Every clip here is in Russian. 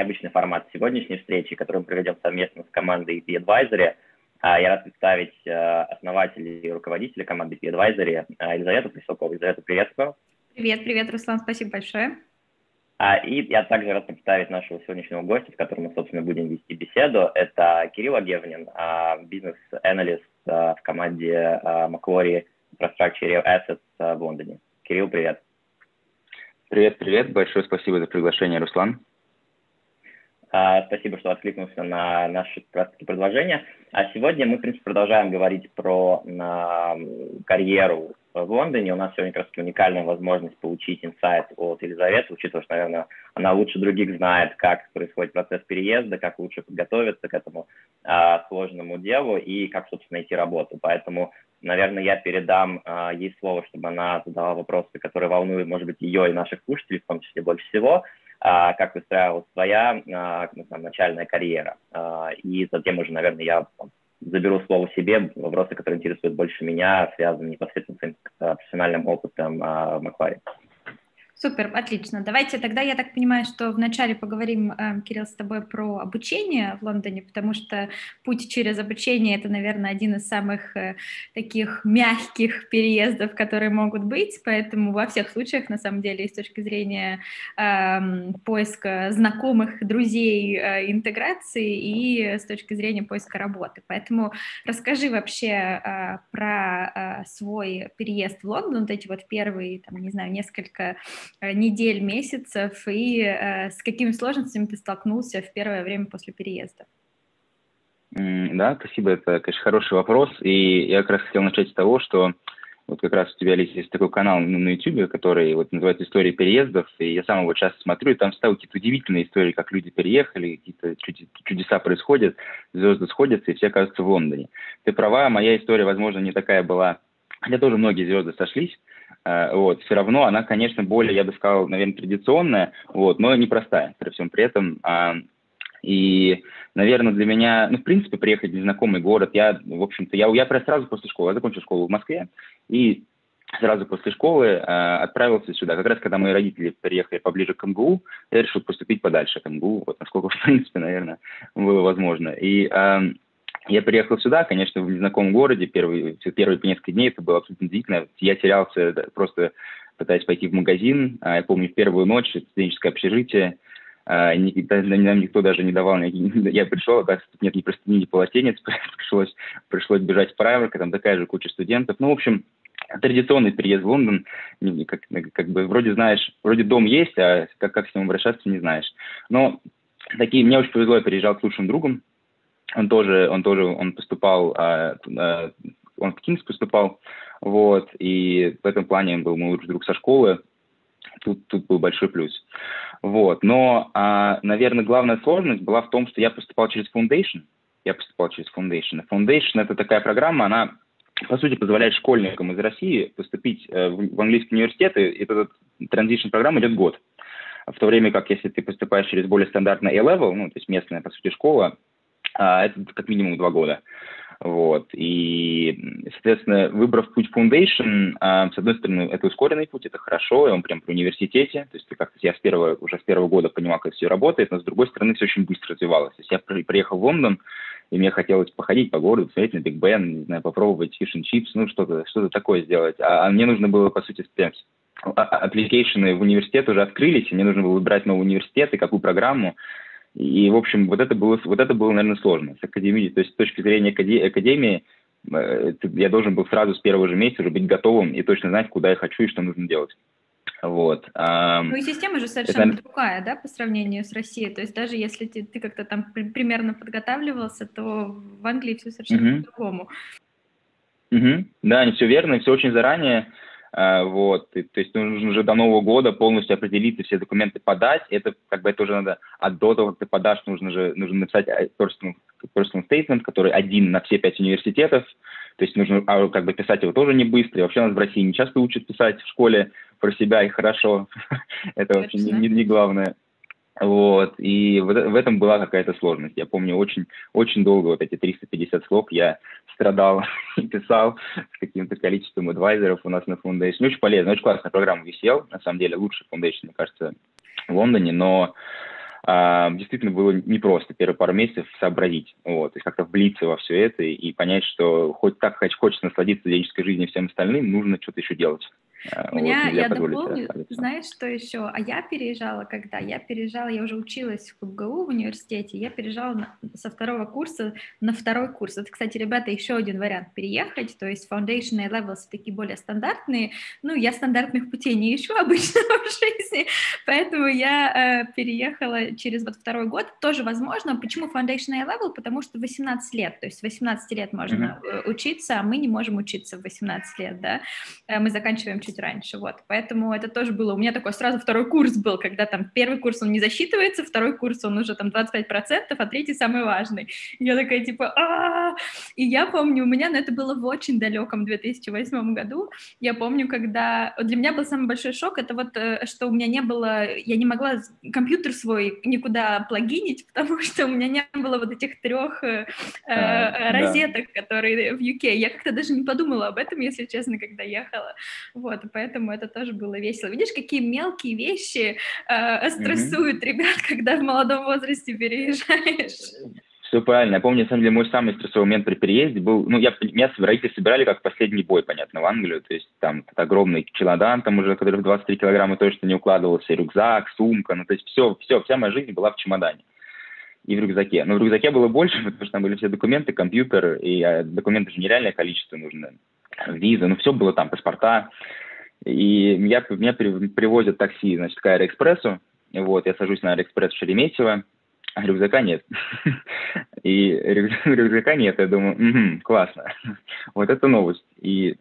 необычный формат сегодняшней встречи, которую мы проведем совместно с командой EP Advisory. Я рад представить основателя и руководителя команды EP Advisory Елизавету Присокову. Елизавета, приветствую. Привет, привет, Руслан, спасибо большое. И я также рад представить нашего сегодняшнего гостя, с которым мы, собственно, будем вести беседу. Это Кирилл Агевнин, бизнес-аналист в команде Macquarie Infrastructure Assets в Лондоне. Кирилл, привет. Привет, привет. Большое спасибо за приглашение, Руслан. А, спасибо, что откликнулся на наше предложение. А сегодня мы, в принципе, продолжаем говорить про на, карьеру в Лондоне. У нас сегодня как раз уникальная возможность получить инсайт от Елизаветы, учитывая, что, наверное, она лучше других знает, как происходит процесс переезда, как лучше подготовиться к этому а, сложному делу и как, собственно, найти работу. Поэтому Наверное, я передам э, ей слово, чтобы она задала вопросы, которые волнуют, может быть, ее и наших слушателей, в том числе больше всего, как выстраивалась своя там, начальная карьера. Э, и затем уже, наверное, я заберу слово себе, вопросы, которые интересуют больше меня, связаны непосредственно с своим профессиональным опытом в Макваре. Супер, отлично. Давайте тогда, я так понимаю, что вначале поговорим, э, Кирилл, с тобой про обучение в Лондоне, потому что путь через обучение — это, наверное, один из самых э, таких мягких переездов, которые могут быть, поэтому во всех случаях, на самом деле, и с точки зрения э, поиска знакомых, друзей, э, интеграции и с точки зрения поиска работы. Поэтому расскажи вообще э, про э, свой переезд в Лондон, вот эти вот первые, там, не знаю, несколько недель, месяцев, и э, с какими сложностями ты столкнулся в первое время после переезда? Да, спасибо, это, конечно, хороший вопрос, и я как раз хотел начать с того, что вот как раз у тебя есть такой канал на YouTube, который вот называется «История переездов», и я сам его часто смотрю, и там ставят какие-то удивительные истории, как люди переехали, какие-то чудеса происходят, звезды сходятся, и все оказываются в Лондоне. Ты права, моя история, возможно, не такая была, хотя тоже многие звезды сошлись, Э, вот, все равно она, конечно, более, я бы сказал, наверное, традиционная, вот, но непростая при всем при этом. А, и, наверное, для меня, ну, в принципе, приехать в незнакомый город, я, в общем-то, я, я сразу после школы, я закончил школу в Москве, и сразу после школы э, отправился сюда. Как раз когда мои родители переехали поближе к МГУ, я решил поступить подальше к МГУ, вот насколько, в принципе, наверное, было возможно. И э, я приехал сюда, конечно, в незнакомом городе, первые, первые несколько дней это было абсолютно удивительно. Я терялся, просто пытаясь пойти в магазин. А, я помню, в первую ночь, студенческое общежитие, а, нам никто даже не давал, я пришел, оказывается, нет ни простыни, ни полотенец, пришлось, пришлось бежать в Прайверка, там такая же куча студентов. Ну, в общем, традиционный переезд в Лондон, как, как бы вроде знаешь, вроде дом есть, а как, как с ним обращаться не знаешь. Но такие, мне очень повезло, я переезжал с лучшим другом, он тоже, он тоже, он поступал, а, а, он в Кингс поступал, вот, и в этом плане он был мой лучший друг со школы, тут, тут был большой плюс. Вот, но, а, наверное, главная сложность была в том, что я поступал через Foundation, я поступал через Foundation. Foundation — это такая программа, она, по сути, позволяет школьникам из России поступить э, в английский университет, и этот transition программа идет год. В то время как, если ты поступаешь через более стандартный A-level, ну, то есть местная, по сути, школа, это как минимум два года. Вот. И, соответственно, выбрав путь Foundation, а, с одной стороны, это ускоренный путь, это хорошо, и он прям при университете, то есть как-то я с первого, уже с первого года понимал, как все работает, но с другой стороны, все очень быстро развивалось. То есть я приехал в Лондон, и мне хотелось походить по городу, посмотреть на Биг Бен, не знаю, попробовать fish chips, ну, что-то что такое сделать. А, а мне нужно было, по сути, прям application'ы в университет уже открылись, и мне нужно было выбирать новый университет и какую программу. И, в общем, вот это было, вот это было, наверное, сложно. С академией, то есть с точки зрения академии, э, я должен был сразу с первого же месяца уже быть готовым и точно знать, куда я хочу и что нужно делать. Вот. Ну и система же совершенно это... другая, да, по сравнению с Россией. То есть даже если ты, ты как-то там примерно подготавливался, то в Англии все совершенно угу. по-другому. Угу. Да, не все верно, все очень заранее. А, вот, и, то есть нужно уже до Нового года полностью определиться, все документы подать, это как бы это уже надо, а до того, как ты подашь, нужно же нужно написать э, personal, personal statement, который один на все пять университетов, то есть нужно а, как бы писать его тоже не быстро, и вообще нас в России не часто учат писать в школе про себя и хорошо, это вообще не главное. Вот, и в, в этом была какая-то сложность. Я помню, очень, очень долго вот эти 350 слов я страдал и писал с каким-то количеством адвайзеров у нас на Foundation. Очень полезно, очень классная программа висел, на самом деле, лучший Foundation, мне кажется, в Лондоне, но а, действительно было непросто первые пару месяцев сообразить, вот, есть как-то влиться во все это и, и понять, что хоть так хочется насладиться студенческой жизнью и всем остальным, нужно что-то еще делать. У меня, вот, я дополню, знаешь, что еще? А я переезжала когда? Я переезжала, я уже училась в ГУ в университете, я переезжала на, со второго курса на второй курс. Это, кстати, ребята, еще один вариант переехать, то есть foundation и levels такие более стандартные. Ну, я стандартных путей не ищу обычно в жизни, поэтому я э, переехала через вот второй год. Тоже возможно. Почему foundation и level? Потому что 18 лет, то есть 18 лет можно mm-hmm. учиться, а мы не можем учиться в 18 лет, да. Э, мы заканчиваем чуть раньше, вот, поэтому это тоже было, у меня такой сразу второй курс был, когда там первый курс он не засчитывается, второй курс он уже там 25%, а третий самый важный. И я такая типа, а И я помню, у меня, но это было в очень далеком 2008 году, я помню, когда, для меня был самый большой шок, это вот, э, что у меня не было, я не могла компьютер свой никуда плагинить, потому что у меня не было вот этих трех э, а, розеток, да. которые в UK. Я как-то даже не подумала об этом, если честно, когда ехала. Вот, вот, поэтому это тоже было весело. Видишь, какие мелкие вещи э, стрессуют mm-hmm. ребят, когда в молодом возрасте переезжаешь. Все правильно. Я помню, на самом деле, мой самый стрессовый момент при переезде был, ну, я, меня родители собирали как последний бой, понятно, в Англию, то есть там огромный чемодан, там уже, который в 23 килограмма точно не укладывался, рюкзак, сумка, ну, то есть все, все, вся моя жизнь была в чемодане и в рюкзаке. Но в рюкзаке было больше, потому что там были все документы, компьютер, и а, документов же нереальное количество нужно, виза, ну, все было там, паспорта, и меня, меня привозят такси, значит, к Аэроэкспрессу. Вот, я сажусь на Аэроэкспресс в Шереметьево, а рюкзака нет. И рюкзака нет. Я думаю, классно. Вот это новость. И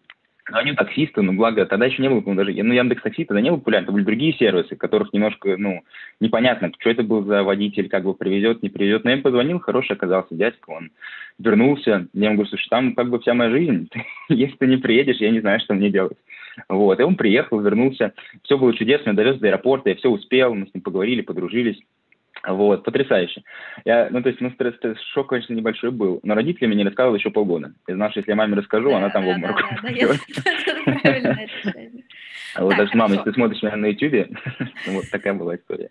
звоню таксисту, ну, благо, тогда еще не было, по даже, ну, Яндекс Такси тогда не был популярен, это были другие сервисы, которых немножко, ну, непонятно, что это был за водитель, как бы привезет, не привезет. Но я им позвонил, хороший оказался дядька, он вернулся, я ему говорю, слушай, там как бы вся моя жизнь, если ты не приедешь, я не знаю, что мне делать. Вот, и он приехал, вернулся, все было чудесно, довез до аэропорта, я все успел, мы с ним поговорили, подружились. Вот, потрясающе. Я, ну, то есть, ну, стресс, стресс, шок, конечно, небольшой был, но родители мне не рассказывали еще полгода. Я что если я маме расскажу, да, она там да, в обморок. Да, да, Вот даже, мама, если ты смотришь меня на YouTube, вот такая была история.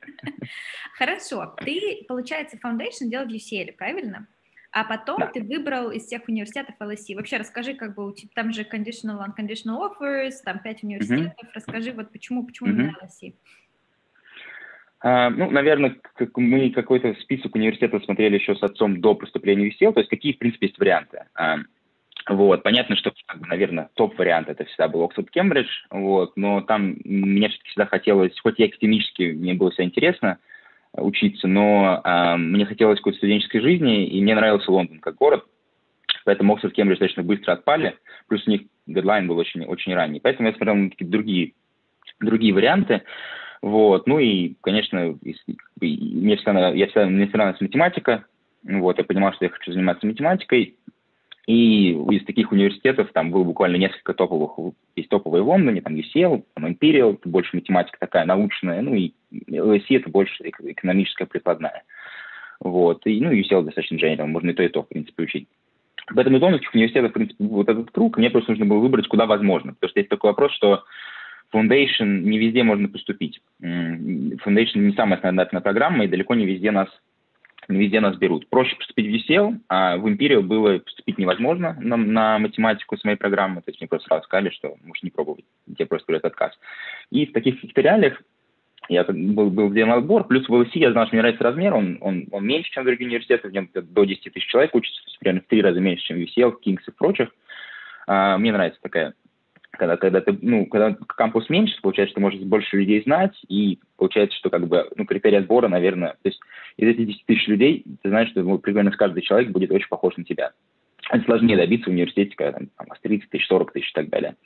Хорошо. Ты, получается, Foundation делал в UCL, правильно? А потом да. ты выбрал из всех университетов LSE. Вообще расскажи, как бы там же conditional, unconditional offers, там пять университетов. Mm-hmm. Расскажи, вот почему, почему mm-hmm. именно LSE? Uh, ну, наверное, как мы какой-то список университетов смотрели еще с отцом до поступления в UCL, то есть какие, в принципе, есть варианты. Uh, вот, понятно, что, наверное, топ-вариант это всегда был Оксфорд Кембридж, вот, но там мне все-таки всегда хотелось, хоть и академически мне было все интересно, учиться, но э, мне хотелось какой-то студенческой жизни, и мне нравился Лондон как город, поэтому Оксфорд, Кембридж достаточно быстро отпали, плюс у них дедлайн был очень, очень ранний, поэтому я смотрел на какие-то другие, другие варианты, вот, ну и, конечно, мне всегда, я всегда, мне всегда нравилась математика, вот, я понимал, что я хочу заниматься математикой, и из таких университетов там было буквально несколько топовых. Есть топовые в Лондоне, там UCL, там Imperial, это больше математика такая научная, ну и LSE это больше экономическая прикладная. Вот. И, ну, UCL достаточно general, можно и то, и то, в принципе, учить. Поэтому из лондонских университетов, в принципе, вот этот круг, мне просто нужно было выбрать, куда возможно. Потому что есть такой вопрос, что Foundation не везде можно поступить. Foundation не самая стандартная программа, и далеко не везде нас везде нас берут. Проще поступить в UCL, а в Imperial было поступить невозможно на, на математику с моей программы, то есть мне просто сразу сказали, что можешь не пробовать, тебе просто говорят отказ. И в таких каких реалиях я был, был сделан отбор, плюс в LSE я знал, что мне нравится размер, он, он, он меньше, чем в других университетах, в нем до 10 тысяч человек учатся, примерно в три раза меньше, чем в UCL, Kings и прочих. А, мне нравится такая когда, когда ты, ну, когда кампус меньше, получается, что можешь больше людей знать, и получается, что как бы, ну, критерий отбора, наверное, то есть из этих 10 тысяч людей, ты знаешь, что ну, примерно каждый человек будет очень похож на тебя. Это сложнее добиться в университете, когда там, там 30 тысяч, 40 тысяч и так далее.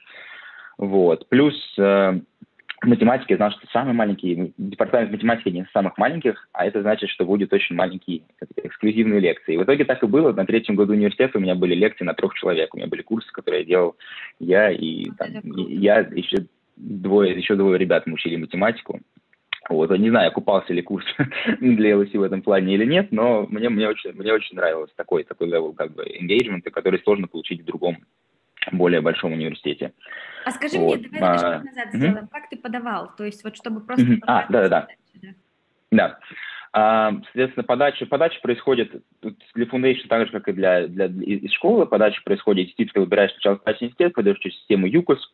Вот. Плюс э, математике я знал, что самый маленький департамент математики один из самых маленьких, а это значит, что будет очень маленькие эксклюзивные лекции. И в итоге так и было. На третьем году университета у меня были лекции на трех человек. У меня были курсы, которые я делал я и, там, и я еще двое, еще двое ребят мы учили математику. Вот, не знаю, окупался ли курс для LSE в этом плане или нет, но мне, мне, очень, мне очень нравилось такой, такой level как бы engagement, который сложно получить в другом более большом университете. А скажи вот. мне, давай а, назад угу. сделаем. Как ты подавал? То есть вот чтобы просто... Угу. А, да-да-да. Да. А, соответственно, подача, подача происходит для Foundation так же, как и для, для, из школы. Подача происходит, действительно, ты выбираешь сначала университет, подаешь через систему ЮКОС.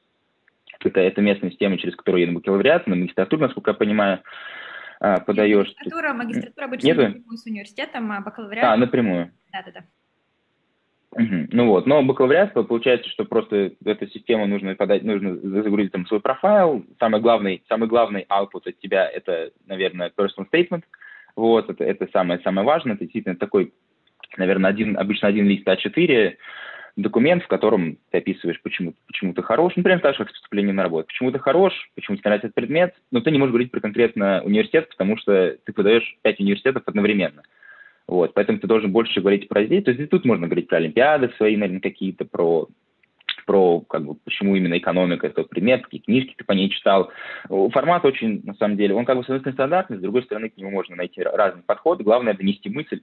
Это, это местная система, через которую я на бакалавриат, на магистратуру, насколько я понимаю, а, подаешь. Магистратура, магистратура обычно Нет? напрямую с университетом, а бакалавриат... А, напрямую. Да-да-да. Ну вот, но бакалавриат получается, что просто эту систему нужно подать, нужно загрузить там свой профайл. Самый главный, самый главный output от тебя это, наверное, personal statement. Вот, это, это самое, самое важное. Это действительно такой, наверное, один, обычно один лист А4, документ, в котором ты описываешь, почему, почему ты хорош, например, так же, как вступление на работу. Почему ты хорош, почему тебе нравится этот предмет, но ты не можешь говорить про конкретно университет, потому что ты подаешь пять университетов одновременно. Вот, поэтому ты должен больше говорить про здесь. То есть тут можно говорить про олимпиады свои, наверное, какие-то, про про как бы, почему именно экономика это предмет, какие книжки ты по ней читал. Формат очень, на самом деле, он как бы с одной стороны стандартный, с другой стороны к нему можно найти разный подход. Главное донести мысль,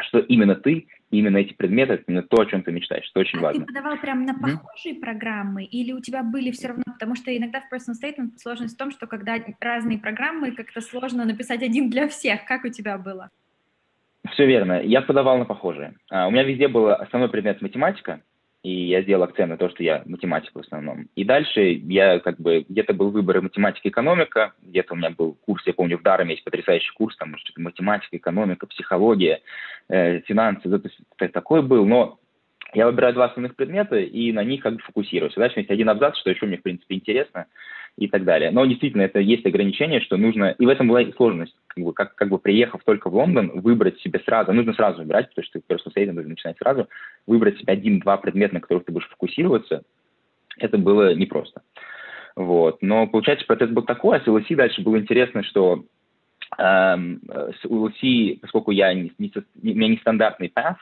что именно ты, именно эти предметы, именно то, о чем ты мечтаешь. Это очень а важно. ты подавал прямо на похожие mm-hmm. программы или у тебя были все равно? Потому что иногда в personal statement сложность в том, что когда разные программы, как-то сложно написать один для всех. Как у тебя было? Все верно. Я подавал на похожие. А, у меня везде был основной предмет математика, и я сделал акцент на то, что я математик в основном. И дальше я как бы, где-то был выбор математика, экономика, где-то у меня был курс, я помню, в Дараме есть потрясающий курс, там, что математика, экономика, психология, э, финансы, это такой был, но я выбираю два основных предмета и на них как бы фокусируюсь. Дальше есть один абзац, что еще мне, в принципе, интересно и так далее. Но действительно, это есть ограничение, что нужно, и в этом была сложность, как бы, как, как бы приехав только в Лондон, выбрать себе сразу, нужно сразу выбирать, потому что просто с нужно начинать сразу, выбрать себе один-два предмета, на которых ты будешь фокусироваться, это было непросто. Вот. Но, получается, процесс был такой, а с LSE дальше было интересно, что эм, с LSE, поскольку я не, не, у меня нестандартный path,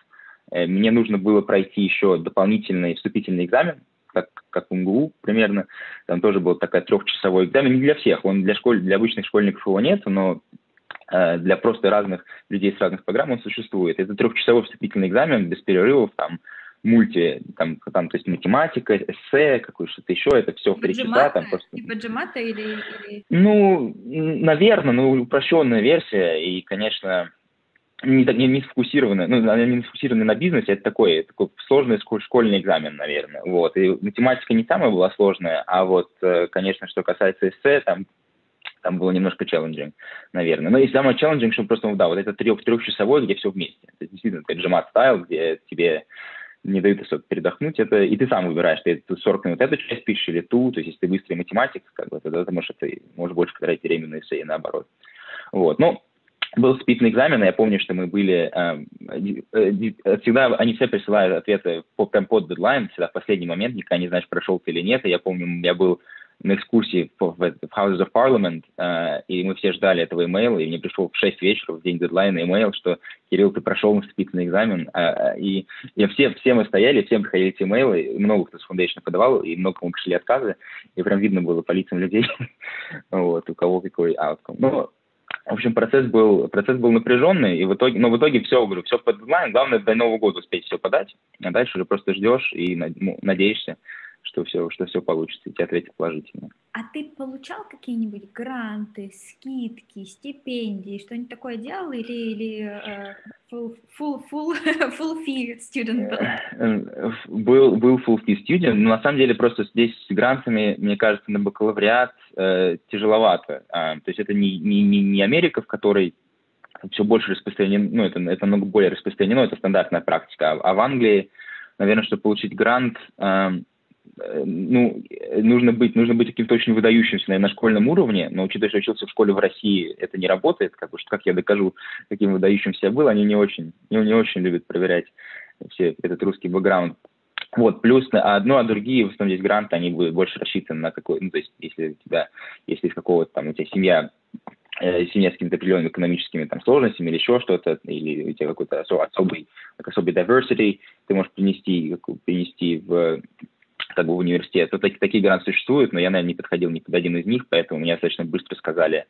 э, мне нужно было пройти еще дополнительный вступительный экзамен, как, как МГУ примерно. Там тоже был такой трехчасовой экзамен. Не для всех, он для, школь, для обычных школьников его нет, но э, для просто разных людей с разных программ он существует. Это трехчасовой вступительный экзамен без перерывов, там, мульти, там, там, то есть математика, эссе, какое-то еще, это все в три часа. Там просто... Типа джемата или, или... Ну, наверное, ну, упрощенная версия, и, конечно, не, не, не сфокусированы, ну, не сфокусированы на бизнесе, это такой, такой сложный школьный экзамен, наверное, вот, и математика не самая была сложная, а вот, э, конечно, что касается эссе, там, там было немножко челленджинг, наверное, но и самое челленджинг, что просто, да, вот это трех, трехчасовой, где все вместе, это действительно это джемат стайл, где тебе не дают особо передохнуть, это и ты сам выбираешь, ты, ты 40 минут эту часть пишешь или ту, то есть если ты быстрый математик, как бы, тогда ты можешь, это, можешь больше потратить времени на эссе и наоборот. Вот, ну, был вступительный экзамен, я помню, что мы были, э, э, всегда они все присылают ответы по, прям под дедлайн, всегда в последний момент, никогда не знаешь, прошел ты или нет, и я помню, я был на экскурсии в, в, в Houses of Parliament, э, и мы все ждали этого имейла, и мне пришел в 6 вечера, в день дедлайна, имейл, что Кирилл, ты прошел вступительный экзамен, э, и, и все, все мы стояли, всем приходили эти имейлы, и много кто с Foundation подавал, и много кому пришли отказы, и прям видно было по лицам людей, вот, у кого какой outcome. Но в общем, процесс был, процесс был напряженный, и в итоге, но в итоге все, говорю, все под дедлайн. Главное до Нового года успеть все подать, а дальше уже просто ждешь и ну, надеешься, что все, что все получится, и тебе ответят положительно. А ты получал какие-нибудь гранты, скидки, стипендии, что-нибудь такое делал или, или uh, full, full, full, full fee student был? Э, был? Был full fee student, но на самом деле просто здесь с грантами, мне кажется, на бакалавриат э, тяжеловато. А, то есть это не, не, не, не Америка, в которой все больше распространено, ну, это, это много более распространено, это стандартная практика. А, а в Англии, наверное, чтобы получить грант, Э, ну, нужно быть, нужно быть каким-то очень выдающимся, наверное, на школьном уровне, но учитывая, что учился в школе в России, это не работает, как, бы, как я докажу, каким выдающимся я был, они не очень, не, не очень любят проверять все этот русский бэкграунд. Вот, плюс одно, а другие, в основном здесь гранты, они будут больше рассчитаны на какой, ну, то есть, если у тебя, если из какого-то там, у тебя семья э, семья с какими-то определенными экономическими там, сложностями или еще что-то, или у тебя какой-то особый, особый diversity, ты можешь принести, принести в как бы университет. Вот такие, такие гранты существуют, но я, наверное, не подходил ни под один из них, поэтому мне достаточно быстро сказали,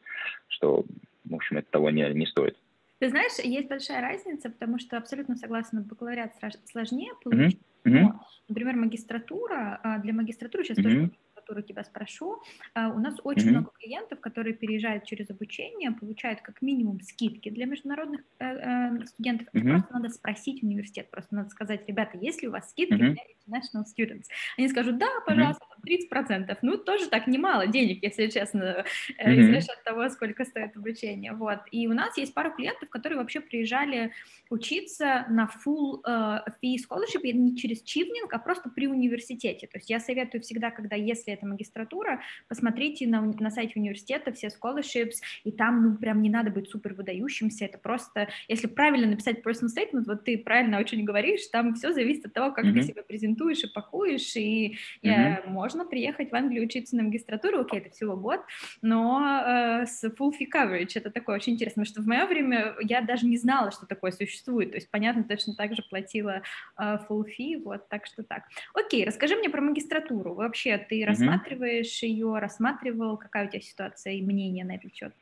что, в общем, это того не, не стоит. Ты знаешь, есть большая разница, потому что абсолютно согласна, бакалавриат сложнее получить. Mm-hmm. Но, например, магистратура, а, для магистратуры сейчас mm-hmm. тоже магистратуру тебя спрошу. А, у нас очень mm-hmm. много клиентов, которые переезжают через обучение, получают как минимум скидки для международных э, э, студентов. Mm-hmm. Просто надо спросить университет, просто надо сказать, ребята, есть ли у вас скидки mm-hmm. для international students? Они скажут, да, пожалуйста, mm-hmm. 30%. Ну, тоже так немало денег, если честно, mm-hmm. из расчет того, сколько стоит обучение. Вот. И у нас есть пара клиентов, которые вообще приезжали учиться на full uh, fee scholarship, не через чивнинг, а просто при университете. То есть я советую всегда, когда, если это магистратура, посмотрите на, на сайте университета все scholarships, и там, ну, прям не надо быть супер выдающимся, это просто, если правильно написать personal statement, вот ты правильно очень говоришь, там все зависит от того, как mm-hmm. ты себя презентуешь и пакуешь, и mm-hmm. э, можно приехать в Англию учиться на магистратуру, окей, это всего год, но э, с full fee coverage, это такое очень интересно, потому что в мое время я даже не знала, что такое существует, то есть, понятно, точно так же платила э, full fee, вот, так что так. Окей, расскажи мне про магистратуру, вообще ты mm-hmm. рассматриваешь ее, рассматривал, какая у тебя ситуация и мнение на этот счет?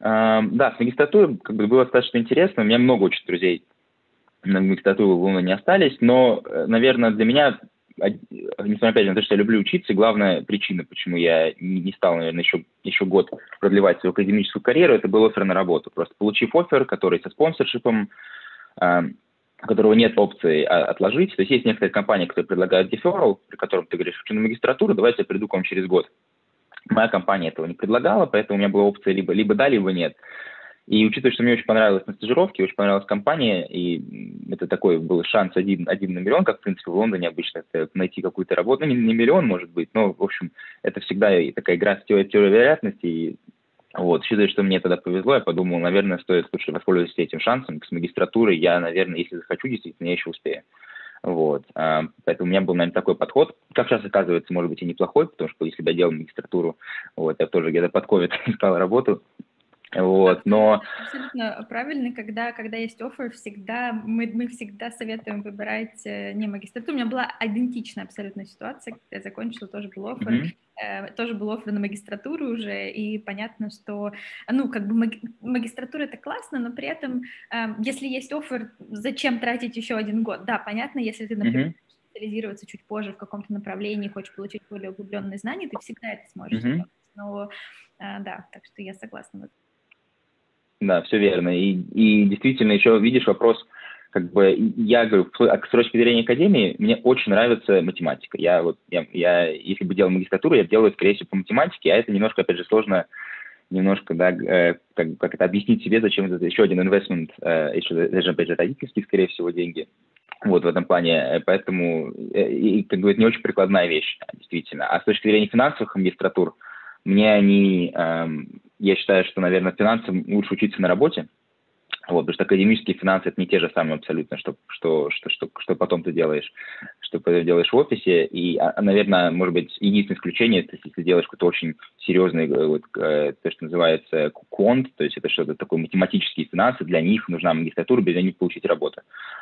Uh, да, с магистратурой как бы было достаточно интересно. У меня много очень друзей на магистратуру в Луну не остались, но, э, наверное, для меня несмотря на то, что я люблю учиться, главная причина, почему я не стал, наверное, еще, еще год продлевать свою академическую карьеру, это был офер на работу. Просто получив офер, который со спонсоршипом, э, которого нет опции а, отложить, то есть есть некоторые компании, которые предлагают deferral, при котором ты говоришь, хочу на магистратуру, давайте я приду к вам через год. Моя компания этого не предлагала, поэтому у меня была опция либо, либо да, либо нет. И учитывая, что мне очень понравилось на стажировке, очень понравилась компания, и это такой был шанс один, один на миллион, как, в принципе, в Лондоне обычно это найти какую-то работу. Ну, не, не миллион, может быть, но, в общем, это всегда такая игра с теорией, теорией вероятности. И, вот, считаю, что мне тогда повезло, я подумал, наверное, стоит лучше воспользоваться этим шансом. С магистратурой я, наверное, если захочу, действительно, я еще успею. Вот. А, поэтому у меня был, наверное, такой подход. Как сейчас оказывается, может быть, и неплохой, потому что если бы я делал магистратуру, вот, я тоже где-то под COVID искал работу, вот, но... Абсолютно правильно, когда, когда есть офер, всегда, мы, мы всегда советуем выбирать э, не магистратуру. У меня была идентичная абсолютно ситуация, когда я закончила, тоже был офер, mm-hmm. э, тоже был офер на магистратуру уже, и понятно, что, ну, как бы маги- магистратура это классно, но при этом, э, если есть офер, зачем тратить еще один год? Да, понятно, если ты, например, mm-hmm специализироваться чуть позже в каком-то направлении, хочешь получить более углубленные знания, ты всегда это сможешь mm-hmm. Но э, да, так что я согласна. Да, все верно. И, и действительно еще видишь вопрос, как бы я говорю, с точки зрения академии, мне очень нравится математика. Я вот, я, я если бы делал магистратуру, я делаю, скорее всего, по математике, а это немножко, опять же, сложно немножко, да, э, как, как это объяснить себе, зачем это еще один инвестмент, э, еще даже, опять же, родительские, скорее всего, деньги. Вот в этом плане, поэтому, э, и, как бы, это не очень прикладная вещь, действительно. А с точки зрения финансовых магистратур, э, мне они, эм, я считаю, что, наверное, финансам лучше учиться на работе, вот, потому что академические финансы это не те же самые абсолютно, что, что, что, что, что потом ты делаешь, что ты делаешь в офисе. И, а, наверное, может быть, единственное исключение, это если ты делаешь какой-то очень серьезный, э, вот, э, то, что называется квант, то есть это что-то такое математические финансы, для них нужна магистратура, без них получить работу.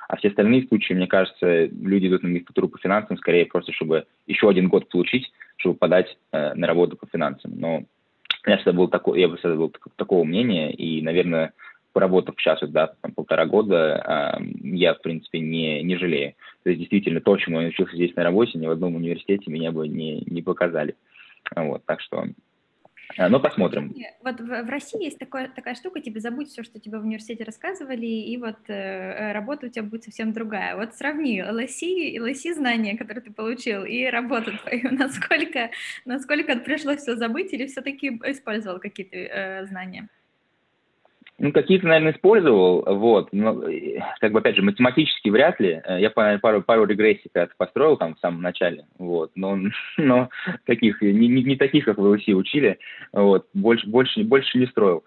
А все остальные случаи, мне кажется, люди идут на магистратуру по финансам скорее просто, чтобы еще один год получить, чтобы подать э, на работу по финансам. Но я всегда был такой, я всегда был такого мнения, и, наверное, поработав сейчас, да, там, полтора года, э, я, в принципе, не, не жалею. То есть, действительно, то, чему я учился здесь на работе, ни в одном университете меня бы не, не показали. Вот, так что а, ну, посмотрим. Вот в, России есть такое, такая штука, тебе забудь все, что тебе в университете рассказывали, и вот э, работа у тебя будет совсем другая. Вот сравни LSE, LSE знания, которые ты получил, и работу твою, насколько, насколько пришлось все забыть, или все-таки использовал какие-то э, знания? Ну, какие-то, наверное, использовал, вот, но, как бы, опять же, математически вряд ли. Э, я пару, пару регрессий когда построил там в самом начале, вот, но, но таких, не, не, не таких, как в ЛСИ учили, вот, больше, больше, больше не строил.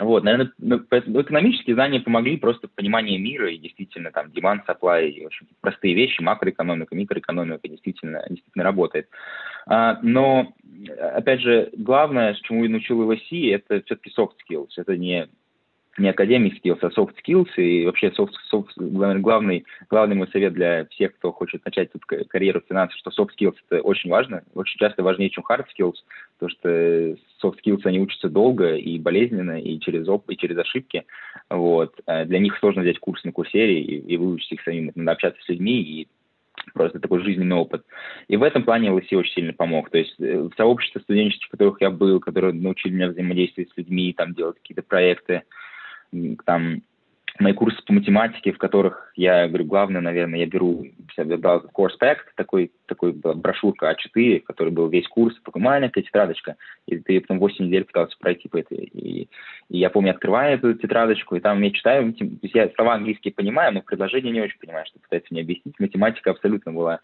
Вот, наверное, ну, экономические знания помогли просто в понимании мира и действительно там demand, supply, и, в общем, простые вещи, макроэкономика, микроэкономика действительно, действительно работает. А, но, опять же, главное, чему я научил в ИВСИ, это все-таки soft skills. Это не не academic skills, а soft skills, и вообще soft, soft, главный, главный мой совет для всех, кто хочет начать тут карьеру в финансах, что soft skills это очень важно, очень часто важнее, чем hard skills, потому что soft skills, они учатся долго и болезненно, и через опыт, и через ошибки, вот, э, для них сложно взять курс на курсере и, и выучить их самим, надо общаться с людьми и просто такой жизненный опыт. И в этом плане LSE очень сильно помог. То есть э, в сообществе студенческих, в которых я был, которые научили меня взаимодействовать с людьми, там делать какие-то проекты, там мои курсы по математике, в которых я говорю, главное, наверное, я беру, я брал Course Pack, такой, такой брошюрка А4, который был весь курс, такая маленькая тетрадочка, и ты потом 8 недель пытался пройти по этой. И, и я помню, открываю эту тетрадочку, и там я читаю, есть я слова английские понимаю, но предложение не очень понимаю, что пытается мне объяснить. Математика абсолютно была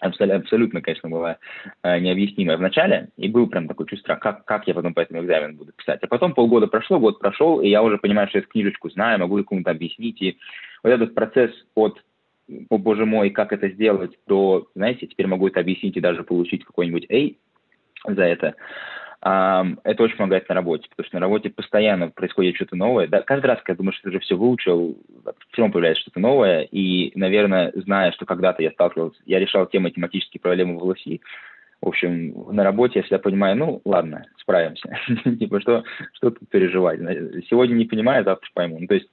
абсолютно, конечно, была э, необъяснимая в начале, и был прям такое чувство, как, как я потом по этому экзамену буду писать. А потом полгода прошло, год прошел, и я уже понимаю, что я книжечку знаю, могу кому-то объяснить, и вот этот процесс от о, боже мой, как это сделать, до, знаете, теперь могу это объяснить и даже получить какой-нибудь A за это, это очень помогает на работе, потому что на работе постоянно происходит что-то новое. Да, каждый раз, когда думаешь, что ты уже все выучил, все равно появляется что-то новое. И, наверное, зная, что когда-то я сталкивался, я решал те математические проблемы в ЛСИ, в общем, на работе я всегда понимаю, ну, ладно, справимся. типа, что, что тут переживать? Сегодня не понимаю, завтра пойму. Ну, то есть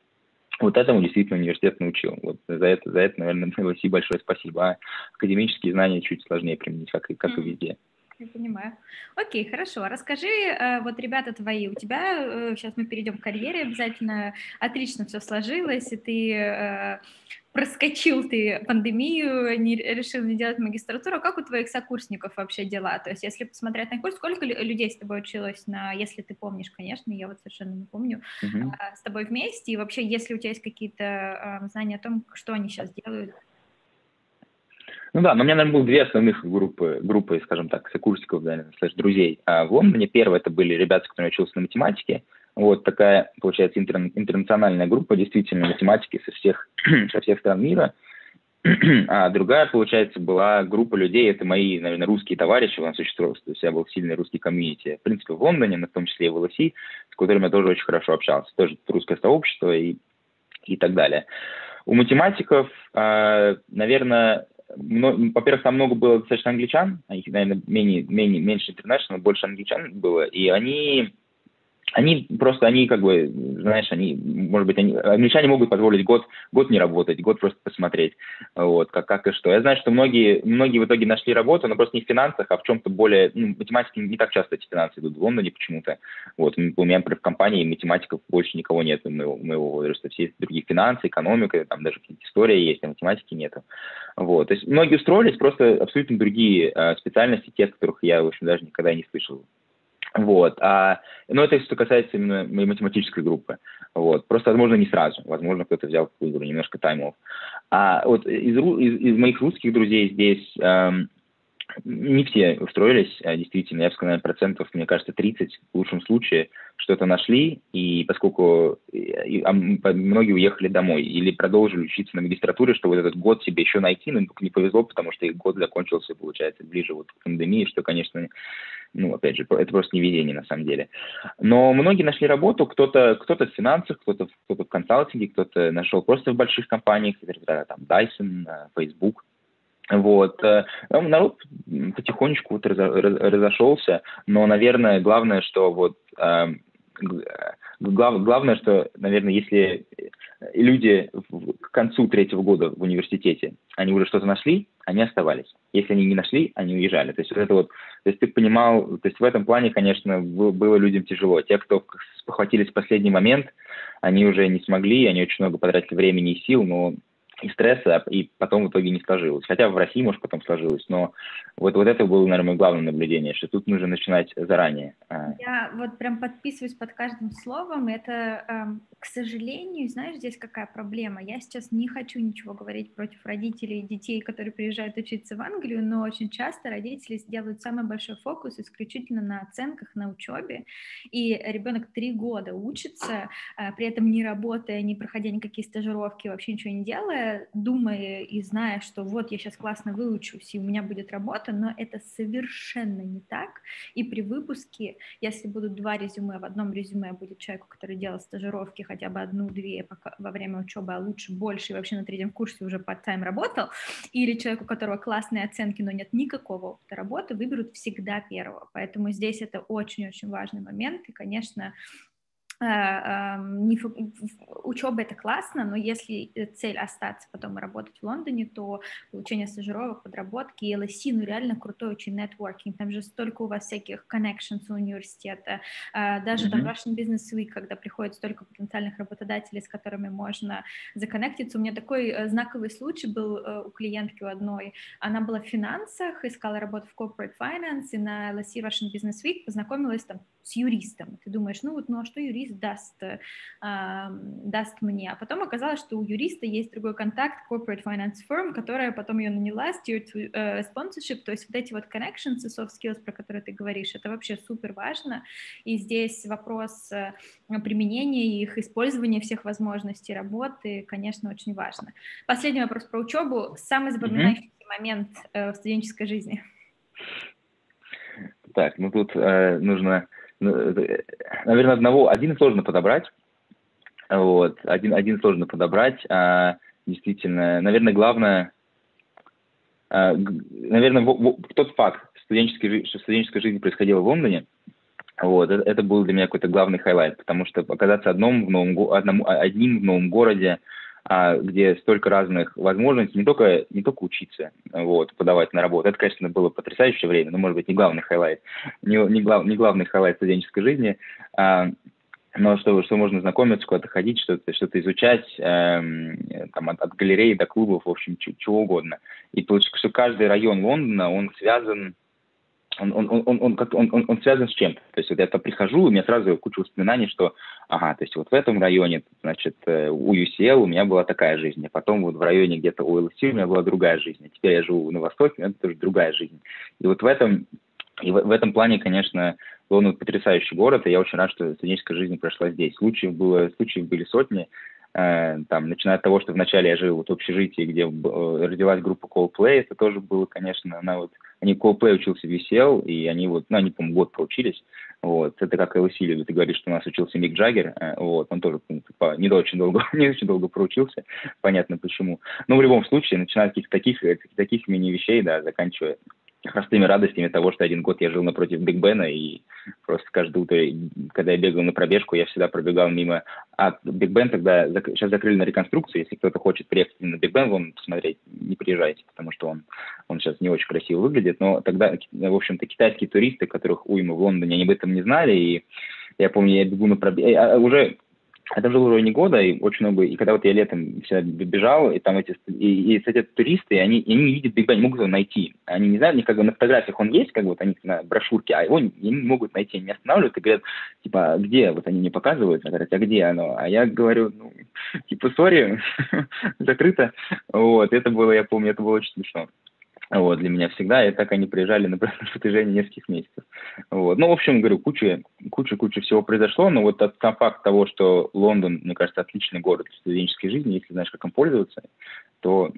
вот этому действительно университет научил. Вот за это, за это, наверное, ЛСИ большое спасибо. А академические знания чуть сложнее применить, как и, как и везде. Я понимаю. Окей, хорошо. Расскажи, э, вот ребята твои, у тебя, сейчас э, мы перейдем к карьере обязательно, отлично все сложилось, и ты э, проскочил ты пандемию, не, решил не делать магистратуру. Как у твоих сокурсников вообще дела? То есть, если посмотреть на курс, сколько людей с тобой училось, на, если ты помнишь, конечно, я вот совершенно не помню, uh-huh. с тобой вместе, и вообще, если у тебя есть какие-то знания о том, что они сейчас делают, ну да, но у меня, наверное, было две основных группы, группы, скажем так, сокурсников, да, слэш друзей. А в Лондоне первое это были ребята, с которыми учился на математике. Вот такая, получается, интер, интернациональная группа, действительно, математики со всех, со всех стран мира. А другая, получается, была группа людей, это мои, наверное, русские товарищи, у нас существовал, то есть я был сильный русский комьюнити, в принципе, в Лондоне, но в том числе и в ЛСИ, с которыми я тоже очень хорошо общался, тоже русское сообщество и, и так далее. У математиков, а, наверное, во-первых, там много было достаточно англичан, их, наверное, менее, менее, меньше international, больше англичан было, и они они просто, они как бы, знаешь, они, может быть, они, англичане могут позволить год, год не работать, год просто посмотреть, вот, как, как и что. Я знаю, что многие, многие в итоге нашли работу, но просто не в финансах, а в чем-то более, ну, математики не так часто эти финансы идут в Лондоне почему-то. Вот, у меня, например, в компании математиков больше никого нет моего, моего возраста, все другие финансы, экономика, там даже истории есть, а математики нету. Вот, то есть многие устроились, просто абсолютно другие э, специальности, те, которых я, в общем, даже никогда не слышал вот. А, но это что касается именно моей математической группы. Вот. Просто, возможно, не сразу. Возможно, кто-то взял выбор немножко таймов. А вот из, из, из моих русских друзей здесь эм, не все устроились, а действительно, я бы сказал, процентов, мне кажется, 30 в лучшем случае что-то нашли, и поскольку и, а многие уехали домой или продолжили учиться на магистратуре, что вот этот год себе еще найти, но только не повезло, потому что их год закончился, получается, ближе вот к пандемии, что, конечно, ну, опять же, это просто невезение на самом деле. Но многие нашли работу, кто-то кто в финансах, кто-то кто в консалтинге, кто-то нашел просто в больших компаниях, там Dyson, э, Facebook, вот. Э, ну, народ потихонечку вот разошелся, но, наверное, главное, что вот эм, глав, главное, что, наверное, если люди к концу третьего года в университете, они уже что-то нашли, они оставались. Если они не нашли, они уезжали. То есть вот это вот, то есть ты понимал, то есть в этом плане, конечно, было людям тяжело. Те, кто спохватились в последний момент, они уже не смогли, они очень много потратили времени и сил, но и стресса, и потом в итоге не сложилось. Хотя в России, может, потом сложилось, но вот, вот это было, наверное, мое главное наблюдение, что тут нужно начинать заранее. А. Я вот прям подписываюсь под каждым словом. Это, эм, к сожалению, знаешь, здесь какая проблема? Я сейчас не хочу ничего говорить против родителей и детей, которые приезжают учиться в Англию, но очень часто родители делают самый большой фокус исключительно на оценках, на учебе, и ребенок три года учится, э, при этом не работая, не проходя никакие стажировки, вообще ничего не делая, думая и зная, что вот я сейчас классно выучусь, и у меня будет работа, но это совершенно не так. И при выпуске, если будут два резюме, в одном резюме будет человек, который делал стажировки хотя бы одну-две во время учебы, а лучше больше, и вообще на третьем курсе уже part-time работал, или человек, у которого классные оценки, но нет никакого опыта работы, выберут всегда первого. Поэтому здесь это очень-очень важный момент, и, конечно, Э, не, учеба это классно, но если цель остаться потом и работать в Лондоне, то получение стажировок, подработки, LSE, ну реально крутой очень нетворкинг, там же столько у вас всяких connections у университета, э, даже mm-hmm. там Russian Business Week, когда приходит столько потенциальных работодателей, с которыми можно законнектиться. У меня такой э, знаковый случай был у клиентки у одной, она была в финансах, искала работу в corporate finance, и на LSE Russian Business Week познакомилась там с юристом. Ты думаешь, ну вот, ну а что юрист даст, э, даст мне? А потом оказалось, что у юриста есть другой контакт, corporate finance firm, которая потом ее наняла, steer to uh, sponsorship, то есть вот эти вот connections и soft skills, про которые ты говоришь, это вообще супер важно, и здесь вопрос э, применения их, использования всех возможностей работы, конечно, очень важно. Последний вопрос про учебу. Самый запоминающийся mm-hmm. момент э, в студенческой жизни? Так, ну тут э, нужно ну, наверное, одного, один сложно подобрать, вот, один, один сложно подобрать, а действительно, наверное, главное, а, наверное, тот факт, студенческой, что студенческая жизнь происходила в Лондоне, вот, это, это был для меня какой-то главный highlight, потому что оказаться одном в новом, одному, одним в новом городе, где столько разных возможностей, не только, не только учиться, вот, подавать на работу. Это, конечно, было потрясающее время, но, может быть, не главный highlight, не, не, глав, не главный highlight студенческой жизни, а, но что, что можно знакомиться, куда-то ходить, что-то что изучать, эм, там, от, от галерей до клубов, в общем, чего угодно. И получается, что каждый район Лондона, он связан он, он, он, он, он, он, он, он связан с чем-то. То есть вот я прихожу, у меня сразу куча воспоминаний, что, ага, то есть вот в этом районе, значит, э, у UCL у меня была такая жизнь, а потом вот в районе где-то у LSE у меня была другая жизнь, а теперь я живу на Востоке, меня тоже другая жизнь. И вот в этом, и в, в этом плане, конечно, Лондон потрясающий город, и я очень рад, что студенческая жизнь прошла здесь. Случаев, было, случаев были сотни, там, начиная от того, что вначале я жил вот в общежитии, где э, родилась группа Coldplay, это тоже было, конечно, она вот, они Coldplay учился в UCL, и они вот, ну, они, по-моему, год проучились, вот, это как LSE любит, ты говоришь, что у нас учился Мик Джаггер, э, вот, он тоже ну, типа, не очень долго, не очень долго проучился, понятно почему, но в любом случае, начиная с каких-то таких, таких мини-вещей, да, заканчивая простыми радостями того, что один год я жил напротив Биг Бена, и просто каждое утро, когда я бегал на пробежку, я всегда пробегал мимо. А Биг Бен тогда, сейчас закрыли на реконструкцию, если кто-то хочет приехать на Биг Бен, вон посмотреть, не приезжайте, потому что он, он сейчас не очень красиво выглядит, но тогда, в общем-то, китайские туристы, которых уйма в Лондоне, они об этом не знали, и я помню, я бегу на пробежку, а, уже это жил уже не года, и очень много, и когда вот я летом всегда бежал, и там эти, и, и эти туристы, они, они не видят Биг Бен, не могут его найти. Они не знают, как бы на фотографиях он есть, как вот они на брошюрке, а его не, не могут найти, они останавливают и говорят, типа, «А где? Вот они мне показывают, говорят, а где оно? А я говорю, ну, типа, сори, закрыто. Вот, это было, я помню, это было очень смешно вот, для меня всегда, и так они приезжали на, протяжении нескольких месяцев. Вот. Ну, в общем, говорю, куча, куча, куча всего произошло, но вот от, сам факт того, что Лондон, мне кажется, отличный город в студенческой жизни, если знаешь, как им пользоваться, то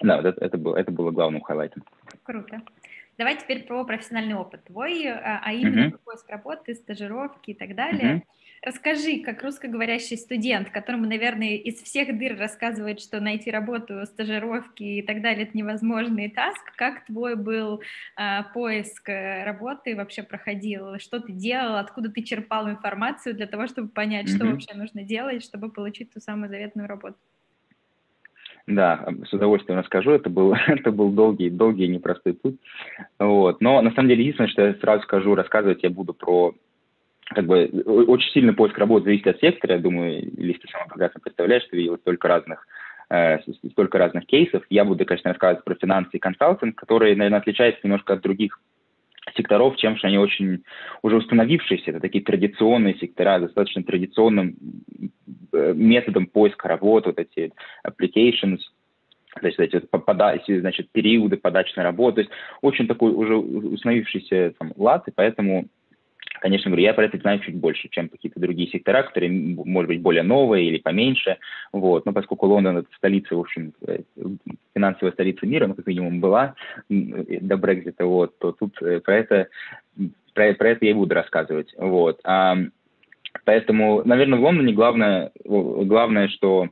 да, вот это, это, было, это было главным хайлайтом. Круто. Давай теперь про профессиональный опыт твой, а, а именно uh-huh. поиск работы, стажировки и так далее. Uh-huh. Расскажи, как русскоговорящий студент, которому, наверное, из всех дыр рассказывает, что найти работу, стажировки и так далее – это невозможный таск, как твой был э, поиск работы вообще проходил? Что ты делал? Откуда ты черпал информацию для того, чтобы понять, mm-hmm. что вообще нужно делать, чтобы получить ту самую заветную работу? Да, с удовольствием расскажу. Это был, это был долгий, долгий непростой путь. Вот. Но на самом деле единственное, что я сразу скажу, рассказывать я буду про как бы очень сильно поиск работы зависит от сектора. Я думаю, Лиз, ты сама прекрасно представляешь, что видел столько разных э, столько разных кейсов. Я буду, конечно, рассказывать про финансы и консалтинг, которые, наверное, отличаются немножко от других секторов тем, что они очень уже установившиеся. Это такие традиционные сектора, достаточно традиционным э, методом поиска работы, вот эти applications, то есть эти пода значит, периоды подачи на работу. То есть очень такой уже установившийся там, лад, и поэтому конечно, говорю, я про это знаю чуть больше, чем какие-то другие сектора, которые, может быть, более новые или поменьше, вот, но поскольку Лондон – это столица, в общем, э, финансовая столица мира, ну, как минимум, была до Брекзита, вот, то тут э, про это, про, про это я и буду рассказывать, вот. А, поэтому, наверное, в Лондоне главное, главное что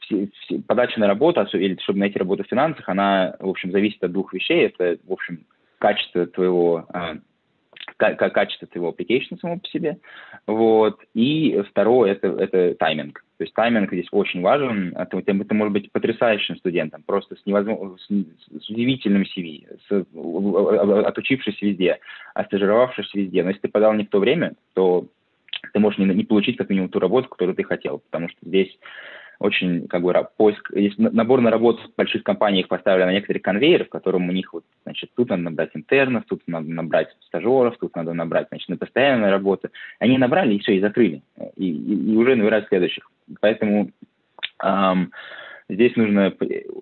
все, подача на работу, или чтобы найти работу в финансах, она, в общем, зависит от двух вещей. Это, в общем, качество твоего, а, качество твоего application само по себе. Вот. И второе это, это тайминг. То есть тайминг здесь очень важен. Это, это может быть потрясающим студентом, просто с, невозможно, с, с удивительным CV, с, отучившись везде, остажировавшись везде. Но если ты подал не в то время, то ты можешь не, не получить как минимум ту работу, которую ты хотел, потому что здесь очень как бы поиск, есть работу в больших компаниях поставили на некоторые конвейеры, в котором у них вот, значит, тут надо набрать интернов, тут надо набрать стажеров, тут надо набрать, значит, на постоянную работу. Они набрали и все, и закрыли, и, и, и уже набирают следующих. Поэтому эм, здесь нужно,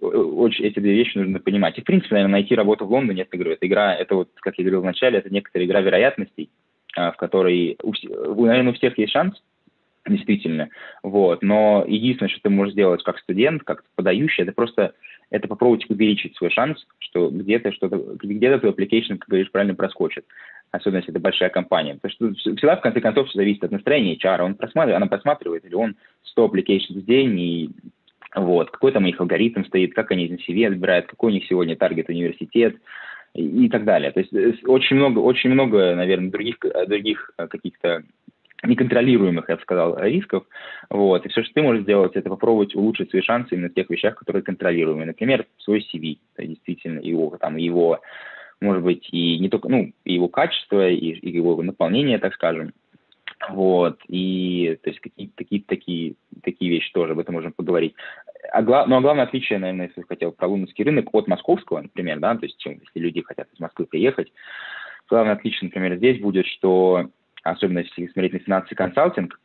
очень, эти две вещи нужно понимать. И, в принципе, наверное, найти работу в Лондоне, это, говорю, это игра, это вот, как я говорил вначале, это некоторая игра вероятностей, э, в которой, у, наверное, у всех есть шанс, действительно. Вот. Но единственное, что ты можешь сделать как студент, как подающий, это просто это попробовать увеличить свой шанс, что где-то что-то, где-то твой application, как говоришь, правильно проскочит. Особенно, если это большая компания. Потому что всегда, в конце концов, все зависит от настроения HR. Он просматривает, она просматривает, или он 100 applications в день, и вот, какой там у них алгоритм стоит, как они из CV отбирают, какой у них сегодня таргет университет, и, так далее. То есть э, очень много, очень много, наверное, других, других э, каких-то неконтролируемых, я бы сказал, рисков. Вот. И все, что ты можешь сделать, это попробовать улучшить свои шансы именно в тех вещах, которые контролируемые. Например, свой CV, это действительно его, там, его, может быть, и не только, ну, и его качество, и, и его наполнение, так скажем. Вот, и то есть какие-то такие, такие, такие вещи тоже, об этом можем поговорить. А гла- ну, а главное отличие, наверное, если хотел про лондонский рынок от московского, например, да, то есть чем, если люди хотят из Москвы приехать, главное отличие, например, здесь будет, что особенно если смотреть на финансовый консалтинг,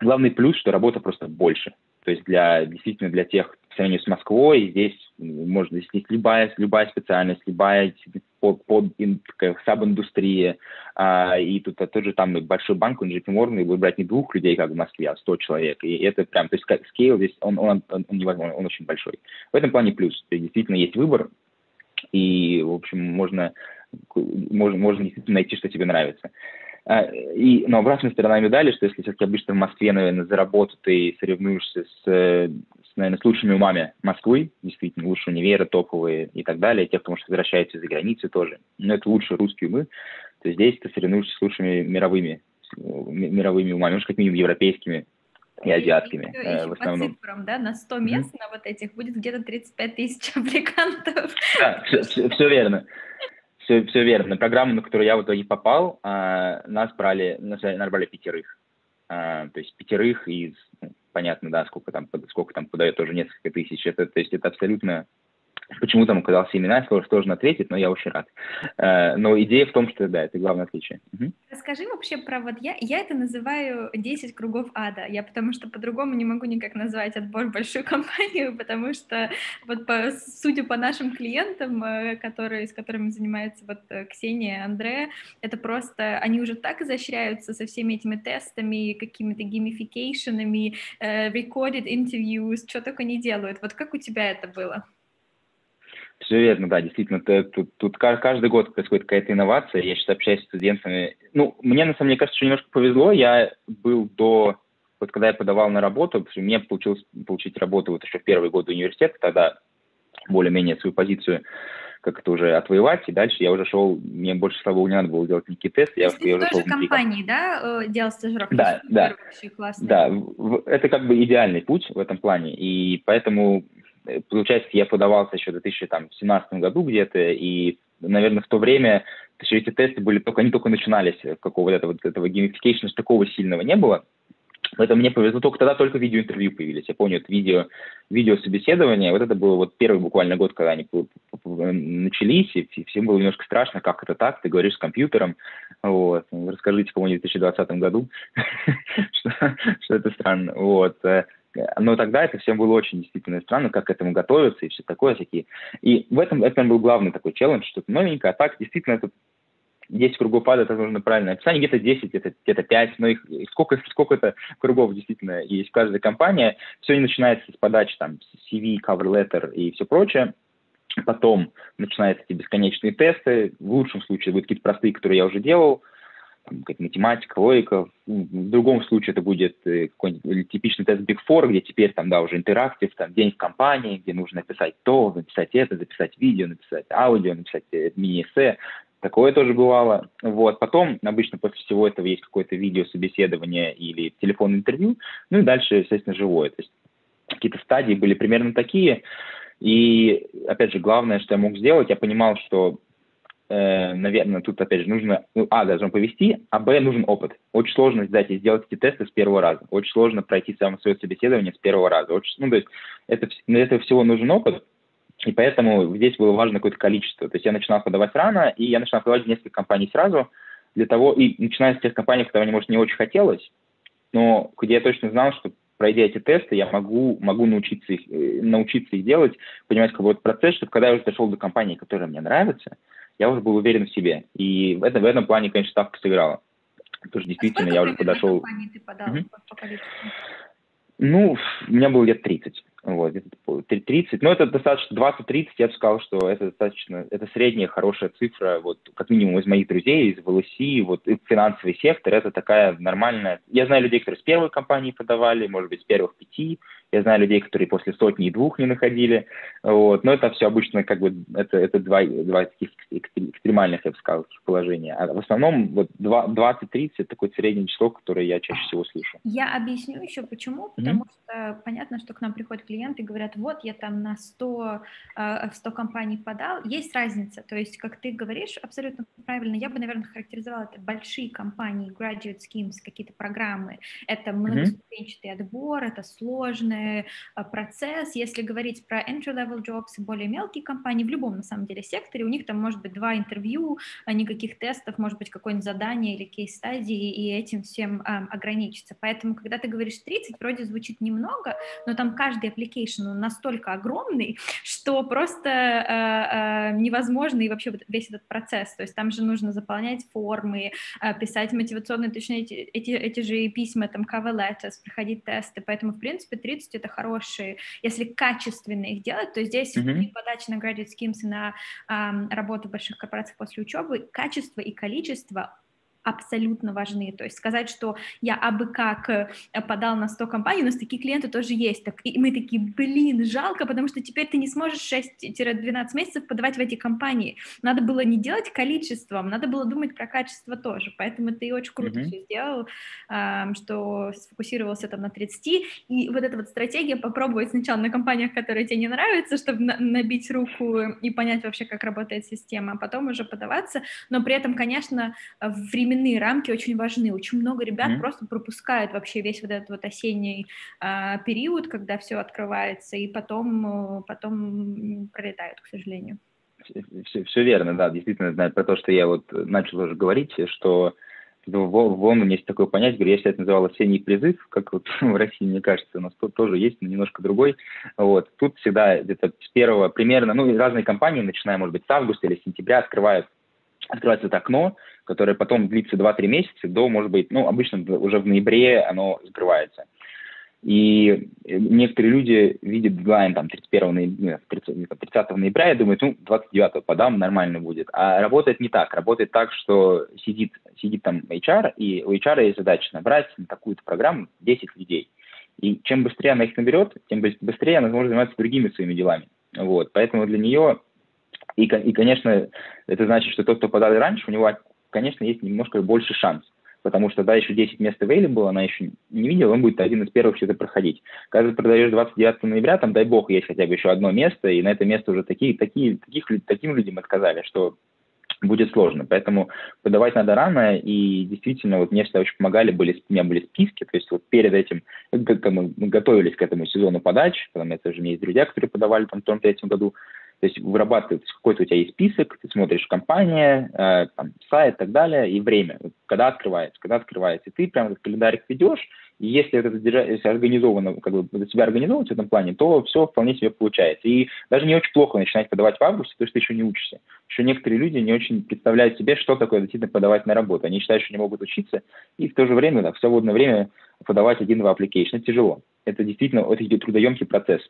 главный плюс, что работа просто больше. То есть для, действительно для тех, по сравнению с Москвой, здесь можно, здесь любая, любая специальность, любая под, под саб-индустрия, а, и тут а, тот же там большой банк, он же Morgan, будет не двух людей, как в Москве, а сто человек. И это прям, то есть скейл здесь, он, он, он, он он очень большой. В этом плане плюс. То есть действительно есть выбор, и, в общем, можно, можно, можно действительно найти, что тебе нравится. И, но обратная сторона медали, что если все-таки обычно в Москве, наверное, за работу ты соревнуешься с, с, наверное, с лучшими умами Москвы, действительно, лучшие универы, топовые и так далее, те, кто, может, возвращаются из-за границы тоже, но это лучшие русские умы, то здесь ты соревнуешься с лучшими мировыми, мировыми умами, может, как минимум европейскими и азиатскими. И, э, в основном. По цифрам, да, на 100 мест mm-hmm. на вот этих будет где-то 35 тысяч аппликантов. Да, все, все, все верно все, все верно. На на которую я в итоге попал, а, нас брали, нас брали пятерых. А, то есть пятерых из, ну, понятно, да, сколько там, сколько там подает, тоже несколько тысяч. Это, то есть это абсолютно Почему там оказался имена, я что сложно ответить, но я очень рад. Э, но идея в том, что, да, это главное отличие. Расскажи вообще про вот я, я это называю 10 кругов ада, я потому что по-другому не могу никак назвать отбор большую компанию, потому что вот по, судя по нашим клиентам, э, которые, с которыми занимается вот э, Ксения, Андре, это просто, они уже так изощряются со всеми этими тестами, какими-то геймификейшенами, recorded interviews, что только не делают. Вот как у тебя это было? Все верно, да, действительно. Тут, тут каждый год происходит какая-то инновация. Я сейчас общаюсь с студентами. Ну, мне, на самом деле, кажется, что немножко повезло. Я был до... Вот когда я подавал на работу, мне получилось получить работу вот еще в первый год университета, тогда более-менее свою позицию как это уже отвоевать, и дальше я уже шел, мне больше, слава богу, не надо было делать никакие тесты. Я, я уже шел компании, да, э, делал стажировку? Да, да, да, это как бы идеальный путь в этом плане, и поэтому получается, я подавался еще в 2017 году где-то, и, наверное, в то время еще эти тесты были только, они только начинались, какого-то этого, этого gamification'а такого сильного не было. Поэтому мне повезло, только тогда только видеоинтервью появились. Я помню, это видео, видео собеседование, вот это было вот первый буквально год, когда они начались, и всем было немножко страшно, как это так, ты говоришь с компьютером, вот. Расскажите кому-нибудь в 2020 году, что это странно, вот. Но тогда это всем было очень действительно странно, как к этому готовиться и все такое всякие. И в этом, это был главный такой челлендж, что-то новенькое, а так действительно это 10 кругов ада, это нужно правильно описание, где-то 10, где-то где 5, но их сколько, сколько это кругов действительно есть в каждой компании. Все не начинается с подачи там CV, cover letter и все прочее. Потом начинаются эти бесконечные тесты. В лучшем случае будут какие-то простые, которые я уже делал какая-то математика, логика. В другом случае это будет э, какой-нибудь типичный тест Big Four, где теперь там, да, уже интерактив, там, день в компании, где нужно написать то, написать это, записать видео, написать аудио, написать э, мини-эссе. Такое тоже бывало. Вот. Потом, обычно после всего этого есть какое-то видео собеседование или телефонное интервью, ну и дальше, естественно, живое. То есть какие-то стадии были примерно такие. И, опять же, главное, что я мог сделать, я понимал, что, э, наверное, тут, опять же, нужно, ну, а, должен повести, а, б, нужен опыт. Очень сложно сдать и сделать эти тесты с первого раза. Очень сложно пройти само свое собеседование с первого раза. Очень, ну, то есть это, для этого всего нужен опыт, и поэтому здесь было важно какое-то количество. То есть я начинал подавать рано, и я начинал подавать несколько компаний сразу, для того, и начиная с тех компаний, которые может, не очень хотелось, но где я точно знал, что пройдя эти тесты, я могу, могу научиться, их, э, научиться их делать, понимать какой-то процесс, чтобы когда я уже дошел до компании, которая мне нравится, я уже был уверен в себе. И в, этом, в этом плане, конечно, ставка сыграла. Потому что действительно а я уже подошел... Ты подал угу. по ну, у меня было лет 30. Вот, где-то 30. Но это достаточно, 20-30, я бы сказал, что это достаточно, это средняя хорошая цифра, вот, как минимум из моих друзей, из ВЛСИ, вот, финансовый сектор, это такая нормальная. Я знаю людей, которые с первой компании подавали, может быть, с первых пяти, я знаю людей, которые после сотни и двух не находили. Вот. Но это все обычно как бы это, это два, два таких экстремальных, я бы сказал, положения. А в основном вот 20-30 это такое среднее число, которое я чаще всего слышу. Я объясню еще почему. Потому mm-hmm. что понятно, что к нам приходят клиенты и говорят, вот я там на 100, э, в 100 компаний подал. Есть разница. То есть, как ты говоришь, абсолютно правильно. Я бы, наверное, характеризовала это большие компании, graduate schemes, какие-то программы. Это многоступенчатый отбор, это сложный а, процесс. Если говорить про entry-level jobs, более мелкие компании, в любом, на самом деле, секторе, у них там может быть два интервью, а никаких тестов, может быть, какое-нибудь задание или кейс-стадии, и этим всем а, ограничиться. Поэтому, когда ты говоришь 30, вроде звучит немного, но там каждый application настолько огромный, что просто а, а, невозможно и вообще весь этот процесс. То есть там же нужно заполнять формы, а, писать мотивационные, точнее, эти, эти, эти же письма, там, cover letters, проходить тесты. Поэтому, в принципе, 30 есть это хорошие, если качественно их делать, то здесь mm-hmm. при подаче на graduate schemes и на работу в больших корпорациях после учебы качество и количество абсолютно важны. То есть сказать, что я абы как э, подал на 100 компаний, у нас такие клиенты тоже есть. Так, и мы такие, блин, жалко, потому что теперь ты не сможешь 6-12 месяцев подавать в эти компании. Надо было не делать количеством, надо было думать про качество тоже. Поэтому ты очень круто mm-hmm. все сделал, что сфокусировался там на 30. И вот эта вот стратегия попробовать сначала на компаниях, которые тебе не нравятся, чтобы набить руку и понять вообще, как работает система, а потом уже подаваться. Но при этом, конечно, время временные рамки очень важны. Очень много ребят mm-hmm. просто пропускают вообще весь вот этот вот осенний а, период, когда все открывается, и потом, потом пролетают, к сожалению. Все, все верно, да, действительно, знаю про то, что я вот начал уже говорить, что в, Лондоне есть такое понятие, говорю, я всегда это называл осенний призыв, как вот в России, мне кажется, у нас тут тоже есть, но немножко другой. Вот. Тут всегда где-то с первого примерно, ну, разные компании, начиная, может быть, с августа или сентября, открывают открывается это окно, которое потом длится 2-3 месяца до, может быть, ну, обычно уже в ноябре оно закрывается. И некоторые люди видят дедлайн там 31 ноября, 30, 30 ноября и думают, ну, 29 подам, нормально будет. А работает не так. Работает так, что сидит, сидит там HR, и у HR есть задача набрать на такую-то программу 10 людей. И чем быстрее она их наберет, тем быстрее она сможет заниматься другими своими делами. Вот. Поэтому для нее и, и, конечно, это значит, что тот, кто подал раньше, у него, конечно, есть немножко больше шанс. Потому что, да, еще 10 мест available, она еще не видела, он будет один из первых все это проходить. Когда ты продаешь 29 ноября, там, дай бог, есть хотя бы еще одно место, и на это место уже такие, такие, таких, таким людям отказали, что будет сложно. Поэтому подавать надо рано, и действительно, вот мне всегда очень помогали, были, у меня были списки, то есть вот перед этим, как мы, готовились к этому сезону подач, потому что у меня есть друзья, которые подавали там в том третьем году, то есть вырабатывается какой-то у тебя есть список, ты смотришь компания, э, там, сайт и так далее, и время, когда открывается, когда открывается. И ты прям этот календарик ведешь, и если это если организовано, как бы за себя организовывать в этом плане, то все вполне себе получается. И даже не очень плохо начинать подавать в августе, потому что ты еще не учишься. Еще некоторые люди не очень представляют себе, что такое действительно подавать на работу. Они считают, что не могут учиться, и в то же время, да, в свободное время подавать один-два application. Это тяжело. Это действительно это трудоемкий процесс.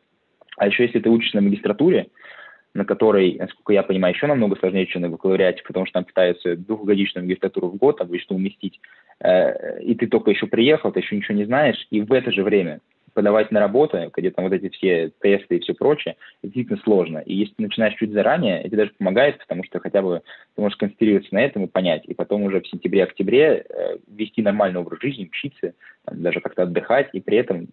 А еще если ты учишься на магистратуре, на которой, насколько я понимаю, еще намного сложнее, чем на бакалавриате, потому что там пытаются двухгодичную магистратуру в год обычно уместить, э, и ты только еще приехал, ты еще ничего не знаешь, и в это же время подавать на работу, где там вот эти все тесты и все прочее, это действительно сложно. И если ты начинаешь чуть заранее, это даже помогает, потому что хотя бы ты можешь концентрироваться на этом и понять, и потом уже в сентябре-октябре э, вести нормальный образ жизни, учиться, там, даже как-то отдыхать, и при этом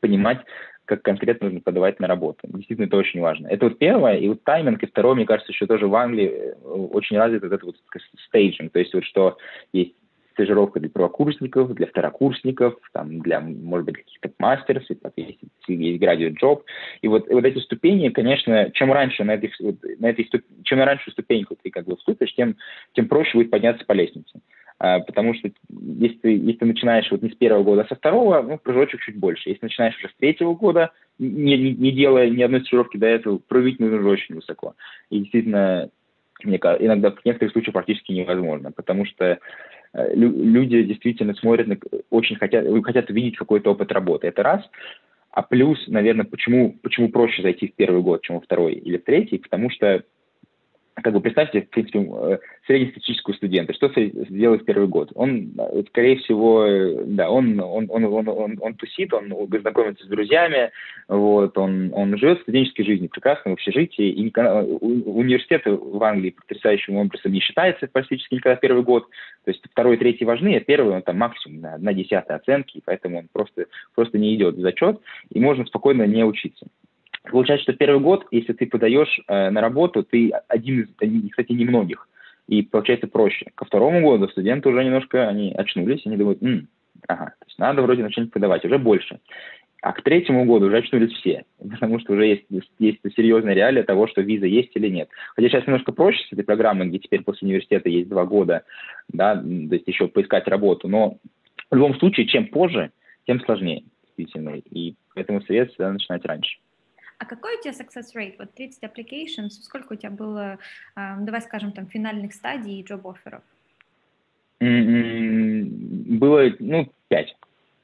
понимать, как конкретно нужно подавать на работу. Действительно, это очень важно. Это вот первое, и вот тайминг, и второе, мне кажется, еще тоже в Англии э, очень развит вот этот вот стейджинг, то есть вот что есть стажировка для первокурсников, для второкурсников, там, для, может быть, каких-то мастеров, есть, есть graduate job. И вот, и вот эти ступени, конечно, чем раньше на, этих, на этой ступ... чем раньше ступеньку ты как бы вступишь, тем, тем проще будет подняться по лестнице. А, потому что если ты, если ты начинаешь вот не с первого года, а со второго, ну, прыжочек чуть больше. Если начинаешь уже с третьего года, не, не, не делая ни одной стажировки до этого, прыгать нужно уже очень высоко. И действительно, мне кажется, иногда в некоторых случаях практически невозможно, потому что э, люди действительно смотрят, на, очень хотят, хотят увидеть какой-то опыт работы. Это раз. А плюс, наверное, почему, почему проще зайти в первый год, чем во второй или в третий, потому что как бы представьте, в принципе, э, среднестатистического студента, что делает первый год? Он, э, скорее всего, э, да, он, он, он, он, он, он тусит, он знакомится с друзьями, вот, он, он живет студенческой жизнью, прекрасно в общежитии, и никогда, университет в Англии потрясающим образом не считается практически никогда первый год, то есть второй третий важны, а первый, он там максимум на, на десятая оценки, поэтому он просто, просто не идет в зачет, и можно спокойно не учиться. Получается, что первый год, если ты подаешь э, на работу, ты один из, кстати, немногих. И получается проще. Ко второму году студенты уже немножко, они очнулись, они думают, М, ага, то есть надо вроде начать подавать, уже больше. А к третьему году уже очнулись все, потому что уже есть, есть серьезная реалия того, что виза есть или нет. Хотя сейчас немножко проще с этой программой, где теперь после университета есть два года, да, то есть еще поискать работу, но в любом случае, чем позже, тем сложнее, действительно, и поэтому совет всегда начинать раньше. А какой у тебя success rate? Вот 30 applications, сколько у тебя было, давай скажем, там, финальных стадий и job-офферов? Было, ну, 5.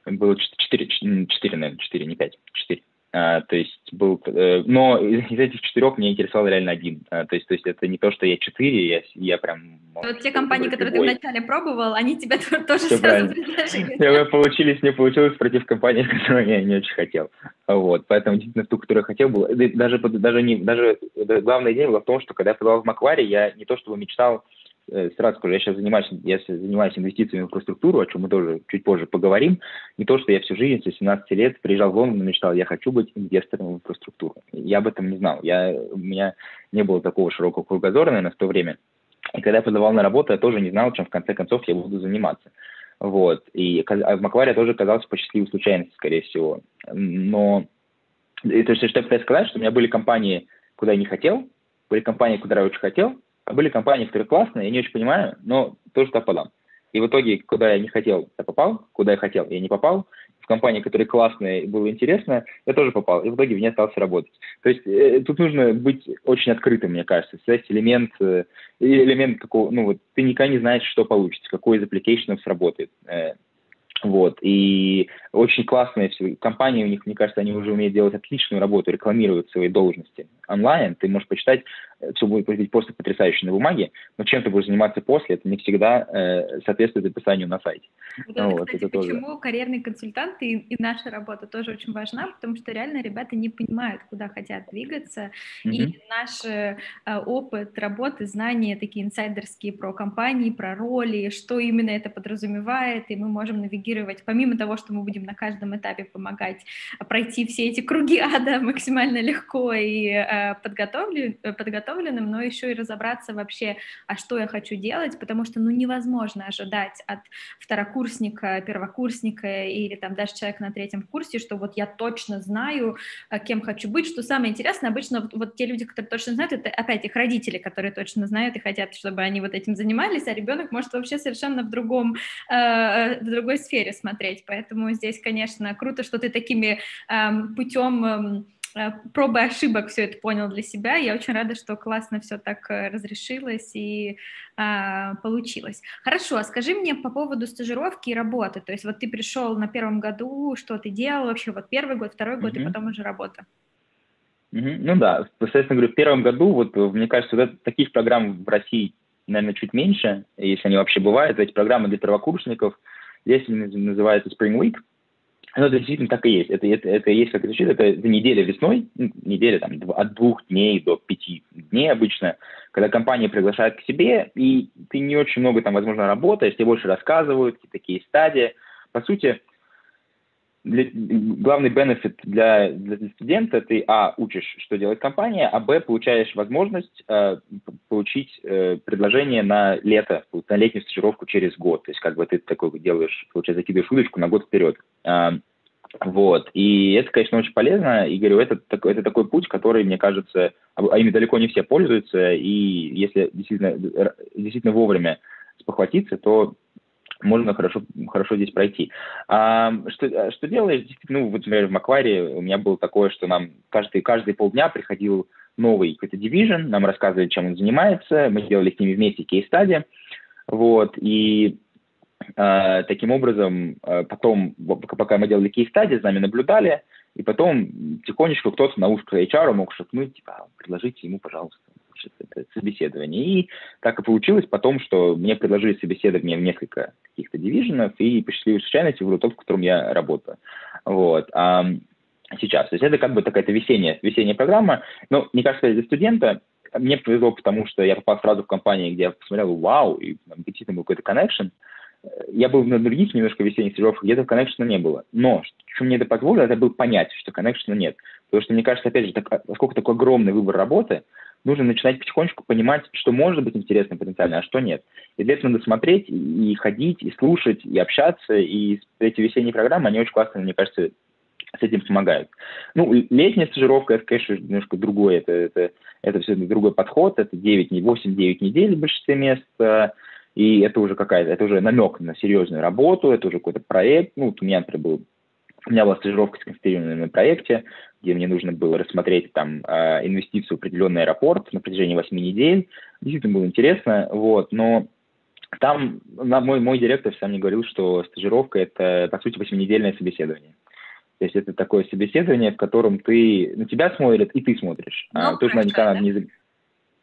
Было 4, 4, наверное, 4, не 5, 4. А, то есть был, э, но из, из этих четырех меня интересовал реально один. А, то есть, то есть это не то, что я четыре, я, я прям... Вот те компании, которые любой. ты вначале пробовал, они тебя тоже Все сразу предложили. Получились, не получилось против компании, которую я не очень хотел. Вот, поэтому действительно ту, которую я хотел, был даже, даже, не, даже главная идея была в том, что когда я подавал в Макваре, я не то чтобы мечтал сразу скажу, я сейчас занимаюсь, я занимаюсь инвестициями в инфраструктуру, о чем мы тоже чуть позже поговорим. Не то, что я всю жизнь, с 17 лет, приезжал в Лондон и мечтал, я хочу быть инвестором в инфраструктуру. Я об этом не знал. Я, у меня не было такого широкого кругозора, наверное, в то время. И когда я подавал на работу, я тоже не знал, чем в конце концов я буду заниматься. Вот. И а в Макваре тоже оказался по счастливой случайности, скорее всего. Но то есть, что я пытаюсь сказать, что у меня были компании, куда я не хотел, были компании, куда я очень хотел, а были компании, которые классные, я не очень понимаю, но тоже туда подам. И в итоге, куда я не хотел, я попал, куда я хотел, я не попал. В компании, которые классные, было интересно, я тоже попал. И в итоге в ней остался работать. То есть э, тут нужно быть очень открытым, мне кажется. Связь элемент, э, элемент какого, ну вот ты никогда не знаешь, что получится, какой из application сработает. Э, вот, и очень классные все компании, у них, мне кажется, они уже умеют делать отличную работу, рекламировать свои должности онлайн. Ты можешь почитать, все будет выглядеть просто потрясающе на бумаге, но чем ты будешь заниматься после, это не всегда э, соответствует описанию на сайте. Вот это, вот, кстати, это почему тоже... карьерные консультанты и, и наша работа тоже очень важна, потому что реально ребята не понимают, куда хотят двигаться, mm-hmm. и наш э, опыт работы, знания такие инсайдерские про компании, про роли, что именно это подразумевает, и мы можем навигировать, помимо того, что мы будем на каждом этапе помогать пройти все эти круги ада максимально легко и э, подготовлен, подготовленным, но еще и разобраться вообще, а что я хочу делать, потому что ну невозможно ожидать от второкурсника, первокурсника или там даже человека на третьем курсе, что вот я точно знаю, э, кем хочу быть. Что самое интересное, обычно вот, вот те люди, которые точно знают, это опять их родители, которые точно знают и хотят, чтобы они вот этим занимались, а ребенок может вообще совершенно в другом, э, э в другой сфере смотреть. Поэтому здесь, конечно, круто, что ты такими эм, э, путем э, пробы ошибок все это понял для себя. Я очень рада, что классно все так э, разрешилось и э, получилось. Хорошо, а скажи мне по поводу стажировки и работы. То есть вот ты пришел на первом году, что ты делал вообще? Вот первый год, второй год mm-hmm. и потом уже работа. Mm-hmm. Ну да, соответственно говорю, в первом году, вот мне кажется, вот таких программ в России, наверное, чуть меньше, если они вообще бывают. Эти программы для первокурсников – Здесь называется Spring Week. Это действительно так и есть. Это, это, это есть, как это звучит, это, это неделя весной, неделя там от двух дней до пяти дней обычно, когда компания приглашает к себе, и ты не очень много там, возможно, работаешь, тебе больше рассказывают, какие такие стадии. По сути, для, главный бенефит для, для студента ты, а, учишь, что делает компания, а, б, получаешь возможность э, получить э, предложение на лето, на летнюю стажировку через год. То есть как бы ты такой делаешь, получается, закидываешь удочку на год вперед. Э, вот. И это, конечно, очень полезно. И говорю, это, это такой путь, который, мне кажется, а, а ими далеко не все пользуются. И если действительно, действительно вовремя спохватиться, то можно хорошо, хорошо здесь пройти. А, что, что делаешь? Ну, вот, например, в Макваре у меня было такое, что нам каждый, каждые полдня приходил новый какой-то division, нам рассказывали, чем он занимается, мы делали с ними вместе кейс-стади, вот, и э, таким образом э, потом, пока мы делали кейс-стади, с нами наблюдали, и потом тихонечко кто-то на ушко HR мог шепнуть, типа, предложите ему, пожалуйста, это собеседование. И так и получилось потом, что мне предложили собеседование в несколько каких-то дивизионов, и по счастливой случайности выбрал тот, в котором я работаю. Вот. А сейчас. То есть это как бы такая-то весенняя, весенняя программа. Но, мне кажется, для студента мне повезло, потому что я попал сразу в компанию, где я посмотрел, вау, и там действительно был какой-то connection. Я был на других немножко весенних стажировках, где-то коннекшена не было. Но что мне это позволило, это было понять, что коннекшена нет. Потому что, мне кажется, опять же, так, поскольку такой огромный выбор работы, нужно начинать потихонечку понимать, что может быть интересно потенциально, а что нет. И для этого надо смотреть, и ходить, и слушать, и общаться, и эти весенние программы, они очень классно, мне кажется, с этим помогают. Ну, летняя стажировка, это, конечно, немножко другое, это, это, это все другой подход, это 9, 8-9 недель в большинстве мест, и это уже какая-то, это уже намек на серьезную работу, это уже какой-то проект, ну, вот у меня, например, был у меня была стажировка сконцентрированная на проекте, где мне нужно было рассмотреть там а, инвестицию в определенный аэропорт на протяжении 8 недель. Действительно было интересно, вот, но там мой, мой директор сам мне говорил, что стажировка – это, по сути, восьминедельное собеседование. То есть это такое собеседование, в котором ты, на тебя смотрят, и ты смотришь. No а, тоже никогда да? не...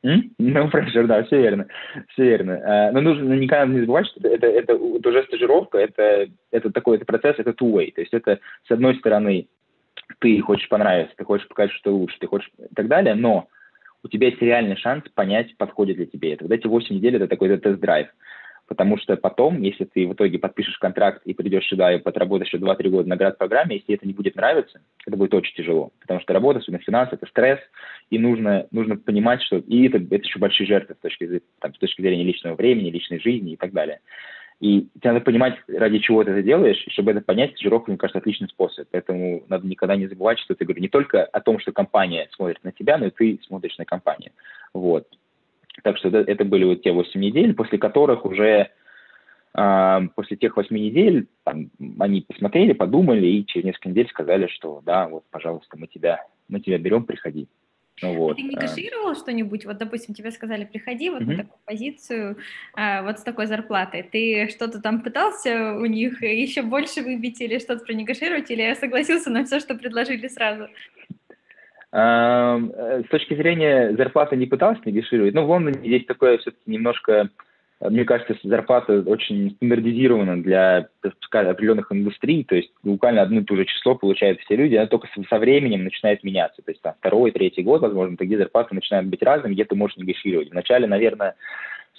Ну, pressure, да, все верно, все верно. А, но нужно никогда не забывать, что это, это, это уже стажировка, это, это такой это процесс, это two-way. То есть это, с одной стороны, ты хочешь понравиться, ты хочешь показать, что ты лучше, ты хочешь и так далее, но у тебя есть реальный шанс понять, подходит ли тебе это. Вот эти 8 недель – это такой тест-драйв. Потому что потом, если ты в итоге подпишешь контракт и придешь сюда и подработаешь еще 2-3 года на град-программе, если это не будет нравиться, это будет очень тяжело. Потому что работа, особенно финансы, это стресс, и нужно, нужно понимать, что и это, это еще большие жертвы с точки, там, с точки зрения личного времени, личной жизни и так далее. И тебе надо понимать, ради чего ты это делаешь, и чтобы это понять, стажировка, мне кажется, отличный способ. Поэтому надо никогда не забывать, что ты говоришь не только о том, что компания смотрит на тебя, но и ты смотришь на компанию. Вот. Так что это, это были вот те 8 недель, после которых уже э, после тех 8 недель там, они посмотрели, подумали и через несколько недель сказали, что да, вот, пожалуйста, мы тебя, мы тебя берем, приходи. Ну, вот. Ты не а... что-нибудь? Вот, допустим, тебе сказали, приходи вот mm-hmm. на такую позицию, а, вот с такой зарплатой. Ты что-то там пытался у них еще больше выбить или что-то пронегашировать, или согласился на все, что предложили сразу? Э, с точки зрения зарплаты не пытался негашировать, но в Лондоне здесь такое все-таки немножко, мне кажется, зарплата очень стандартизирована для определенных индустрий, то есть буквально одно и то же число получают все люди, она только со временем начинает меняться, то есть там второй, третий год, возможно, где зарплаты начинают быть разными, где ты можешь негашировать. Вначале, наверное,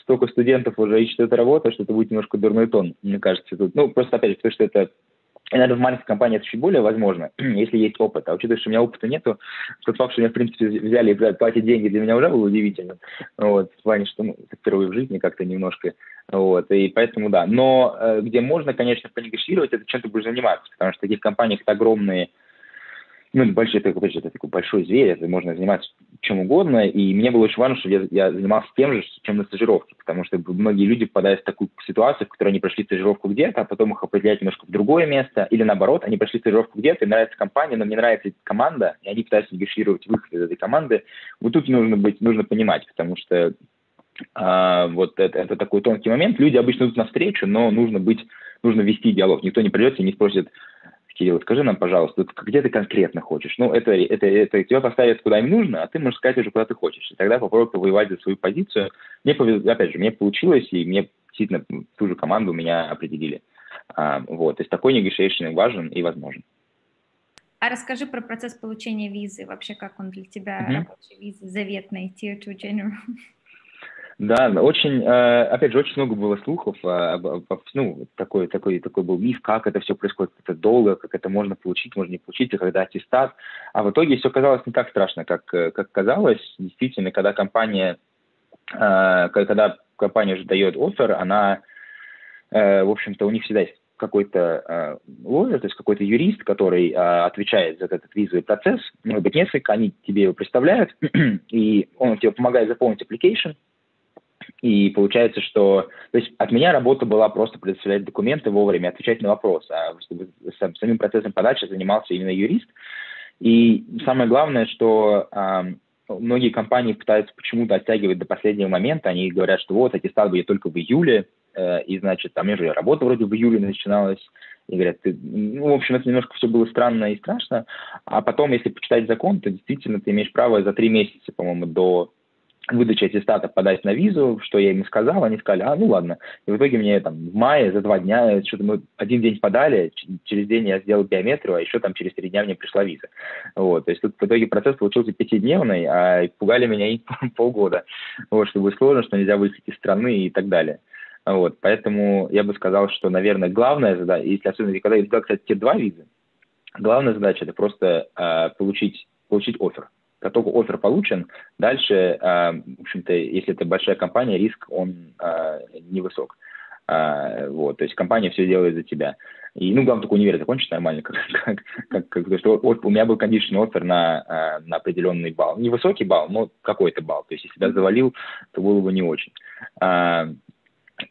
столько студентов уже ищет эту работу, что это будет немножко дурной тон, мне кажется. Тут, ну, просто опять же, потому что это и, наверное, в маленькой компании это чуть более возможно, если есть опыт. А учитывая, что у меня опыта нету, тот факт, что меня, в принципе, взяли и платят деньги, для меня уже был удивительным. Вот, в плане, что ну, впервые в жизни как-то немножко. Вот, и поэтому да. Но э, где можно, конечно, понегашировать, это чем ты будешь заниматься, потому что таких компаниях огромные ну, большой, это, это такой большой зверь, это можно заниматься чем угодно, и мне было очень важно, чтобы я, я занимался тем же, чем на стажировке, потому что многие люди попадают в такую ситуацию, в которой они прошли стажировку где-то, а потом их определяют немножко в другое место, или наоборот, они прошли стажировку где-то, им нравится компания, но мне нравится команда, и они пытаются негашировать выход из этой команды. Вот тут нужно быть, нужно понимать, потому что а, вот это, это такой тонкий момент. Люди обычно идут навстречу, но нужно быть, нужно вести диалог. Никто не придется и не спросит, Кирилл, скажи нам, пожалуйста, где ты конкретно хочешь? Ну, это, это, это тебя поставят куда им нужно, а ты можешь сказать уже, куда ты хочешь. И тогда попробуй повоевать за свою позицию. Мне повезло, опять же, мне получилось, и мне действительно ту же команду меня определили. А, вот, то есть такой negotiation важен и возможен. А расскажи про процесс получения визы, вообще как он для тебя, mm-hmm. рабочая виза, заветная, Tier 2 General. Да, очень, э, опять же, очень много было слухов, а, ну, такой, такой, такой был миф, как это все происходит, как это долго, как это можно получить, можно не получить, и когда аттестат. А в итоге все казалось не так страшно, как, э, как казалось. Действительно, когда компания, э, когда компания уже дает офер, она, в общем-то, у них всегда есть какой-то лоер, то есть какой-то юрист, который отвечает за этот визовый процесс, может быть, несколько, они тебе его представляют, и он тебе помогает заполнить application, и получается, что... То есть от меня работа была просто предоставлять документы вовремя, отвечать на вопросы. А чтобы самим процессом подачи занимался именно юрист. И самое главное, что э, многие компании пытаются почему-то оттягивать до последнего момента. Они говорят, что вот, аттестат будет только в июле, э, и, значит, там же работа вроде в июле начиналась. И говорят, ты... ну, в общем, это немножко все было странно и страшно. А потом, если почитать закон, то действительно ты имеешь право за три месяца, по-моему, до выдачи аттестата подать на визу, что я им сказал, они сказали, а, ну ладно. И в итоге мне там в мае за два дня, что-то мы один день подали, через день я сделал биометрию, а еще там через три дня мне пришла виза. Вот, то есть тут в итоге процесс получился пятидневный, а пугали меня и полгода, вот, что будет сложно, что нельзя выехать из страны и так далее. Вот, поэтому я бы сказал, что, наверное, главная задача, если особенно когда я сделал, кстати, те два визы, главная задача это просто э, получить, получить офер как только офер получен, дальше, а, в общем-то, если это большая компания, риск, он а, невысок. А, вот, то есть компания все делает за тебя. И, ну, главное, только универ закончить нормально, как, как, как, как то, что у меня был condition офер на, на определенный балл. Невысокий балл, но какой-то балл. То есть, если я завалил, то было бы не очень.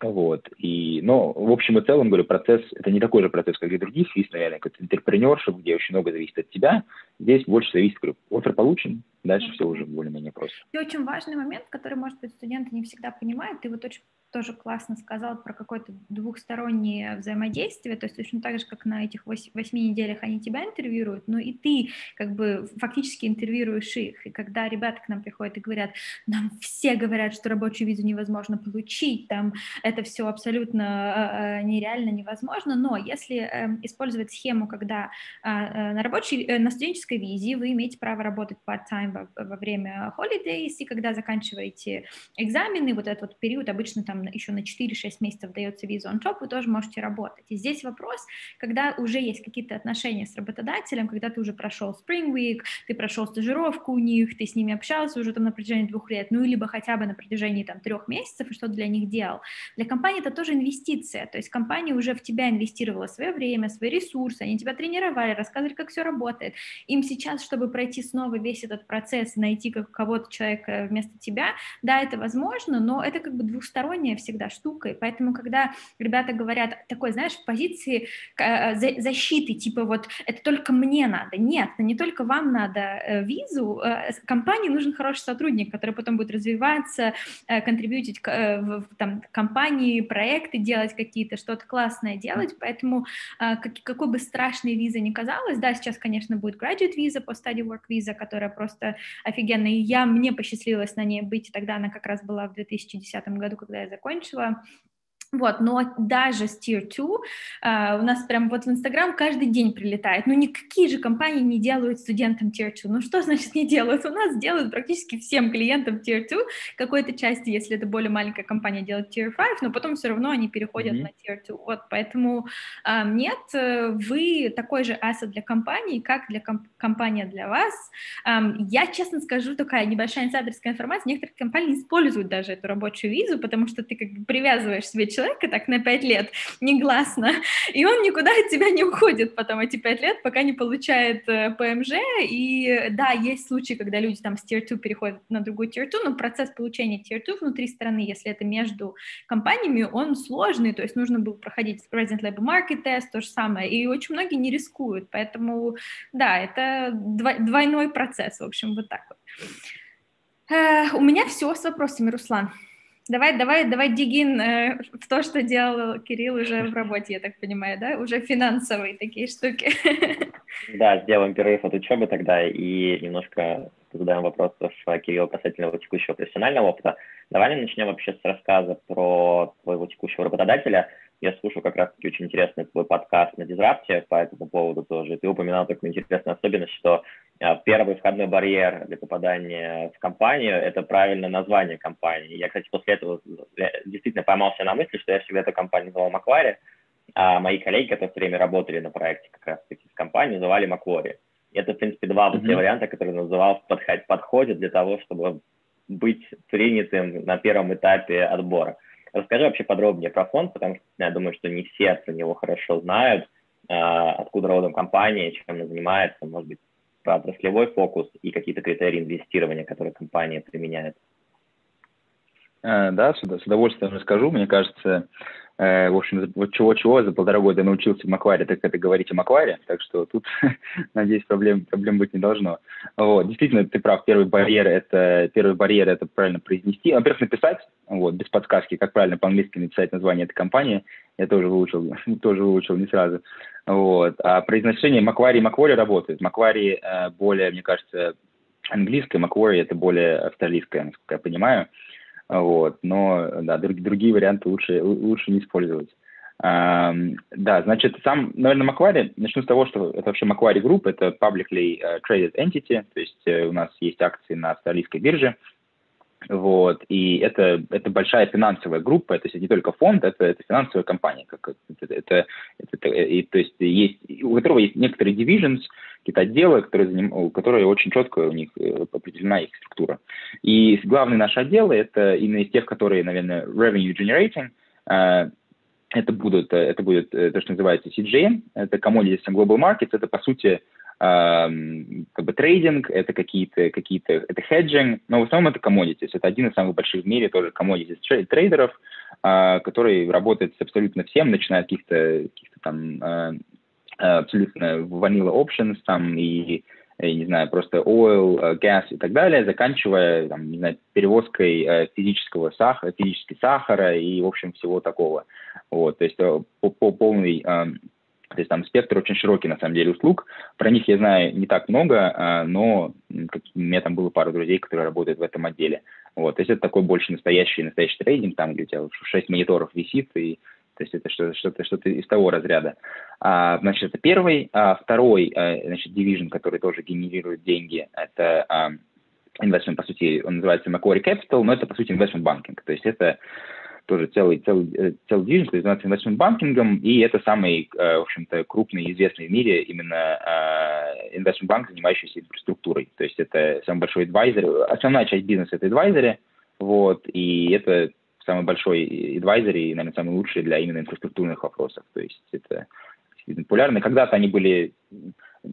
Вот. И, но в общем и целом, говорю, процесс, это не такой же процесс, как и других. Есть, наверное, как интерпренершип, где очень много зависит от тебя. Здесь больше зависит, говорю, офер получен, дальше все уже более-менее просто. И очень важный момент, который, может быть, студенты не всегда понимают, ты вот очень тоже классно сказал про какое-то двухстороннее взаимодействие, то есть точно так же, как на этих восьми неделях они тебя интервьюируют, но и ты как бы фактически интервьюируешь их, и когда ребята к нам приходят и говорят, нам все говорят, что рабочую визу невозможно получить, там это все абсолютно э, нереально невозможно, но если э, использовать схему, когда э, на рабочей, э, на студенческой визе вы имеете право работать part-time во, во время holidays, и когда заканчиваете экзамены, вот этот вот период обычно там еще на 4-6 месяцев дается виза on top, вы тоже можете работать. И здесь вопрос, когда уже есть какие-то отношения с работодателем, когда ты уже прошел Spring Week, ты прошел стажировку у них, ты с ними общался уже там на протяжении двух лет, ну, либо хотя бы на протяжении там трех месяцев и что для них делал. Для компании это тоже инвестиция, то есть компания уже в тебя инвестировала свое время, свои ресурсы, они тебя тренировали, рассказывали, как все работает. Им сейчас, чтобы пройти снова весь этот процесс, найти кого-то человека вместо тебя, да, это возможно, но это как бы двухсторонняя сложная всегда штука, и поэтому, когда ребята говорят такой, знаешь, в позиции э, защиты, типа вот это только мне надо, нет, не только вам надо э, визу, э, компании нужен хороший сотрудник, который потом будет развиваться, контрибьютить в там, компании, проекты делать какие-то, что-то классное делать, поэтому какой бы страшной виза ни казалась, да, сейчас, конечно, будет graduate виза, post-study work виза, которая просто офигенная, и я, мне посчастливилось на ней быть, тогда она как раз была в 2010 году, когда я закончила. Вот, но даже с Tier 2 uh, у нас прям вот в Инстаграм каждый день прилетает. Ну, никакие же компании не делают студентам Tier 2. Ну, что значит не делают? У нас делают практически всем клиентам Tier 2. Какой-то части, если это более маленькая компания, делает Tier 5, но потом все равно они переходят mm-hmm. на Tier 2. Вот, поэтому uh, нет, вы такой же asset для компании, как для комп- компания для вас. Um, я, честно скажу, такая небольшая инсайдерская информация. Некоторые компании используют даже эту рабочую визу, потому что ты как бы привязываешь себе человека человека так на пять лет, негласно, и он никуда от тебя не уходит потом эти пять лет, пока не получает э, ПМЖ, и да, есть случаи, когда люди там с Tier 2 переходят на другую Tier 2, но процесс получения Tier 2 внутри страны, если это между компаниями, он сложный, то есть нужно было проходить Resident Labor Market Test, то же самое, и очень многие не рискуют, поэтому, да, это двойной процесс, в общем, вот так вот. Э, у меня все с вопросами, Руслан. Давай, давай, давай дигин э, в то, что делал Кирилл уже в работе, я так понимаю, да? Уже финансовые такие штуки. Да, сделаем перерыв от учебы тогда и немножко задаем вопросов Кириллу касательно его текущего профессионального опыта. Давай начнем вообще с рассказа про твоего текущего работодателя. Я слушал как раз-таки очень интересный твой подкаст на дизрапте по этому поводу тоже. Ты упоминал такую интересную особенность, что а, первый входной барьер для попадания в компанию – это правильное название компании. Я, кстати, после этого действительно поймался на мысли, что я всегда эту компанию называл Маквари, а мои коллеги, которые все время работали на проекте как раз-таки с компанией, называли Маквари. Это, в принципе, два вот mm-hmm. те варианта, которые называл подход, подходят для того, чтобы быть принятым на первом этапе отбора. Расскажи вообще подробнее про фонд, потому что я думаю, что не все про него хорошо знают, а, откуда родом компания, чем она занимается, может быть, про отраслевой фокус и какие-то критерии инвестирования, которые компания применяет. Э, да, с удовольствием расскажу. Мне кажется, Э, в общем, вот чего-чего за полтора года научился в Макваре, так это говорить о Макваре, так что тут, надеюсь, проблем, проблем быть не должно. Вот, действительно, ты прав, первый барьер это, первый барьер это правильно произнести, во-первых, написать, вот, без подсказки, как правильно по-английски написать название этой компании, я тоже выучил, тоже выучил не сразу. Вот, а произношение Маквари и Маквари работает. Маквари э, более, мне кажется, английское, Маквари это более австралийское, насколько я понимаю. Вот, но да, друг, другие варианты лучше, лучше не использовать. А, да, значит, сам, наверное, Macquarie, начну с того, что это вообще Macquarie Group, это publicly uh, traded entity, то есть uh, у нас есть акции на австралийской бирже, вот, и это, это большая финансовая группа, то есть это не только фонд, это, это финансовая компания, как, это, это, это, и, то есть есть, у которого есть некоторые divisions, какие-то отделы, которые, заним, которые очень четко у них э, определена их структура. И главные наши отделы это именно из тех, которые, наверное, revenue generating, э, это будут, э, это будет то, что называется CGM, это Commodities and Global Markets, это, по сути, как бы трейдинг, это какие-то, какие-то, это хеджинг, но в основном это commodities. Это один из самых больших в мире тоже commodities трейдеров, который работает с абсолютно всем, начиная от каких-то, каких-то там абсолютно vanilla options там и, я не знаю, просто oil, э, gas и так далее, заканчивая, там, не знаю, перевозкой э, физического сахара, физически сахара и, в общем, всего такого. Вот, то есть по, по полный то есть там спектр очень широкий, на самом деле, услуг. Про них я знаю не так много, но у меня там было пару друзей, которые работают в этом отделе. Вот, то есть это такой больше настоящий, настоящий трейдинг, там, где у тебя 6 мониторов висит, и то есть это что-то что -то, что -то из того разряда. А, значит, это первый. А, второй, а, значит, division, который тоже генерирует деньги, это а, investment, по сути, он называется Macquarie Capital, но это, по сути, investment banking. То есть это тоже целый, целый, э, целый division, который занимается investment банкингом, и это самый, э, в общем-то, крупный известный в мире именно investment банк, занимающийся инфраструктурой. То есть это самый большой advisor. Основная часть бизнеса — это advisory, вот, и это самый большой advisory и, наверное, самый лучший для именно инфраструктурных вопросов. То есть это популярно. Когда-то они были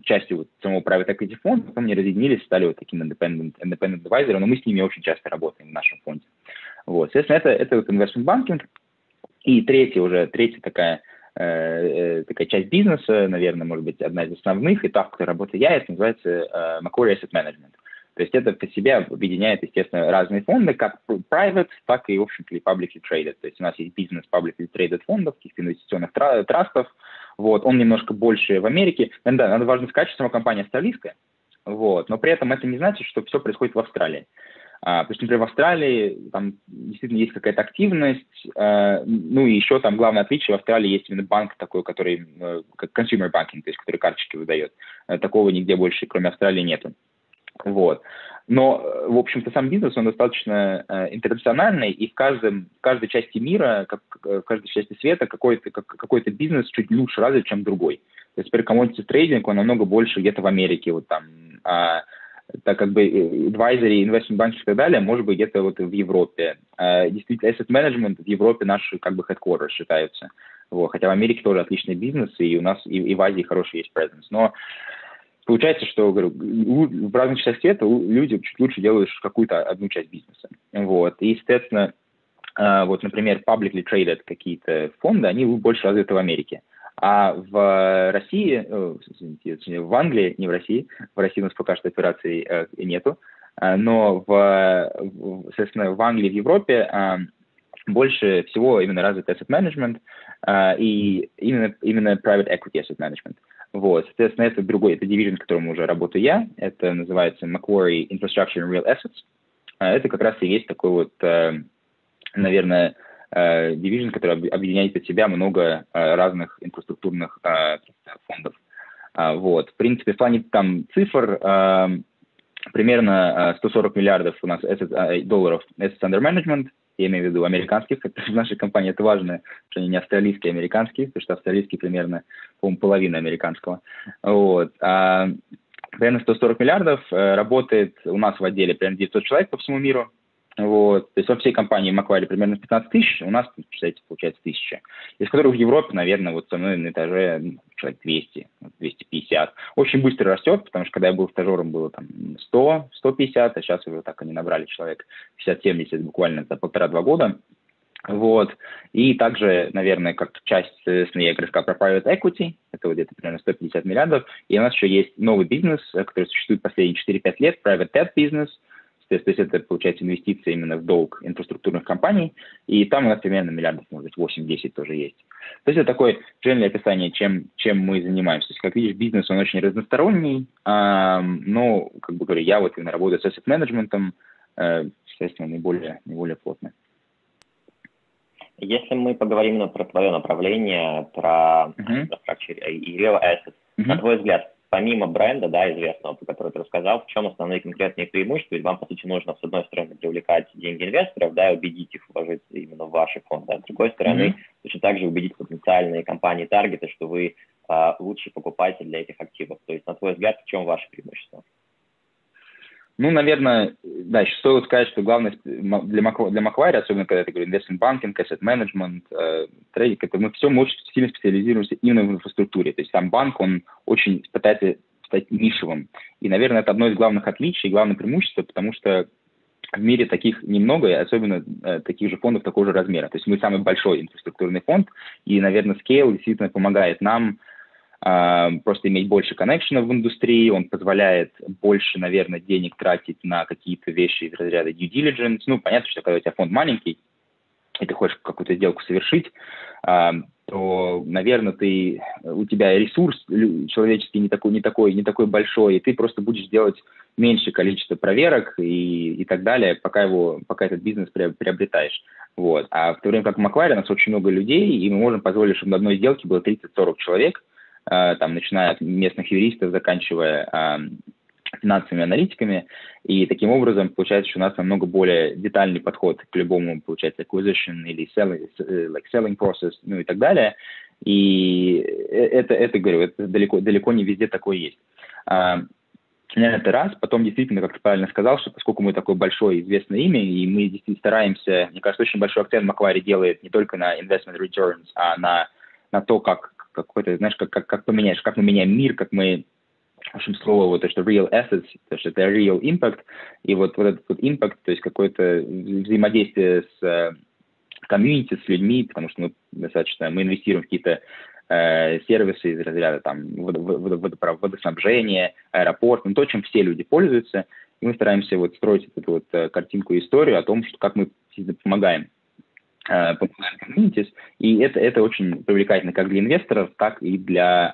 частью вот самого private equity фонда, потом они разъединились, стали вот таким independent, independent advisor, но мы с ними очень часто работаем в нашем фонде. Вот, соответственно, это, это вот investment banking. И третья уже, третья такая, э, э, такая часть бизнеса, наверное, может быть, одна из основных, и та, в которой работаю я, это называется э, Macquarie Asset Management. То есть это по себе объединяет, естественно, разные фонды, как private, так и, в общем-то, publicly traded. То есть у нас есть бизнес publicly traded фондов, каких-то инвестиционных трастов. Вот, он немножко больше в Америке. Да, надо важно сказать, что сама компания австралийская, вот, но при этом это не значит, что все происходит в Австралии. А, то есть, например, в Австралии там действительно есть какая-то активность, а, ну и еще там главное отличие, в Австралии есть именно банк такой, который, э, как consumer banking, то есть который карточки выдает. Э, такого нигде больше, кроме Австралии, нету. Вот. Но, в общем-то, сам бизнес, он достаточно э, интернациональный, и в, каждом, в каждой части мира, как, в каждой части света какой-то как, какой бизнес чуть лучше развит, чем другой. То есть, например, commodity трейдинг, он намного больше где-то в Америке, вот там, а, так как бы э, advisory, investment banking и так далее, может быть, где-то вот в Европе. А, действительно, asset management в Европе наши как бы headquarters считаются. Вот. Хотя в Америке тоже отличный бизнес, и у нас и, и в Азии хороший есть presence. Но Получается, что говорю, в разных частях света люди чуть лучше делают какую-то одну часть бизнеса. Вот. И, естественно, а, вот, например, publicly traded какие-то фонды, они больше развиты в Америке. А в России, извините, в Англии, не в России, в России у нас пока что операций э, нету, а, но в, соответственно, в Англии, в Европе а, больше всего именно развит asset management и именно, именно private equity asset management. Вот, соответственно, это другой, это division, в котором уже работаю я, это называется Macquarie Infrastructure and Real Assets. А это как раз и есть такой вот, э, наверное, э, division, который объединяет под себя много э, разных инфраструктурных э, фондов. Э, вот. В принципе, в плане там цифр э, примерно 140 миллиардов у нас долларов assets under management, я имею в виду американских, это в нашей компании это важно, что они не австралийские, а американские, потому что австралийский примерно, по-моему, половина американского. Вот. А, примерно 140 миллиардов, работает у нас в отделе примерно 900 человек по всему миру, вот. То есть во всей компании Macquarie примерно 15 тысяч, у нас, представляете, получается тысяча. Из которых в Европе, наверное, вот со мной на этаже ну, человек 200, 250. Очень быстро растет, потому что когда я был стажером, было там 100, 150, а сейчас уже так они набрали человек 50-70 буквально за полтора-два года. Вот. И также, наверное, как часть, соответственно, я говорю, про private equity, это вот где-то примерно 150 миллиардов. И у нас еще есть новый бизнес, который существует последние 4-5 лет, private debt business – то есть это, получается, инвестиции именно в долг инфраструктурных компаний, и там у нас примерно миллиардов, может быть, 8-10 тоже есть. То есть это такое general описание, чем, чем мы занимаемся. То есть, как видишь, бизнес, он очень разносторонний, а, но, как бы говорю, я вот именно работаю с asset менеджментом, э, естественно, наиболее, наиболее плотно. Если мы поговорим именно про твое направление, про uh-huh. и real assets, uh-huh. на твой взгляд, помимо бренда, да, известного, про который ты рассказал, в чем основные конкретные преимущества? Ведь вам, по сути, нужно, с одной стороны, привлекать деньги инвесторов, да, и убедить их вложиться именно в ваши фонды, а с другой стороны, mm-hmm. точно так же убедить потенциальные компании таргеты, что вы а, лучший покупатель для этих активов. То есть, на твой взгляд, в чем ваше преимущество? Ну, наверное, да, еще стоит сказать, что главное для, Мак, для Macquarie, особенно когда ты говоришь investment banking, asset management, э, трейдинг, это мы все, мы очень сильно специализируемся именно в инфраструктуре. То есть там банк, он очень пытается стать нишевым. И, наверное, это одно из главных отличий, главное преимущество, потому что в мире таких немного, и особенно э, таких же фондов такого же размера. То есть мы самый большой инфраструктурный фонд, и, наверное, Scale действительно помогает нам просто иметь больше коннекшенов в индустрии, он позволяет больше, наверное, денег тратить на какие-то вещи из разряда due diligence. Ну, понятно, что когда у тебя фонд маленький, и ты хочешь какую-то сделку совершить, то, наверное, ты, у тебя ресурс человеческий не такой, не такой, не такой большой, и ты просто будешь делать меньшее количество проверок и, и так далее, пока его, пока этот бизнес приобретаешь. Вот. А в то время как в Macquarie у нас очень много людей, и мы можем позволить, чтобы на одной сделке было 30-40 человек, там, начиная от местных юристов, заканчивая э, финансовыми аналитиками, и таким образом получается, что у нас намного более детальный подход к любому, получается, acquisition или selling, э, like selling process, ну и так далее, и это, это говорю, это далеко, далеко не везде такое есть. А, это раз. Потом, действительно, как ты правильно сказал, что поскольку мы такое большое известное имя, и мы действительно стараемся, мне кажется, очень большой акцент Macquarie делает не только на investment returns, а на, на то, как какой-то, знаешь, как, как, как поменяешь, как мы меняем мир, как мы в общем, слово вот то, что real assets, то, что это real impact, и вот, вот этот вот impact, то есть какое-то взаимодействие с комьюнити, с людьми, потому что мы достаточно, мы инвестируем в какие-то э, сервисы из разряда там водо, водо, водоснабжения, аэропорт, ну, то, чем все люди пользуются, и мы стараемся вот строить эту вот э, картинку историю о том, что как мы помогаем Э, популярных communities, и это, это очень привлекательно как для инвесторов, так и для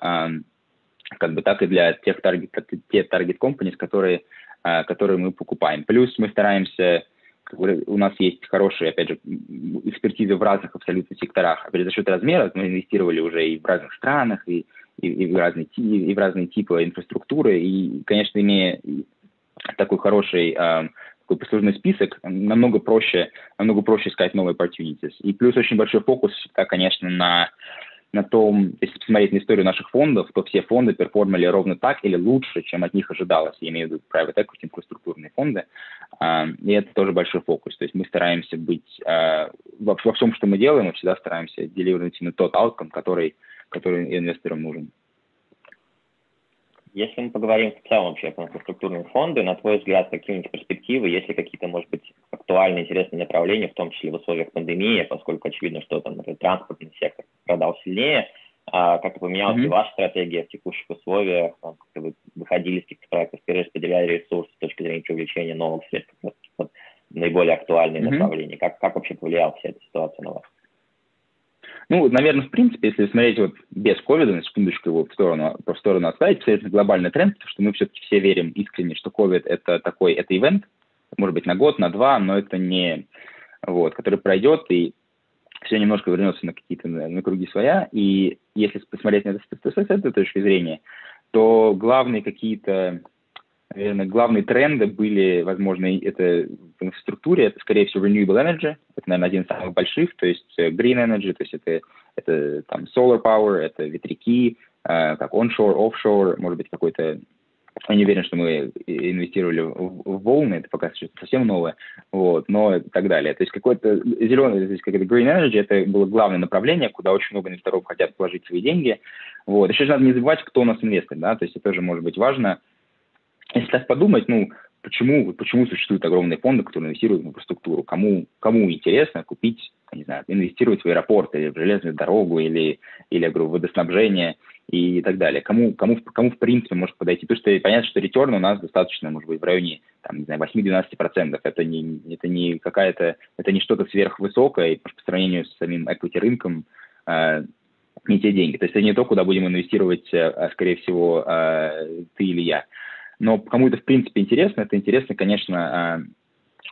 как бы так и для тех таргет, те таргет companies, которые, э, которые мы покупаем. Плюс мы стараемся, у нас есть хорошие, опять же, экспертизы в разных абсолютно секторах. Опять за счет размера мы инвестировали уже и в разных странах, и, и, и, в, разные, и в разные типы инфраструктуры. И, конечно, имея такой хороший такой послужной список, намного проще, намного проще искать новые opportunities. И плюс очень большой фокус всегда, конечно, на, на том, если посмотреть на историю наших фондов, то все фонды перформали ровно так или лучше, чем от них ожидалось. Я имею в виду private equity, инфраструктурные фонды. Uh, и это тоже большой фокус. То есть мы стараемся быть uh, во, всем, что мы делаем, мы всегда стараемся деливировать именно тот outcome, который, который инвесторам нужен. Если мы поговорим в целом вообще про инфраструктурные фонды, на твой взгляд, какие-нибудь перспективы, есть ли какие-то, может быть, актуальные, интересные направления, в том числе в условиях пандемии, поскольку очевидно, что там, например, транспортный сектор продал сильнее, а как поменялась mm-hmm. ваша стратегия в текущих условиях, там, как вы выходили из каких-то проектов, перераспределяли ресурсы с точки зрения привлечения новых средств, вот, вот, наиболее актуальные mm-hmm. направления, как, как вообще повлияла вся эта ситуация на вас? Ну, наверное, в принципе, если смотреть вот без ковида, на секундочку его в сторону, в сторону отставить, это глобальный тренд, потому что мы все-таки все верим искренне, что ковид это такой, это ивент, может быть, на год, на два, но это не, вот, который пройдет, и все немножко вернется на какие-то на, на круги своя, и если посмотреть на это с, с этой точки зрения, то главные какие-то, наверное, главные тренды были, возможно, это в инфраструктуре, это, скорее всего, renewable energy, это, наверное, один из самых больших, то есть э, green energy, то есть это, это там solar power, это ветряки, э, как onshore, offshore, может быть, какой-то я не уверен, что мы инвестировали в, волны, это пока что совсем новое, вот, но и так далее. То есть какой-то зеленый, то есть какой-то green energy, это было главное направление, куда очень много инвесторов хотят положить свои деньги. Вот. Еще надо не забывать, кто у нас инвестор, да, то есть это тоже может быть важно. Если так подумать, ну, почему, почему существуют огромные фонды, которые инвестируют в инфраструктуру? Кому, кому интересно купить, не знаю, инвестировать в аэропорт или в железную дорогу или, или я говорю, в водоснабжение – и так далее. Кому, кому, кому в принципе может подойти? Потому что понятно, что ретерн у нас достаточно, может быть, в районе там, не знаю, 8-12%. Это не, это не какая-то, это не что-то сверхвысокое, по сравнению с самим equity рынком э, не те деньги. То есть это не то, куда будем инвестировать, э, а, скорее всего, э, ты или я. Но кому это в принципе интересно, это интересно, конечно,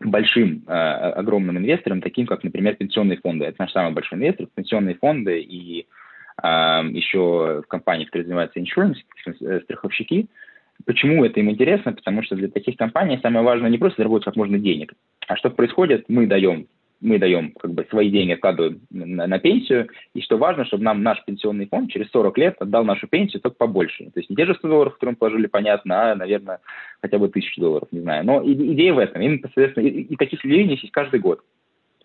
э, большим, э, огромным инвесторам, таким как, например, пенсионные фонды. Это наш самый большой инвестор, пенсионные фонды и еще в компании, которая занимается insurance, э, страховщики. Почему это им интересно? Потому что для таких компаний самое важное не просто заработать как можно денег, а что происходит, мы даем мы даем как бы свои деньги, откладываем на, на пенсию, и что важно, чтобы нам наш пенсионный фонд через 40 лет отдал нашу пенсию только побольше. То есть не те же 100 долларов, которые мы положили, понятно, а, наверное, хотя бы 1000 долларов, не знаю. Но идея в этом. Им, соответственно, и, и таких людей есть каждый год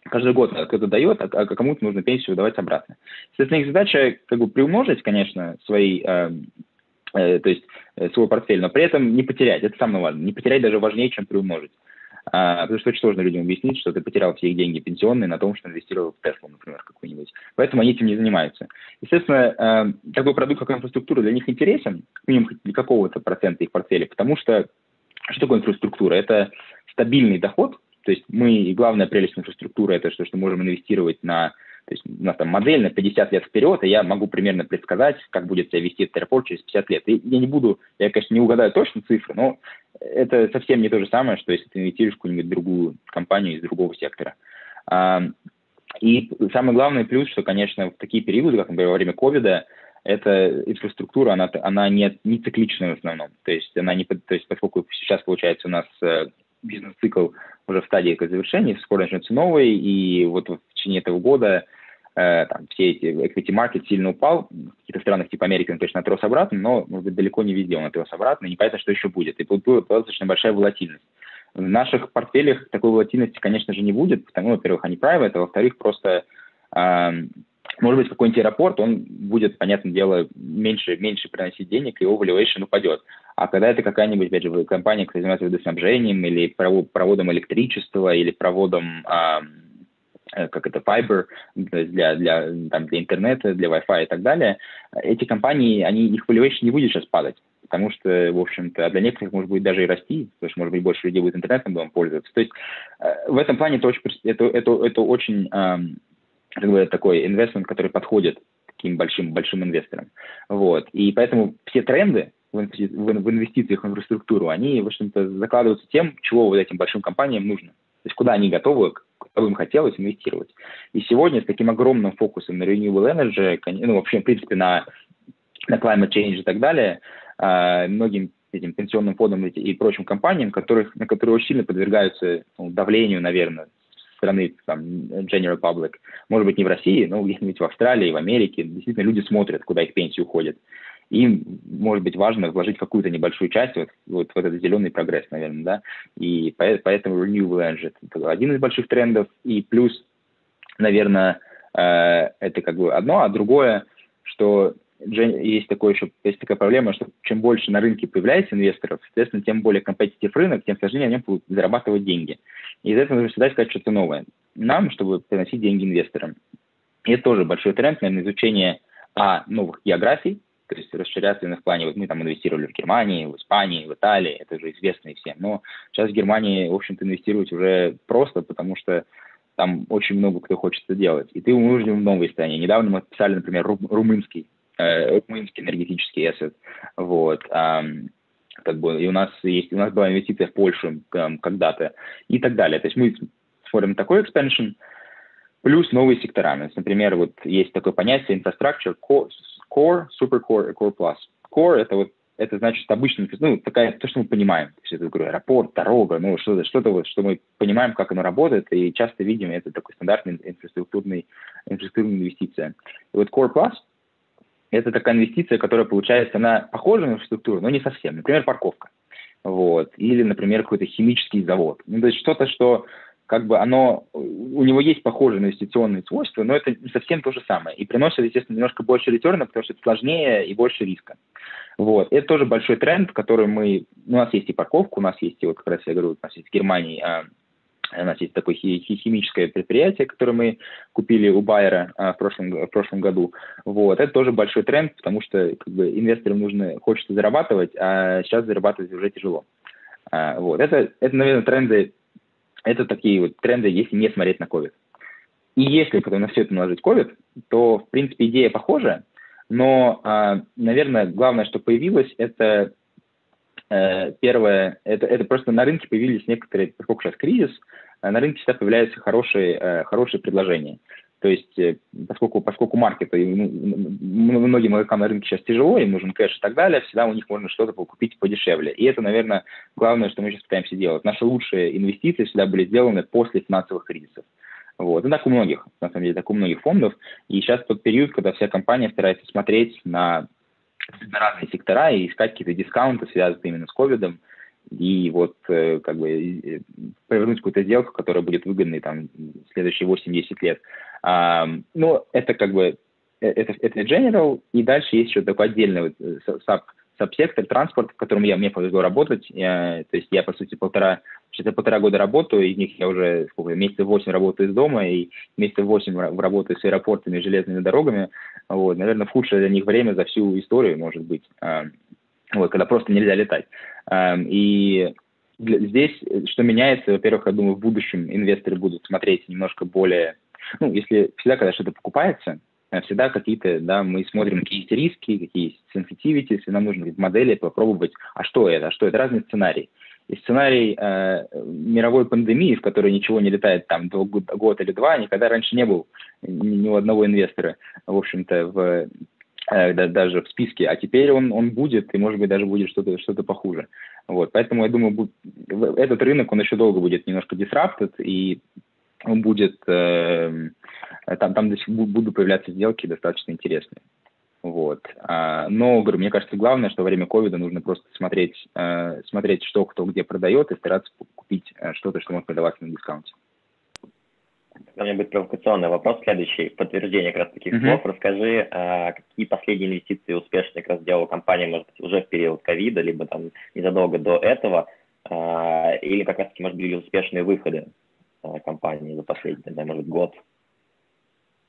каждый год кто-то дает, а, а кому-то нужно пенсию выдавать обратно. Соответственно, их задача как бы приумножить, конечно, свои, э, э, то есть э, свой портфель, но при этом не потерять. Это самое важное. Не потерять даже важнее, чем приумножить. А, потому что очень сложно людям объяснить, что ты потерял все их деньги пенсионные на том, что инвестировал в Теслу, например, какую-нибудь. Поэтому они этим не занимаются. Естественно, э, такой продукт, как инфраструктура, для них интересен, минимум для какого-то процента их портфеля, потому что что такое инфраструктура? Это стабильный доход, то есть мы, и главная прелесть инфраструктуры, это что, что можем инвестировать на, то есть у нас там модель на 50 лет вперед, и я могу примерно предсказать, как будет себя вести этот через 50 лет. И я не буду, я, конечно, не угадаю точно цифры, но это совсем не то же самое, что если ты инвестируешь в какую-нибудь другую компанию из другого сектора. И самый главный плюс, что, конечно, в такие периоды, как, например, во время ковида, эта инфраструктура, она, она не, не цикличная в основном. То есть она не, то есть поскольку сейчас, получается, у нас э, бизнес-цикл уже в стадии завершения, скоро начнется новый, и вот в течение этого года там, все эти equity market сильно упал, в каких-то странах типа Америки он, конечно, отрос обратно, но, может быть, далеко не везде он отрос обратно, и непонятно, что еще будет, и была достаточно большая волатильность. В наших портфелях такой волатильности, конечно же, не будет, потому, во-первых, они private, а во-вторых, просто э, может быть, какой-нибудь аэропорт, он будет, понятное дело, меньше, меньше приносить денег, и его valuation упадет. А когда это какая-нибудь, опять же, компания, которая занимается водоснабжением или проводом электричества, или проводом, а, как это, fiber для, для, там, для интернета, для Wi-Fi и так далее, эти компании, они, их valuation не будет сейчас падать потому что, в общем-то, для некоторых может быть даже и расти, потому что, может быть, больше людей будет интернетом домом пользоваться. То есть э, в этом плане это очень, это, это, это очень как бы такой инвестмент, который подходит таким большим, большим инвесторам. Вот. И поэтому все тренды в инвестициях в инфраструктуру, они, в общем-то, закладываются тем, чего вот этим большим компаниям нужно. То есть куда они готовы, куда им хотелось инвестировать. И сегодня с таким огромным фокусом на renewable energy, ну, вообще, в принципе, на, на climate change и так далее, э, многим этим пенсионным фондам и прочим компаниям, которых, на которые очень сильно подвергаются ну, давлению, наверное, страны, там, General Public, может быть, не в России, но где-нибудь в Австралии, в Америке, действительно люди смотрят, куда их пенсии уходят. Им, может быть, важно вложить какую-то небольшую часть вот, вот в этот зеленый прогресс, наверное, да, и поэтому Renewable Energy – это один из больших трендов, и плюс, наверное, э, это как бы одно, а другое, что есть, такое еще, есть такая проблема, что чем больше на рынке появляется инвесторов, соответственно, тем более компетитив рынок, тем сложнее они будут зарабатывать деньги. И из этого нужно всегда искать что-то новое. Нам, чтобы приносить деньги инвесторам. И это тоже большой тренд, наверное, изучение а, новых географий, то есть расширяться в плане, вот мы там инвестировали в Германии, в Испании, в Италии, это уже известно всем, но сейчас в Германии, в общем-то, инвестировать уже просто, потому что там очень много кто хочет это делать. И ты вынужден в новые стране. Недавно мы писали, например, румынский Э, румынский энергетический ассет. Вот. Как бы, и у нас есть, у нас была инвестиция в Польшу когда-то и так далее. То есть мы смотрим такой expansion. плюс новые сектора. Например, вот есть такое понятие infrastructure core, core supercore и core plus. Core — это вот это значит обычно, ну, такая, то, что мы понимаем. То есть это, говорю, аэропорт, дорога, ну, что-то, что-то вот, что мы понимаем, как оно работает, и часто видим, это такой стандартный инфраструктурный, инфраструктурная инвестиция. И вот Core Plus – это такая инвестиция, которая, получается, она похожа на инфраструктуру, но не совсем. Например, парковка. Вот. Или, например, какой-то химический завод. Ну, то есть что-то, что как бы оно, у него есть похожие инвестиционные свойства, но это не совсем то же самое. И приносит, естественно, немножко больше ретерна, потому что это сложнее и больше риска. Вот. Это тоже большой тренд, который мы... У нас есть и парковка, у нас есть, вот как раз я говорю, у нас есть в Германии а, у нас есть такое химическое предприятие, которое мы купили у Байера а, в, прошлом, в прошлом году. Вот. Это тоже большой тренд, потому что как бы, инвесторам нужно, хочется зарабатывать, а сейчас зарабатывать уже тяжело. А, вот. Это, это, наверное, тренды это такие вот тренды, если не смотреть на COVID. И если потом на все это наложить COVID, то, в принципе, идея похожа, но, а, наверное, главное, что появилось, это э, первое, это, это просто на рынке появились некоторые, поскольку сейчас кризис, а на рынке всегда появляются хорошие, э, хорошие предложения. То есть, э, поскольку, поскольку маркету, ну, многим игрокам на рынке сейчас тяжело, им нужен кэш и так далее, всегда у них можно что-то купить подешевле. И это, наверное, главное, что мы сейчас пытаемся делать. Наши лучшие инвестиции всегда были сделаны после финансовых кризисов. Вот. И так у многих, на самом деле, так у многих фондов. И сейчас тот период, когда вся компания старается смотреть на, на разные сектора и искать какие-то дискаунты, связанные именно с ковидом, и вот э, как бы повернуть какую-то сделку, которая будет выгодной там следующие 8-10 лет. А, ну, это как бы, э, это, это general, и дальше есть еще такой отдельный вот, э, саб, сабсектор транспорт, в котором я, мне повезло работать. Я, то есть я, по сути, полтора, сейчас полтора года работаю, из них я уже сколько, месяцев восемь работаю из дома, и месяцев восемь работаю с аэропортами железными дорогами. Вот, наверное, в худшее для них время за всю историю, может быть, вот, когда просто нельзя летать. И здесь что меняется, во-первых, я думаю, в будущем инвесторы будут смотреть немножко более ну, если всегда, когда что-то покупается, э, всегда какие-то, да, мы смотрим, какие есть риски, какие есть sensitivity, если нам нужно модели попробовать, а что это, а что это, разные сценарии. И сценарий э, мировой пандемии, в которой ничего не летает там год, год или два, никогда раньше не был ни, ни у одного инвестора, в общем-то, в, э, даже в списке, а теперь он, он будет, и, может быть, даже будет что-то что похуже. Вот, поэтому, я думаю, будет, этот рынок, он еще долго будет немножко disrupted, и он будет, э, там, там будут появляться сделки достаточно интересные. Вот. А, но, говорю, мне кажется, главное, что во время ковида нужно просто смотреть, э, смотреть, что кто где продает, и стараться купить э, что-то, что может продаваться на дискаунте. У меня будет провокационный вопрос следующий, подтверждение как раз таких uh-huh. слов. Расскажи, а, какие последние инвестиции успешно как раз сделала компания, может быть, уже в период ковида, либо там незадолго до этого, а, или как раз таки, может, были успешные выходы Э, компании за последний, да, может, год?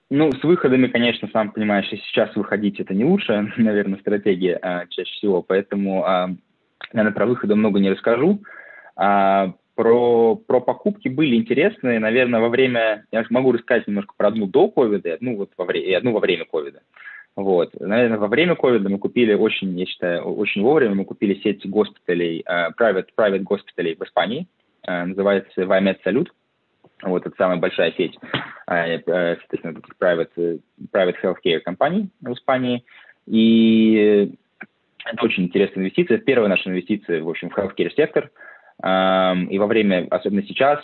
Ну, с выходами, конечно, сам понимаешь, и сейчас выходить это не лучшая, наверное, стратегия а, чаще всего, поэтому, а, наверное, про выходы много не расскажу. А, про, про покупки были интересные, наверное, во время, я могу рассказать немножко про одну до ковида одну, вот во, время, и одну во время ковида. Вот. Наверное, во время ковида мы купили очень, я считаю, очень вовремя, мы купили сеть госпиталей, uh, private, private госпиталей в Испании, uh, называется Vimed Salute. Вот это самая большая сеть, э, э, соответственно, таких private, private healthcare компаний в Испании. И это очень интересная инвестиция. Первая наша инвестиция, в общем, в healthcare сектор. И во время, особенно сейчас,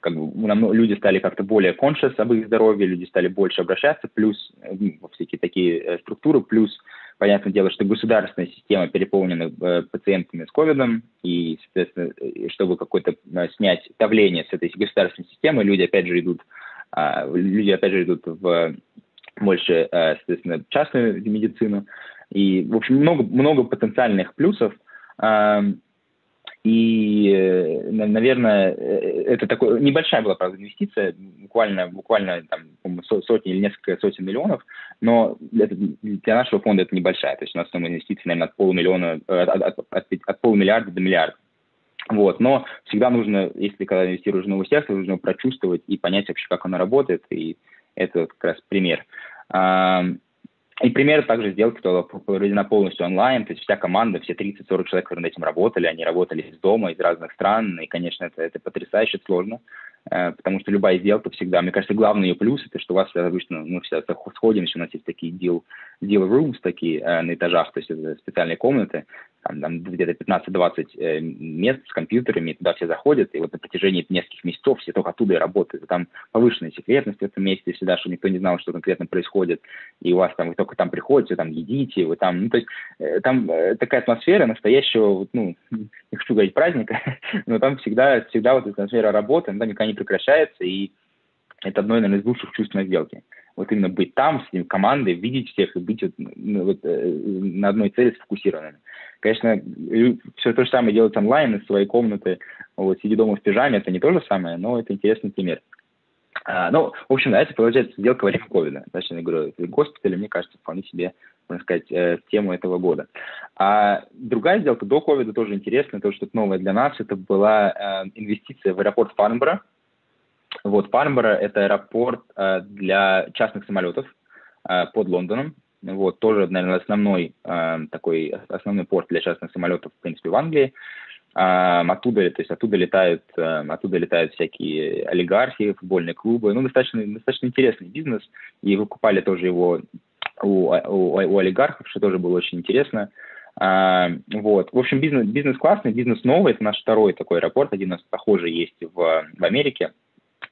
как бы, люди стали как-то более conscious об их здоровье, люди стали больше обращаться, плюс э, всякие такие структуры, плюс Понятное дело, что государственная система переполнена э, пациентами с ковидом, и, соответственно, чтобы какое-то э, снять давление с этой государственной системы, люди опять же идут, э, люди опять же идут в больше, э, соответственно, частную медицину. И, в общем, много, много потенциальных плюсов. И, э, наверное, э, это такой небольшая была, правда, инвестиция, буквально, буквально там, сотни или несколько сотен миллионов, но для нашего фонда это небольшая. То есть у нас там инвестиции, наверное, от полумиллиона, э, от, от, от, от полумиллиарда до миллиарда. Вот. Но всегда нужно, если когда инвестируешь в новый сектор, нужно прочувствовать и понять вообще, как оно работает, и это как раз пример. И пример также сделки была проведена полностью онлайн, то есть вся команда, все 30-40 человек, которые над этим работали, они работали из дома, из разных стран, и, конечно, это, это потрясающе сложно, э, потому что любая сделка всегда, мне кажется, главный ее плюс, это что у вас обычно, мы все сходимся, у нас есть такие deal, deal rooms такие э, на этажах, то есть это специальные комнаты, там, там где-то 15-20 э, мест с компьютерами, туда все заходят, и вот на протяжении нескольких месяцев все только оттуда и работают. Там повышенная секретность в этом месте всегда, чтобы никто не знал, что конкретно происходит, и у вас там, вы только там приходите, там едите, вы там, ну, то есть э, там э, такая атмосфера настоящего, ну, не хочу говорить праздника, но там всегда, всегда вот эта атмосфера работы, она никогда не прекращается, и это одно, наверное, из лучших чувств на сделке вот именно быть там, с ним, командой, видеть всех и быть вот, ну, вот, э, на одной цели сфокусированными. Конечно, все то же самое делать онлайн из своей комнаты, вот, сидя дома в пижаме, это не то же самое, но это интересный пример. А, ну, в общем, да, это получается сделка во время ковида. Точнее говорю, госпитали, мне кажется, вполне себе, можно сказать, э, тему этого года. А другая сделка до ковида тоже интересная, то, что это новое для нас, это была э, инвестиция в аэропорт Фарнборо, вот, Фарнборо – это аэропорт э, для частных самолетов э, под Лондоном. Вот, тоже, наверное, основной э, такой, основной порт для частных самолетов, в принципе, в Англии. Оттуда, то есть оттуда летают, оттуда летают всякие олигархи, футбольные клубы. Ну, достаточно, достаточно интересный бизнес. И выкупали тоже его у, у, у олигархов, что тоже было очень интересно. А, вот. В общем, бизнес, бизнес классный, бизнес новый. Это наш второй такой аэропорт. Один у нас похожий есть в, в Америке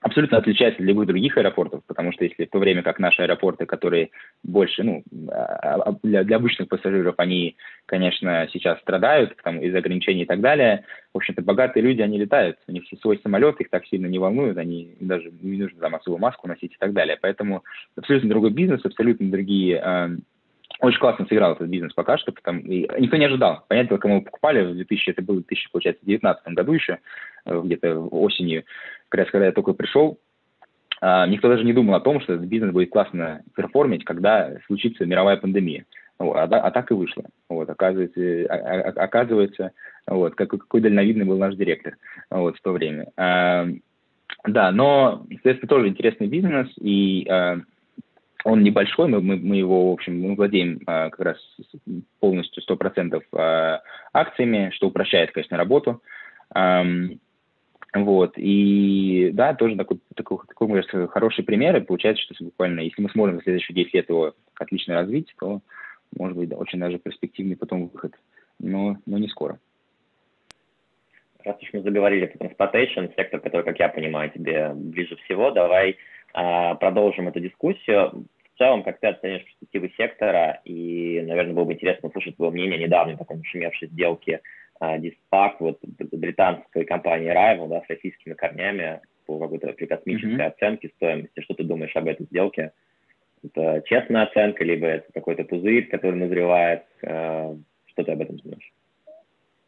абсолютно отличается от любых других аэропортов, потому что если в то время как наши аэропорты, которые больше, ну, а, а, для, для обычных пассажиров, они, конечно, сейчас страдают там, из-за ограничений и так далее, в общем-то, богатые люди, они летают, у них свой самолет, их так сильно не волнует, они даже не нужно там особую маску носить и так далее. Поэтому абсолютно другой бизнес, абсолютно другие э, очень классно сыграл этот бизнес пока что, потому и никто не ожидал. Понятно, кому покупали в 2000, это было в 2019 году еще, э, где-то осенью, как раз когда я только пришел, а, никто даже не думал о том, что этот бизнес будет классно перформить, когда случится мировая пандемия. Вот, а, а так и вышло. Вот, оказывается, а, а, оказывается вот, как, какой дальновидный был наш директор вот, в то время. А, да, но, соответственно, тоже интересный бизнес, и а, он небольшой, мы, мы, мы его, в общем, мы владеем а, как раз полностью 100% а, акциями, что упрощает, конечно, работу. А, вот, и да, тоже такой, такой, такой мне кажется, хороший пример, и получается, что буквально, если мы сможем в следующие 10 лет его отлично развить, то, может быть, да, очень даже перспективный потом выход, но, но не скоро. Раз уж мы заговорили про transportation, сектор, который, как я понимаю, тебе ближе всего, давай а, продолжим эту дискуссию. В целом, как ты оценишь перспективы сектора, и, наверное, было бы интересно услышать твое мнение недавней такой нашумевшей сделки Диспак, вот британской компании Rival, да, с российскими корнями по какой-то при космической mm-hmm. оценке стоимости. Что ты думаешь об этой сделке? Это честная оценка, либо это какой-то пузырь, который назревает? Э, что ты об этом думаешь?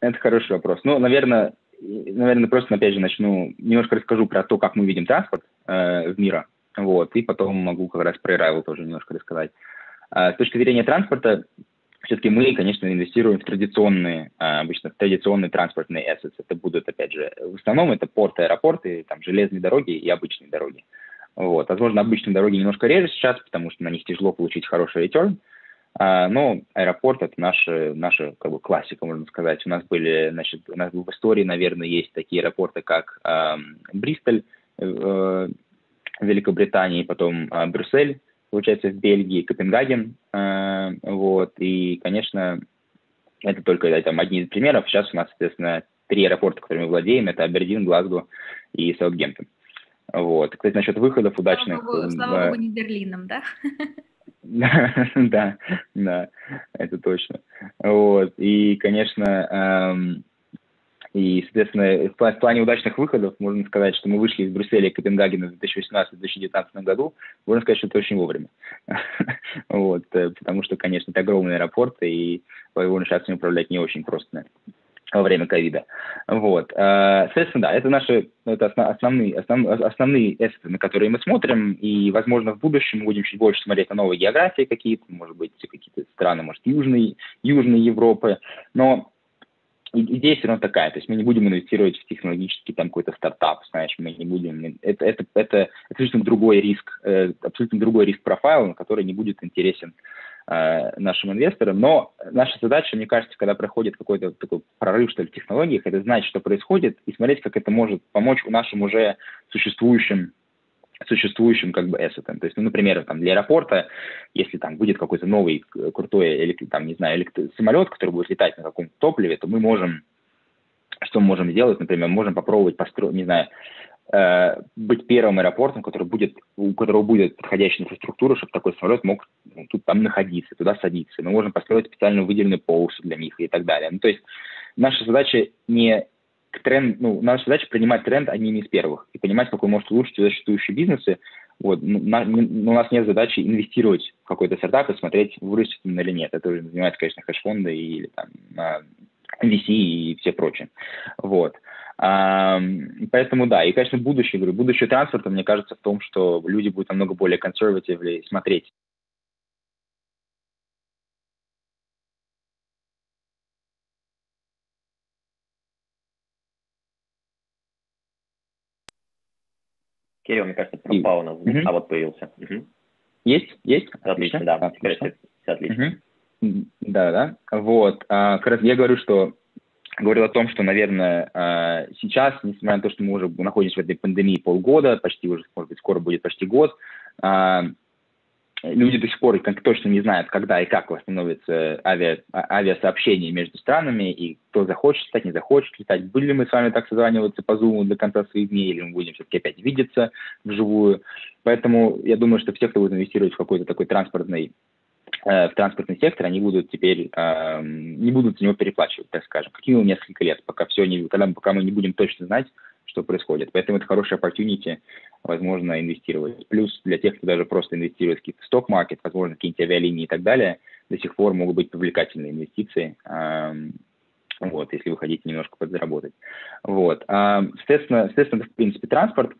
Это хороший вопрос. Ну, наверное, наверное, просто, опять же, начну, немножко расскажу про то, как мы видим транспорт э, в мире, вот, и потом могу как раз про Arrival тоже немножко рассказать. Э, с точки зрения транспорта, все-таки мы, конечно, инвестируем в традиционные, а, обычно в традиционные транспортные assets. Это будут, опять же, в основном это порты, аэропорты, там, железные дороги и обычные дороги. Вот. Возможно, обычные дороги немножко реже сейчас, потому что на них тяжело получить хороший return, а, но аэропорт это наша, наша как бы, классика, можно сказать. У нас были, значит, у нас в истории, наверное, есть такие аэропорты, как Бристоль э, Великобритании, потом э, Брюссель получается, в Бельгии, Копенгаген, э, вот, и, конечно, это только это, там, одни из примеров. Сейчас у нас, соответственно, три аэропорта, которыми мы владеем, это Абердин, Глазго и Саутгемптон. Вот. Кстати, насчет выходов удачных... Слава богу, слава богу не Берлином, да? Да, да, это точно. Вот. И, конечно, эм, и, соответственно, в плане удачных выходов можно сказать, что мы вышли из Брюсселя и Копенгагена в 2018-2019 году. Можно сказать, что это очень вовремя. вот, э, потому что, конечно, это огромный аэропорт, и по его сейчас управлять не очень просто во время ковида. Вот. Э, соответственно, да, это наши это основные, основные, основные эссеты, на которые мы смотрим, и, возможно, в будущем мы будем чуть больше смотреть на новые географии какие-то, может быть, какие-то страны, может, Южной, Южной Европы, но идея все равно такая, то есть мы не будем инвестировать в технологический там какой-то стартап, знаешь, мы не будем, это, это, это абсолютно другой риск, э, абсолютно другой риск профайл, который не будет интересен э, нашим инвесторам. Но наша задача, мне кажется, когда проходит какой-то такой прорыв, что ли, в технологиях, это знать, что происходит, и смотреть, как это может помочь нашим уже существующим существующим как бы эссетом. То есть, ну, например, там для аэропорта, если там будет какой-то новый крутой, или, там, не знаю, самолет, который будет летать на каком-то топливе, то мы можем, что мы можем сделать, например, можем попробовать построить, не знаю, э, быть первым аэропортом, который будет, у которого будет подходящая инфраструктура, чтобы такой самолет мог ну, тут там находиться, туда садиться. Мы можем построить специальную выделенную полосу для них и так далее. Ну, то есть наша задача не тренд, ну, наша задача принимать тренд одними из первых и понимать, какой может улучшить существующие бизнесы. Вот, на, у нас нет задачи инвестировать в какой-то стартап и смотреть, вырастет он или нет. Это уже занимается, конечно, хэш-фонды или там VC и все прочее. Вот. А, поэтому да, и, конечно, будущее, говорю, будущее транспорта, мне кажется, в том, что люди будут намного более консервативно смотреть Кирилл, мне кажется, пропал у нас. Угу. А вот появился. Угу. Есть? Есть? Отлично, да. Отлично. Все отлично. Угу. Да, да. Вот. А, как раз я говорю, что говорил о том, что, наверное, а, сейчас, несмотря на то, что мы уже находимся в этой пандемии полгода, почти уже, может быть, скоро будет почти год, а, люди до сих пор как точно не знают, когда и как восстановится авиа, а, авиасообщение между странами, и кто захочет летать, не захочет летать. Были ли мы с вами так созваниваться по Zoom до конца своих дней, или мы будем все-таки опять видеться вживую. Поэтому я думаю, что все, кто будет инвестировать в какой-то такой транспортный э, в транспортный сектор, они будут теперь, э, не будут за него переплачивать, так скажем, как минимум несколько лет, пока все не, когда, пока мы не будем точно знать, что происходит. Поэтому это хорошая opportunity, возможно, инвестировать. Плюс для тех, кто даже просто инвестирует в какие-то сток-маркет, возможно, какие-нибудь авиалинии и так далее, до сих пор могут быть привлекательные инвестиции, вот, если вы хотите немножко подзаработать. Вот. Соответственно, соответственно, в принципе, транспорт.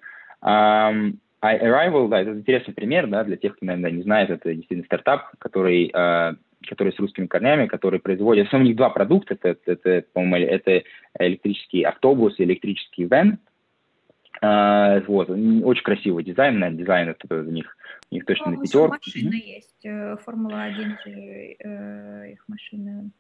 Arrival, да, это интересный пример, да, для тех, кто, наверное, не знает, это действительно стартап, который а, которые с русскими корнями, которые производят... У них два продукта. Это, это, по-моему, это электрический автобус и электрический вен. А, вот. Очень красивый дизайн. Наверное, дизайн это у них, у них точно на пятерку. машина mm-hmm. есть. Э, Формула-1 же э, их машина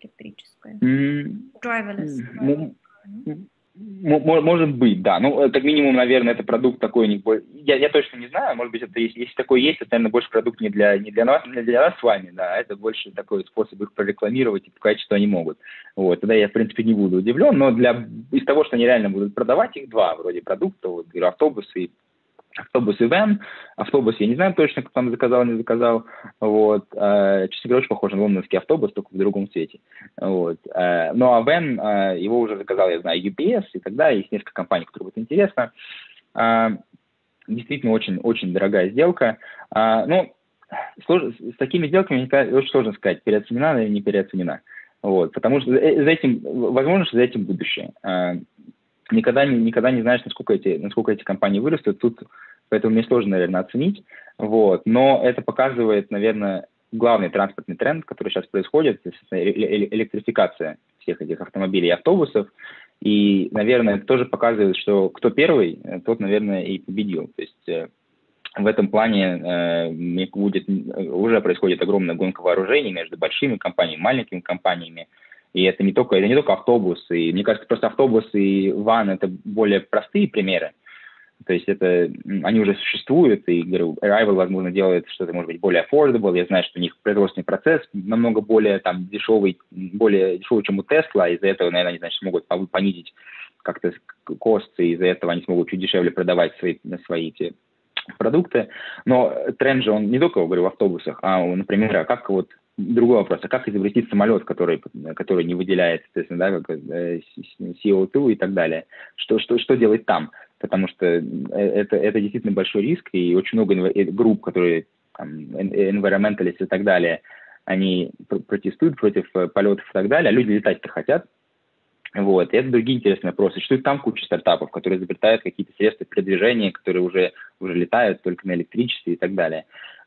электрическая. Mm-hmm. Driverless. Mm-hmm. Может быть, да. Ну, как минимум, наверное, это продукт такой, не... я, я точно не знаю, может быть, это если, если такой есть, это, наверное, больше продукт не для, не для нас, не для нас с вами, да, это больше такой способ их прорекламировать и показать, что они могут. Вот, тогда я, в принципе, не буду удивлен, но для, из того, что они реально будут продавать, их два вроде продукта, вот, автобусы и автобус и вен. Автобус я не знаю точно, кто там заказал, не заказал. Вот. А, честно говоря, очень похож на лондонский автобус, только в другом цвете. Вот. А, ну а вен, а, его уже заказал, я знаю, UPS и далее. Есть несколько компаний, которые будет интересно. А, действительно очень, очень дорогая сделка. А, ну, слож, с такими сделками очень сложно сказать, переоценена или не переоценена. Вот, потому что за этим, возможно, что за этим будущее никогда, никогда не знаешь, насколько эти, насколько эти компании вырастут. Тут поэтому мне сложно, наверное, оценить. Вот. Но это показывает, наверное, главный транспортный тренд, который сейчас происходит, электрификация всех этих автомобилей и автобусов. И, наверное, это тоже показывает, что кто первый, тот, наверное, и победил. То есть э, в этом плане э, будет, уже происходит огромная гонка вооружений между большими компаниями, маленькими компаниями. И это не только, это не только автобус. И мне кажется, просто автобус и ван – это более простые примеры. То есть это, они уже существуют, и, говорю, Arrival, возможно, делает что-то, может быть, более affordable. Я знаю, что у них производственный процесс намного более там дешевый, более дешевый, чем у Tesla, из-за этого, наверное, они, значит, смогут понизить как-то косты, из-за этого они смогут чуть дешевле продавать свои, свои эти продукты. Но тренд же, он не только, говорю, в автобусах, а, например, а как вот другой вопрос, а как изобрести самолет, который, который не выделяет, соответственно, да, как э, CO2 и так далее? Что, что, что делать там? Потому что э, это, это действительно большой риск, и очень много э, групп, которые там, environmentalists и так далее, они протестуют против полетов и так далее, а люди летать-то хотят. Вот. И это другие интересные вопросы. Что там куча стартапов, которые изобретают какие-то средства передвижения, которые уже, уже летают только на электричестве и так далее.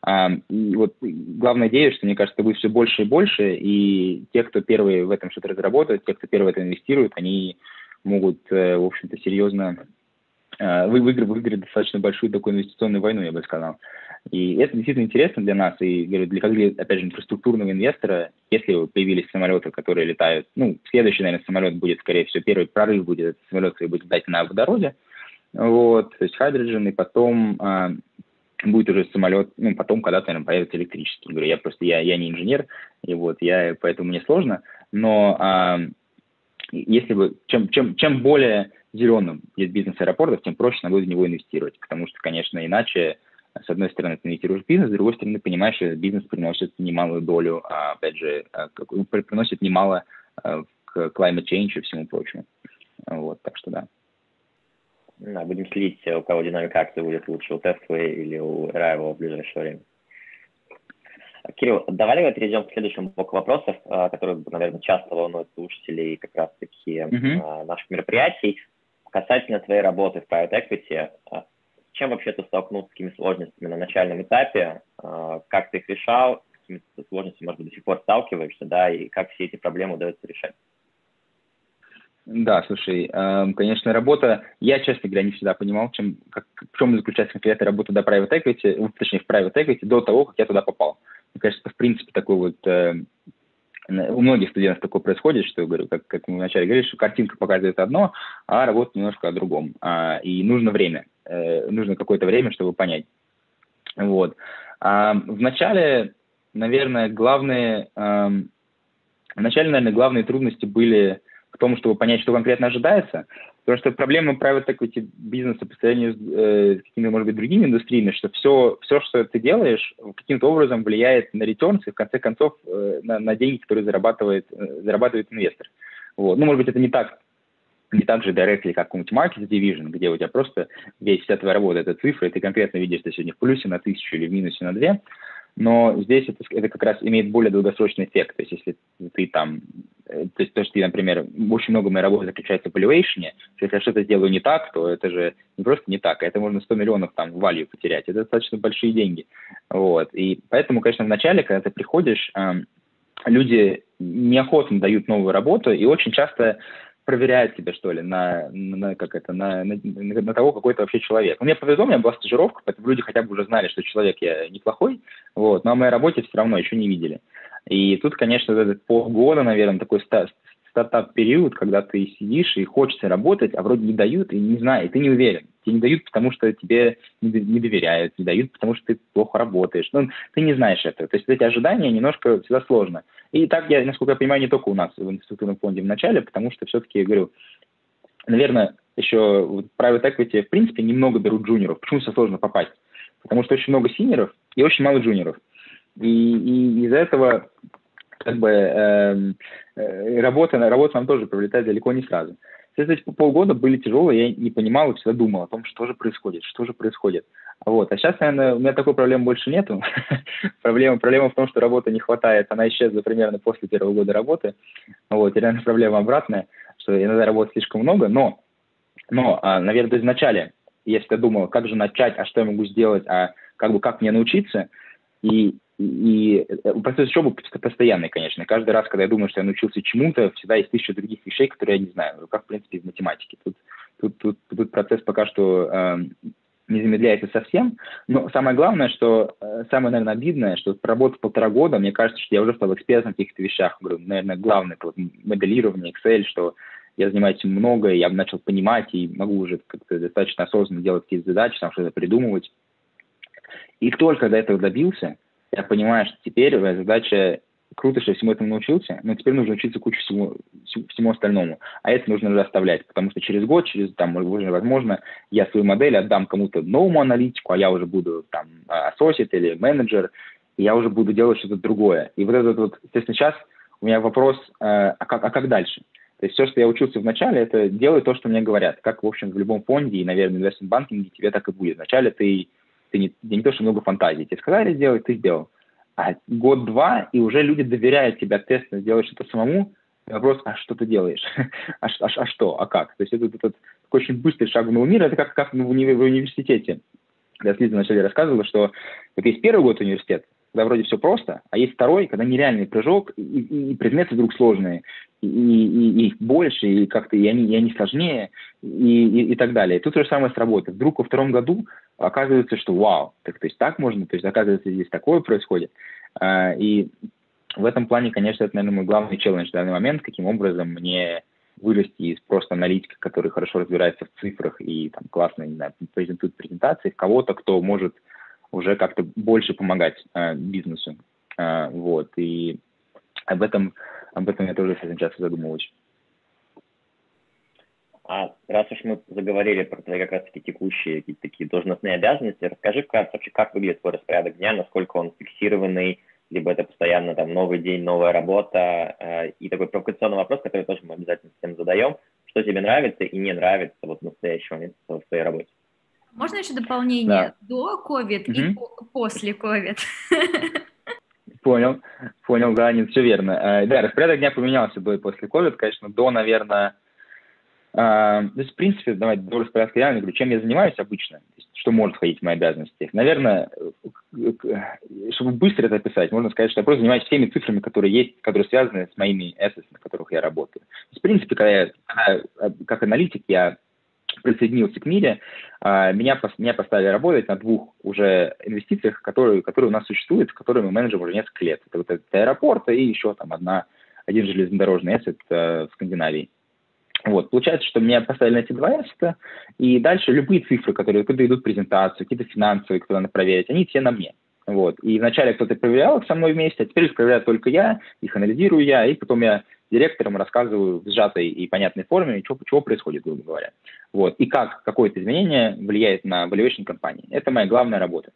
И вот главная идея, что, мне кажется, будет все больше и больше, и те, кто первые в этом что-то разработают, те, кто первые в это инвестируют, они могут, э, в общем-то, серьезно э, выиграть, выиграть достаточно большую такую инвестиционную войну, я бы сказал. И это действительно интересно для нас, и говорю, для, как для, опять же, инфраструктурного инвестора, если появились самолеты, которые летают, ну, следующий, наверное, самолет будет, скорее всего, первый прорыв будет, этот самолет, который будет летать на водороде, вот, то есть hydrogen, и потом а, будет уже самолет, ну, потом когда-то, наверное, появится электрический. Говорю, я просто, я, я не инженер, и вот, я, поэтому мне сложно, но а, если бы, чем, чем, чем более зеленым есть бизнес аэропортов, тем проще надо в него инвестировать, потому что, конечно, иначе с одной стороны, ты инвестируешь в бизнес, с другой стороны, понимаешь, что бизнес приносит немалую долю, а, опять же, а, приносит немало а, к climate change и всему прочему. Вот, так что да. Да, будем следить, у кого динамика акции будет лучше, у Теслы или у Arrival в ближайшее время. Кирилл, давай перейдем к следующему блоку вопросов, которые, наверное, часто волнуют слушателей как раз-таки uh-huh. наших мероприятий. Касательно твоей работы в Private Equity, чем вообще ты столкнулся с какими сложностями на начальном этапе, а, как ты их решал, с какими сложностями, может быть, до сих пор сталкиваешься, да, и как все эти проблемы удается решать? Да, слушай, эм, конечно, работа, я, честно говоря, не всегда понимал, чем, как, в чем заключается конкретная работа до private equity, точнее, в private equity до того, как я туда попал. Мне кажется, в принципе, такой вот э, у многих студентов такое происходит, что я говорю, как, как мы вначале говорили, что картинка показывает одно, а работа немножко о другом. А, и нужно время, э, нужно какое-то время, чтобы понять. Вот. А, вначале, наверное, главные, а, вначале, наверное, главные трудности были в том, чтобы понять, что конкретно ожидается, Потому что проблема private equity бизнеса по сравнению с, э, с какими-то, может быть, другими индустриями, что все, все, что ты делаешь, каким-то образом влияет на returns и, в конце концов, э, на, на деньги, которые зарабатывает, э, зарабатывает инвестор. Вот. Ну, может быть, это не так не так же directly, как какой-нибудь market division, где у тебя просто весь вся твоя работа – это цифры, и ты конкретно видишь, что сегодня в плюсе на тысячу или в минусе на две, но здесь это, это как раз имеет более долгосрочный эффект. То есть если ты там, э, то есть то, что ты, например, очень много моей работы заключается в valuation, что если я что-то сделаю не так, то это же не просто не так, а это можно 100 миллионов там value потерять. Это достаточно большие деньги. Вот. И поэтому, конечно, в начале, когда ты приходишь, эм, люди неохотно дают новую работу, и очень часто проверяет тебя, что ли, на, на как это, на, на, на того, какой ты вообще человек. Ну, мне повезло, у меня была стажировка, поэтому люди хотя бы уже знали, что человек я неплохой, вот, но о моей работе все равно еще не видели. И тут, конечно, этот полгода, наверное, такой стартап-период, когда ты сидишь и хочется работать, а вроде не дают, и не знаю, и ты не уверен. Тебе не дают, потому что тебе не доверяют, не дают, потому что ты плохо работаешь. Ну, ты не знаешь этого. То есть эти ожидания немножко всегда сложно. И так, я, насколько я понимаю, не только у нас в институтном фонде в начале, потому что все-таки, я говорю, наверное, еще в private equity, в принципе, немного берут джуниоров. Почему все сложно попасть? Потому что очень много синеров и очень мало джуниоров. И, и из-за этого как бы э, э, работа, работа нам тоже прилетает далеко не сразу. Эти полгода были тяжелые, я не понимал и всегда думал о том, что же происходит, что же происходит. Вот. А сейчас, наверное, у меня такой проблемы больше нету. проблема, проблема в том, что работы не хватает. Она исчезла примерно после первого года работы. Вот. И, наверное, проблема обратная, что иногда работы слишком много. Но, но а, наверное, изначально я всегда думал, как же начать, а что я могу сделать, а как бы как мне научиться. И и э, процесс учебы постоянный, конечно. Каждый раз, когда я думаю, что я научился чему-то, всегда есть тысяча других вещей, которые я не знаю. Как, в принципе, в математике. Тут, тут, тут, тут процесс пока что э, не замедляется совсем. Но самое главное, что э, самое, наверное, обидное, что проработав полтора года, мне кажется, что я уже стал экспертом в каких-то вещах. Говорю, наверное, главное вот моделирование, Excel, что я занимаюсь много, я начал понимать и могу уже как-то достаточно осознанно делать какие-то задачи, там что-то придумывать. И только до этого добился, я понимаю, что теперь моя задача круто, что всему этому научился, но теперь нужно учиться кучу всему, всему остальному. А это нужно оставлять, потому что через год, через, там, возможно, я свою модель отдам кому-то новому аналитику, а я уже буду там associate или менеджер, и я уже буду делать что-то другое. И вот этот вот, естественно, сейчас у меня вопрос, э, а, как, а как дальше? То есть все, что я учился вначале, это делай то, что мне говорят. Как, в общем, в любом фонде и, наверное, в инвестмент банкинге тебе так и будет. Вначале ты ты не, не то, что много фантазии. Тебе сказали сделать, ты сделал. А год-два, и уже люди доверяют тебе ответственно сделать что-то самому. Вопрос, а что ты делаешь? а, а, а что? А как? То есть это, это, это такой очень быстрый шаг в новый мир. Это как, как в, уни в университете. Я с Лизой вначале рассказывала, что вот есть первый год университет, когда вроде все просто, а есть второй, когда нереальный прыжок, и, и, и предметы вдруг сложные. и, и, их больше, и как-то и они, и они сложнее, и, и, и так далее. Тут то же самое с работой. Вдруг во втором году оказывается, что вау, так, то есть так можно, то есть оказывается здесь такое происходит. А, и в этом плане, конечно, это, наверное, мой главный челлендж в данный момент, каким образом мне вырасти из просто аналитика, который хорошо разбирается в цифрах и там классно, не знаю, презентует презентации, в кого-то, кто может уже как-то больше помогать э, бизнесу. Э, вот, и об этом, об этом я тоже совсем часто задумываюсь. А раз уж мы заговорили про твои как раз-таки текущие какие-то такие должностные обязанности, расскажи вкратце вообще, как выглядит твой распорядок дня, насколько он фиксированный, либо это постоянно там новый день, новая работа. Э, и такой провокационный вопрос, который тоже мы обязательно всем задаем. Что тебе нравится и не нравится вот в настоящий момент в своей работе? Можно еще дополнение да. до COVID угу. и после COVID? Понял, понял, да, нет, все верно. Э, да, распорядок дня поменялся и после COVID, конечно, до, наверное, то есть, в принципе, давайте до распорядка я говорю, чем я занимаюсь обычно, что может входить в мои обязанности. Наверное, чтобы быстро это описать, можно сказать, что я просто занимаюсь всеми цифрами, которые есть, которые связаны с моими assets, на которых я работаю. То есть, в принципе, когда я, когда, как аналитик, я присоединился к мире, а, меня, меня поставили работать на двух уже инвестициях, которые, которые у нас существуют, которые мы менеджем уже несколько лет. Это вот этот аэропорт и еще там одна, один железнодорожный ассет э, в Скандинавии. Вот, получается, что меня поставили на эти два ассета, и дальше любые цифры, которые, когда идут презентацию, какие-то финансовые, которые надо проверить, они все на мне. Вот. И вначале кто-то проверял их со мной вместе, а теперь их проверяю только я, их анализирую я, и потом я директорам рассказываю в сжатой и понятной форме, чего, чего происходит, грубо говоря. Вот. И как какое-то изменение влияет на valuation компании. Это моя главная работа.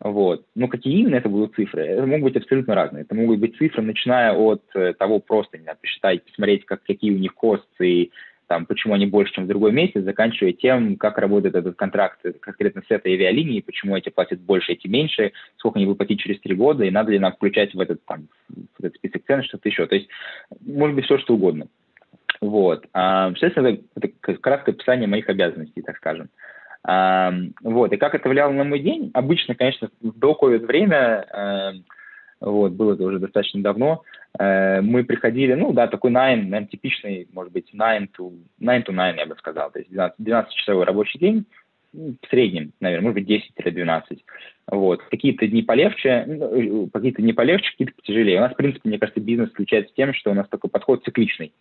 Вот. Но какие именно это будут цифры? Это могут быть абсолютно разные. Это могут быть цифры, начиная от э, того просто, не знаю, посчитать, посмотреть, как, какие у них косты, там, почему они больше, чем в другой месяц, заканчивая тем, как работает этот контракт конкретно с этой авиалинией, почему эти платят больше, эти меньше, сколько они будут платить через три года, и надо ли нам включать в этот, там, в этот список цен что-то еще. То есть, может быть, все, что угодно. Вот. А, соответственно, это, это краткое описание моих обязанностей, так скажем. А, вот. И как это влияло на мой день? Обычно, конечно, в до COVID время, а, вот, было это уже достаточно давно, а, мы приходили, ну да, такой 9, наверное, типичный, может быть, 9 to, 9 to 9, я бы сказал, то есть 12-часовой рабочий день, в среднем, наверное, может быть, 10-12. Вот. Какие-то дни полегче, ну, какие-то не полегче, какие-то потяжелее. У нас, в принципе, мне кажется, бизнес отличается тем, что у нас такой подход цикличный.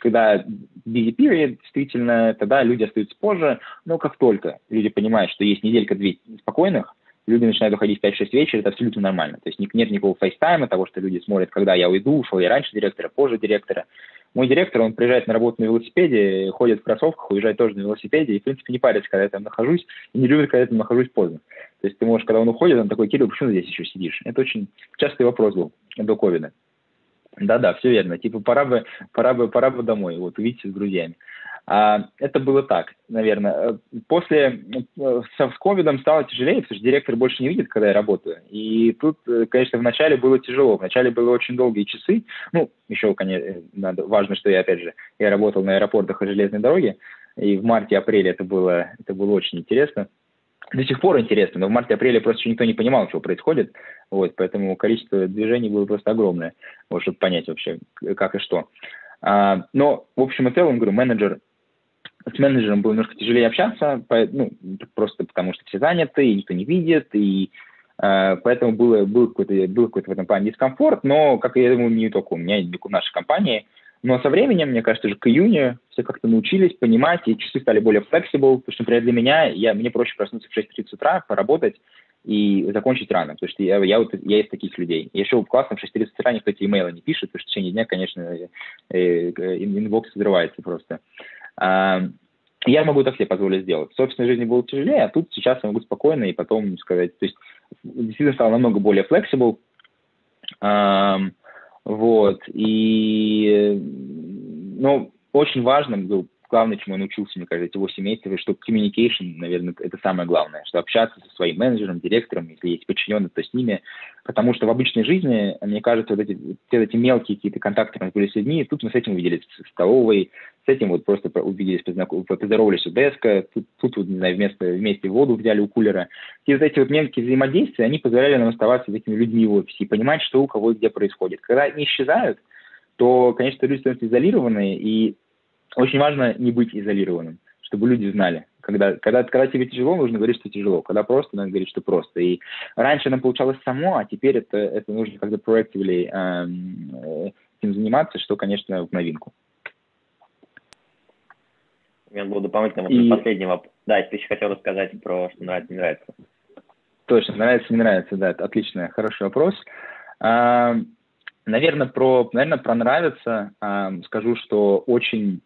Когда busy period, действительно, тогда люди остаются позже, но как только люди понимают, что есть неделька-две спокойных, люди начинают уходить в 5-6 вечера, это абсолютно нормально. То есть нет никакого face time'а, того, что люди смотрят, когда я уйду, ушел я раньше директора, позже директора. Мой директор, он приезжает на работу на велосипеде, ходит в кроссовках, уезжает тоже на велосипеде, и, в принципе, не парится, когда я там нахожусь, и не любит, когда я там нахожусь поздно. То есть ты можешь, когда он уходит, он такой, Кирилл, почему ты здесь еще сидишь? Это очень частый вопрос был до ковида. Да-да, все верно. Типа, пора бы, пора бы, пора бы домой, вот, увидеться с друзьями. А, это было так, наверное. После, э, с, с ковидом стало тяжелее, потому что директор больше не видит, когда я работаю. И тут, э, конечно, вначале было тяжело. Вначале были очень долгие часы. Ну, еще, конечно, надо, важно, что я, опять же, я работал на аэропортах и железной дороге, и в марте-апреле это было, это было очень интересно. До сих пор интересно, но в марте-апреле просто еще никто не понимал, что происходит, вот, поэтому количество движений было просто огромное, вот, чтобы понять вообще, как и что. А, но, в общем и целом, говорю, менеджер с менеджером было немножко тяжелее общаться, по, ну, просто потому что все заняты, и никто не видит, и э, поэтому было, был какой-то был какой-то в этом плане дискомфорт, но, как я думаю, не только у меня, не только в нашей компании, но со временем, мне кажется, уже к июню все как-то научились понимать, и часы стали более flexible, потому что, например, для меня, я, мне проще проснуться в 6.30 утра, поработать и закончить рано, потому что я, я, вот, я из таких людей. Я еще классно в 6.30 утра никто тебе email'а не пишет, потому что в течение дня, конечно, э, э, inbox взрывается просто. А, я могу так себе позволить сделать. В собственной жизни было тяжелее, а тут сейчас я могу спокойно и потом сказать, то есть действительно стало намного более flexible, вот, и, ну, очень важно был главное, чему я научился, мне кажется, эти 8 месяцев, что communication, наверное, это самое главное, что общаться со своим менеджером, директором, если есть подчиненный, то с ними, потому что в обычной жизни, мне кажется, вот эти, вот эти мелкие какие-то контакты мы были с людьми, тут мы с этим увиделись в столовой, с этим вот просто увиделись, поздоровались у деска, тут, тут вот, не знаю, вместо, вместе воду взяли у кулера. И вот эти вот мелкие взаимодействия, они позволяли нам оставаться такими людьми в офисе и понимать, что у кого и где происходит. Когда они исчезают, то, конечно, люди становятся изолированные, и очень важно не быть изолированным, чтобы люди знали. Когда, когда, когда тебе тяжело, нужно говорить, что тяжело. Когда просто, надо говорить, что просто. И раньше нам получалось само, а теперь это, это нужно как-то proactively эм, э, этим заниматься, что, конечно, в новинку. У меня был дополнительный и... последний вопрос. Да, ты еще хотел рассказать про что нравится, не нравится. Точно, нравится, не нравится, да, это отлично, хороший вопрос. А, наверное, про, наверное, про нравится а, скажу, что очень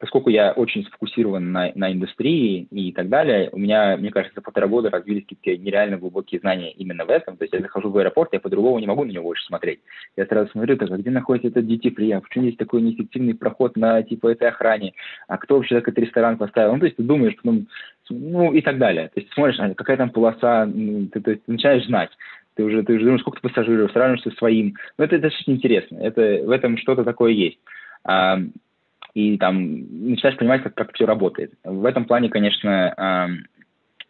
поскольку я очень сфокусирован на, на индустрии и так далее, у меня, мне кажется, за полтора года развились какие-то нереально глубокие знания именно в этом. То есть я захожу в аэропорт, я по-другому не могу на него больше смотреть. Я сразу смотрю, так, а где находится этот free, а почему есть такой неэффективный проход на типа этой охране, а кто вообще так этот ресторан поставил? Ну, то есть ты думаешь, ну, ну и так далее. То есть ты смотришь, а какая там полоса, ну, ты, ты, ты начинаешь знать ты уже, ты уже думаешь, сколько пассажиров, сравниваешь со своим. Ну, это, это очень интересно. Это, в этом что-то такое есть и там начинаешь понимать, как, как все работает. В этом плане, конечно,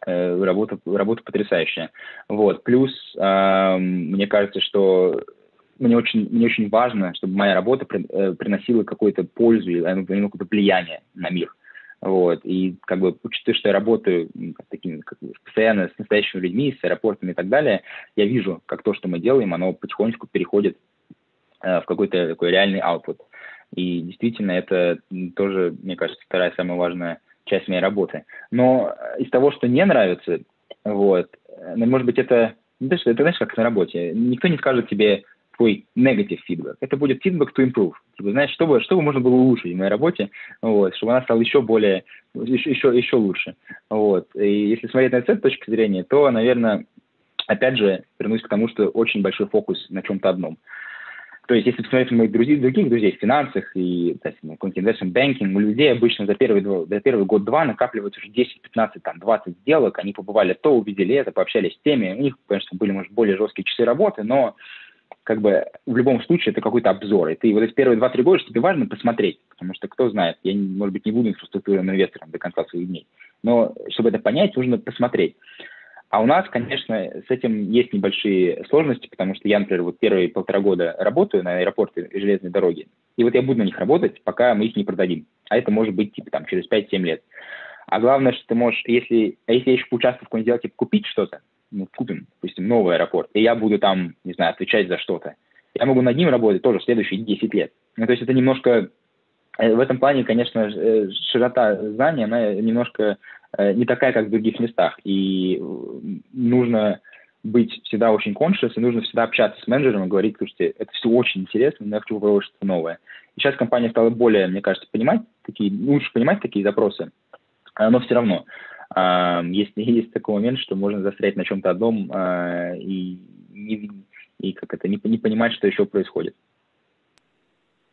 э, работа, работа потрясающая. Вот. Плюс э, мне кажется, что мне очень, мне очень важно, чтобы моя работа при, э, приносила какую-то пользу или какое-то влияние на мир. Вот. И как бы учитывая, что я работаю как, таким, как, постоянно с настоящими людьми, с аэропортами и так далее, я вижу, как то, что мы делаем, оно потихонечку переходит э, в какой-то такой реальный output. И действительно, это тоже, мне кажется, вторая самая важная часть моей работы. Но из того, что не нравится, вот, ну, может быть, это, это, это знаешь, как на работе. Никто не скажет тебе твой negative feedback. Это будет feedback to improve. Типа, знаешь, что бы, что бы можно было улучшить в моей работе, вот, чтобы она стала еще более, еще, еще, еще лучше. Вот. И если смотреть на это с точки зрения, то, наверное, опять же, вернусь к тому, что очень большой фокус на чем-то одном. То есть, если посмотреть моих друзей, других друзей в финансах и investment banking, у людей обычно за первый, за первый год-два накапливается уже 10, 15, там, 20 сделок, они побывали то, увидели это, пообщались с теми, у них, конечно, были, может, более жесткие часы работы, но как бы в любом случае это какой-то обзор. И ты вот эти первые 2-3 года, тебе важно посмотреть, потому что кто знает, я, может быть, не буду инфраструктурным инвестором до конца своих дней, но чтобы это понять, нужно посмотреть. А у нас, конечно, с этим есть небольшие сложности, потому что я, например, вот первые полтора года работаю на аэропорты и железной дороге, и вот я буду на них работать, пока мы их не продадим. А это может быть, типа, там, через 5-7 лет. А главное, что ты можешь, если, а если я еще поучаствую в каком-нибудь деле, типа, купить что-то, ну, купим, допустим, новый аэропорт, и я буду там, не знаю, отвечать за что-то, я могу над ним работать тоже следующие 10 лет. Ну, то есть это немножко, в этом плане, конечно, э, широта знания, она немножко Э, не такая, как в других местах. И э, нужно быть всегда очень conscious, и нужно всегда общаться с менеджером и говорить, слушайте, это все очень интересно, но я хочу попробовать что-то новое. И сейчас компания стала более, мне кажется, понимать такие, лучше понимать такие запросы, но все равно э, есть, есть такой момент, что можно застрять на чем-то одном э, и, и, и как это, не, не понимать, что еще происходит.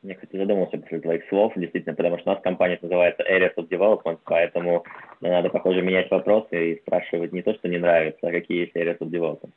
Я, кстати, задумался после твоих слов, действительно, потому что у нас компания называется Areas of Development, поэтому надо, похоже, менять вопросы и спрашивать не то, что не нравится, а какие есть Areas of Development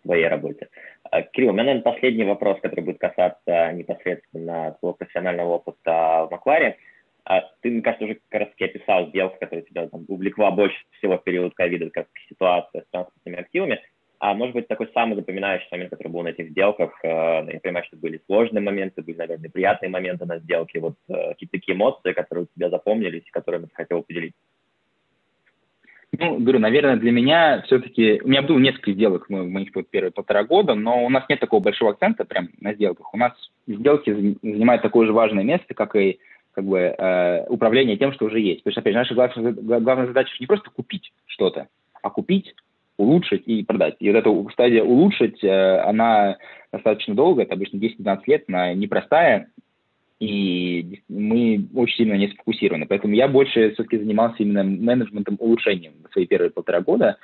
в твоей работе. А, Кирилл, у меня, наверное, последний вопрос, который будет касаться непосредственно твоего профессионального опыта в Макваре. А, ты, мне кажется, уже как раз таки описал сделку, которая тебя там, увлекла больше всего в период ковида, как ситуация с транспортными активами. А может быть, такой самый запоминающий момент, который был на этих сделках, э, я понимаю, что были сложные моменты, были, наверное, приятные моменты на сделке, вот э, какие-то такие эмоции, которые у тебя запомнились, которыми ты хотел поделиться? Ну, говорю, наверное, для меня все-таки... У меня было несколько сделок в моих вот первые полтора года, но у нас нет такого большого акцента прям на сделках. У нас сделки занимают такое же важное место, как и как бы э, управление тем, что уже есть. То есть, опять же, наша главная, главная задача не просто купить что-то, а купить, улучшить и продать. И вот эта стадия улучшить, э, она достаточно долго, это обычно 10-12 лет, она непростая, и мы очень сильно не сфокусированы. Поэтому я больше все-таки занимался именно менеджментом улучшением свои первые полтора года.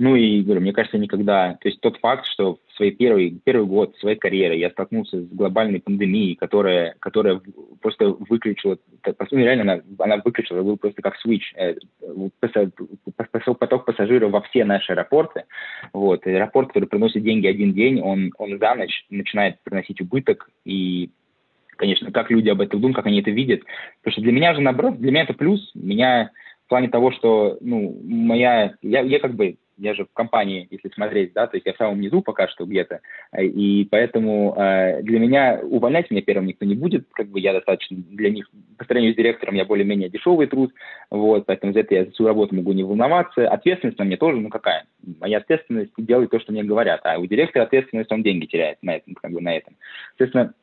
Ну и, говорю, мне кажется, никогда... То есть тот факт, что в свой первый, первый год своей карьеры я столкнулся с глобальной пандемией, которая, которая просто выключила... Ну, реально, она, она выключила, был просто как свич. Э, поток пассажиров во все наши аэропорты. Вот. Аэропорт, который приносит деньги один день, он, он за ночь начинает приносить убыток. И конечно, как люди об этом думают, как они это видят. Потому что для меня же, наоборот, для меня это плюс. Меня в плане того, что, ну, моя, я, я как бы я же в компании, если смотреть, да, то есть я в самом низу пока что где-то, и поэтому э, для меня увольнять меня первым никто не будет, как бы я достаточно для них, по сравнению с директором, я более-менее дешевый труд, вот, поэтому за это я за свою работу могу не волноваться. Ответственность на мне тоже, ну какая? Моя ответственность делать то, что мне говорят, а у директора ответственность, он деньги теряет на этом, как бы на этом. Соответственно,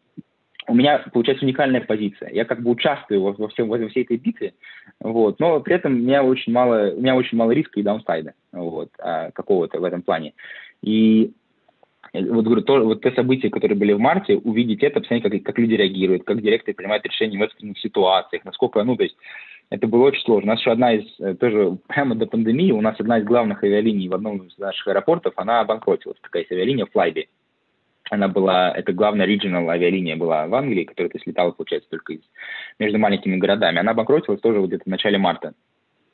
у меня получается уникальная позиция. Я как бы участвую во, во, всем, во всей этой битве, вот, но при этом у меня очень мало, у меня очень мало риска и даунсайда вот, а, какого-то в этом плане. И вот говорю, то, вот те события, которые были в марте, увидеть это, посмотреть, как, как люди реагируют, как директоры принимают решения в экстренных ситуациях, насколько, ну, то есть это было очень сложно. У нас еще одна из, э, тоже прямо до пандемии, у нас одна из главных авиалиний в одном из наших аэропортов, она обанкротилась, такая авиалиния Flybe. Она была, это главная regional авиалиния была в Англии, которая то есть, летала, получается, только из, между маленькими городами. Она обанкротилась тоже вот где-то в начале марта.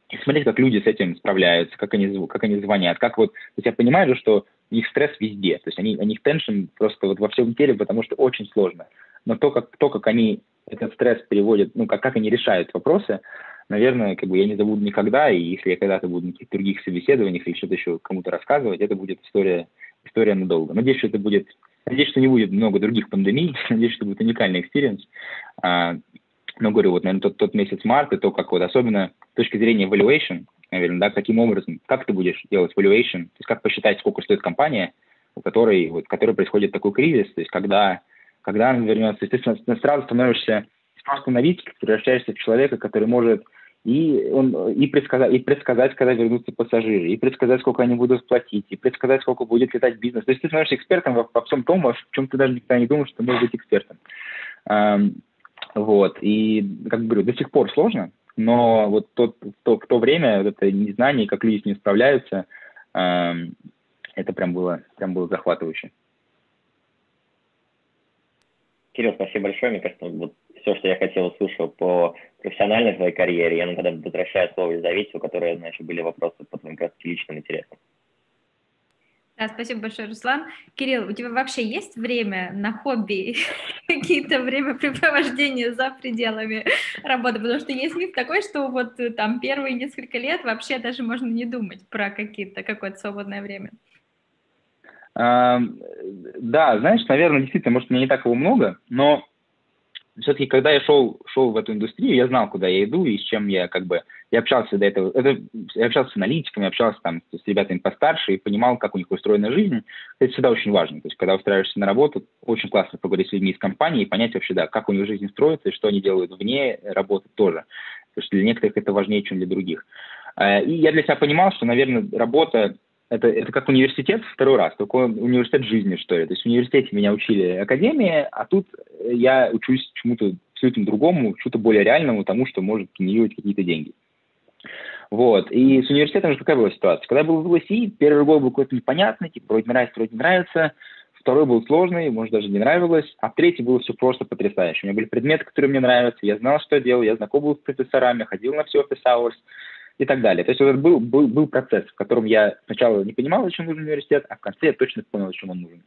И смотреть, как люди с этим справляются, как они, как они звонят, как вот, то есть я понимаю же, что их стресс везде, то есть они, у них tension просто вот во всем теле, потому что очень сложно. Но то, как, то, как они этот стресс переводят, ну, как, как они решают вопросы, наверное, как бы я не забуду никогда, и если я когда-то буду на каких-то других собеседованиях или что-то еще кому-то рассказывать, это будет история, история надолго. Надеюсь, что это будет, надеюсь, что не будет много других пандемий, надеюсь, что будет уникальный experience. А, но говорю, вот, наверное, тот, тот месяц марта, то, как вот, особенно с точки зрения valuation, наверное, да, каким образом, как ты будешь делать valuation, то есть как посчитать, сколько стоит компания, у которой, вот, которой происходит такой кризис, то есть когда, когда она вернется, естественно, сразу становишься просто аналитик, превращаешься в человека, который может и, он, и, предсказать, и предсказать, когда вернутся пассажиры, и предсказать, сколько они будут платить, и предсказать, сколько будет летать бизнес. То есть ты становишься экспертом во, во всем том, в чем ты даже никогда не думал, что ты можешь быть экспертом. Эм, вот. И, как говорю, до сих пор сложно, но вот тот, то, в то время вот это незнание, как люди с ним справляются, эм, это прям было, прям было захватывающе. Кирилл, спасибо большое. Мне кажется, вот все, что я хотел, услышал по профессиональной твоей карьере. Я когда возвращаю слово Елизавете, у которой, значит, были вопросы по твоим как личным интересам. Да, спасибо большое, Руслан. Кирилл, у тебя вообще есть время на хобби, какие-то времяпрепровождения за пределами работы? Потому что есть миф такой, что вот э, там первые несколько лет вообще даже можно не думать про какие-то, какое-то свободное время. Да, знаешь, наверное, действительно, может, у меня не так его много, но все-таки, когда я шел, шел в эту индустрию, я знал, куда я иду и с чем я как бы... Я общался до этого... Это, я общался с аналитиками, общался там с ребятами постарше и понимал, как у них устроена жизнь. Это всегда очень важно. То есть, когда устраиваешься на работу, очень классно поговорить с людьми из компании и понять вообще, да, как у них жизнь строится и что они делают вне работы тоже. Потому что для некоторых это важнее, чем для других. Э, и я для себя понимал, что, наверное, работа это, это как университет второй раз, только университет жизни, что ли. То есть в университете меня учили академии, а тут я учусь чему-то абсолютно другому, чему-то более реальному, тому, что может генерировать какие-то деньги. Вот. И с университетом же какая была ситуация? Когда я был в ЛСИ, первый год был какой-то непонятный, типа, вроде нравится, вроде не нравится. Второй был сложный, может, даже не нравилось. А третий был все просто потрясающе. У меня были предметы, которые мне нравятся, я знал, что я делал, я знаком был с профессорами, ходил на все office hours и так далее. То есть вот был, был, был процесс, в котором я сначала не понимал, зачем нужен университет, а в конце я точно понял, зачем он нужен.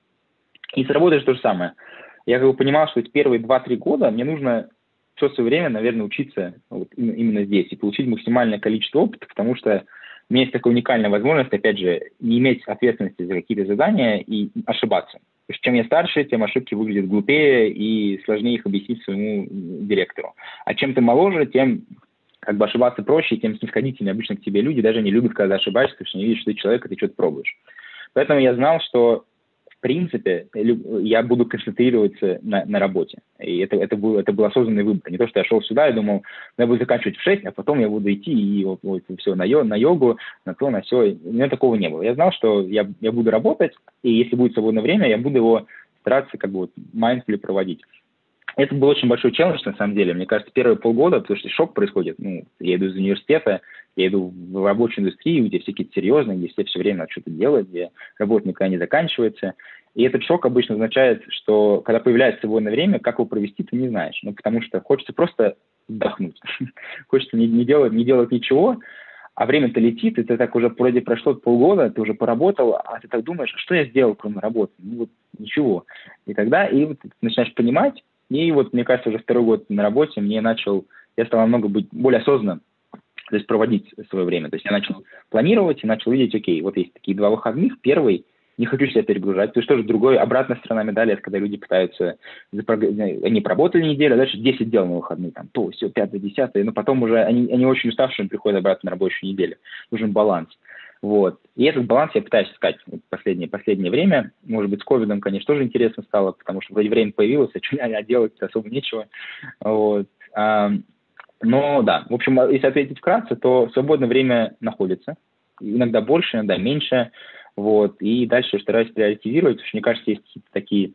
И с работой то же самое. Я как бы понимал, что эти первые 2-3 года мне нужно все свое время, наверное, учиться вот именно здесь и получить максимальное количество опыта, потому что у меня есть такая уникальная возможность, опять же, не иметь ответственности за какие-то задания и ошибаться. То есть чем я старше, тем ошибки выглядят глупее и сложнее их объяснить своему директору. А чем ты моложе, тем как бы ошибаться проще, тем снисходительнее обычно к тебе люди даже не любят, когда ошибаешься, потому что не видят, что ты человек, и ты что-то пробуешь. Поэтому я знал, что в принципе я буду концентрироваться на, на работе. И это, это, был, это был осознанный выбор. Не то, что я шел сюда и думал, ну, я буду заканчивать в 6, а потом я буду идти и вот, вот, все на, йо, на йогу, на то, на все. У меня такого не было. Я знал, что я, я буду работать, и если будет свободное время, я буду его стараться как бы вот mindfully проводить. Это был очень большой челлендж, на самом деле. Мне кажется, первые полгода, потому что шок происходит. Ну, я иду из университета, я иду в рабочую индустрию, где все какие-то серьезные, где все все время что-то делать, где работа никогда не заканчивается. И этот шок обычно означает, что когда появляется свободное время, как его провести, ты не знаешь. Ну, потому что хочется просто вдохнуть. хочется не, не, делать, не делать ничего, а время-то летит, и ты так уже вроде прошло полгода, ты уже поработал, а ты так думаешь, а что я сделал, кроме работы? Ну вот ничего. И тогда и вот ты начинаешь понимать, и вот, мне кажется, уже второй год на работе мне начал, я стал намного быть более осознанным то есть проводить свое время. То есть я начал планировать и начал видеть, окей, вот есть такие два выходных. Первый, не хочу себя перегружать. То есть тоже другой, обратная сторона медали, это когда люди пытаются, они поработали неделю, а дальше 10 дел на выходные, там, то, все, 5 10 но потом уже они, они очень уставшие, приходят обратно на рабочую неделю. Нужен баланс. Вот. И этот баланс я пытаюсь искать в последнее, последнее время. Может быть, с ковидом, конечно, тоже интересно стало, потому что вроде время появилось, а, что, а делать особо нечего. Вот. Но да, в общем, если ответить вкратце, то свободное время находится. Иногда больше, иногда меньше. Вот. И дальше стараюсь приоритизировать, потому что, мне кажется, есть какие-то такие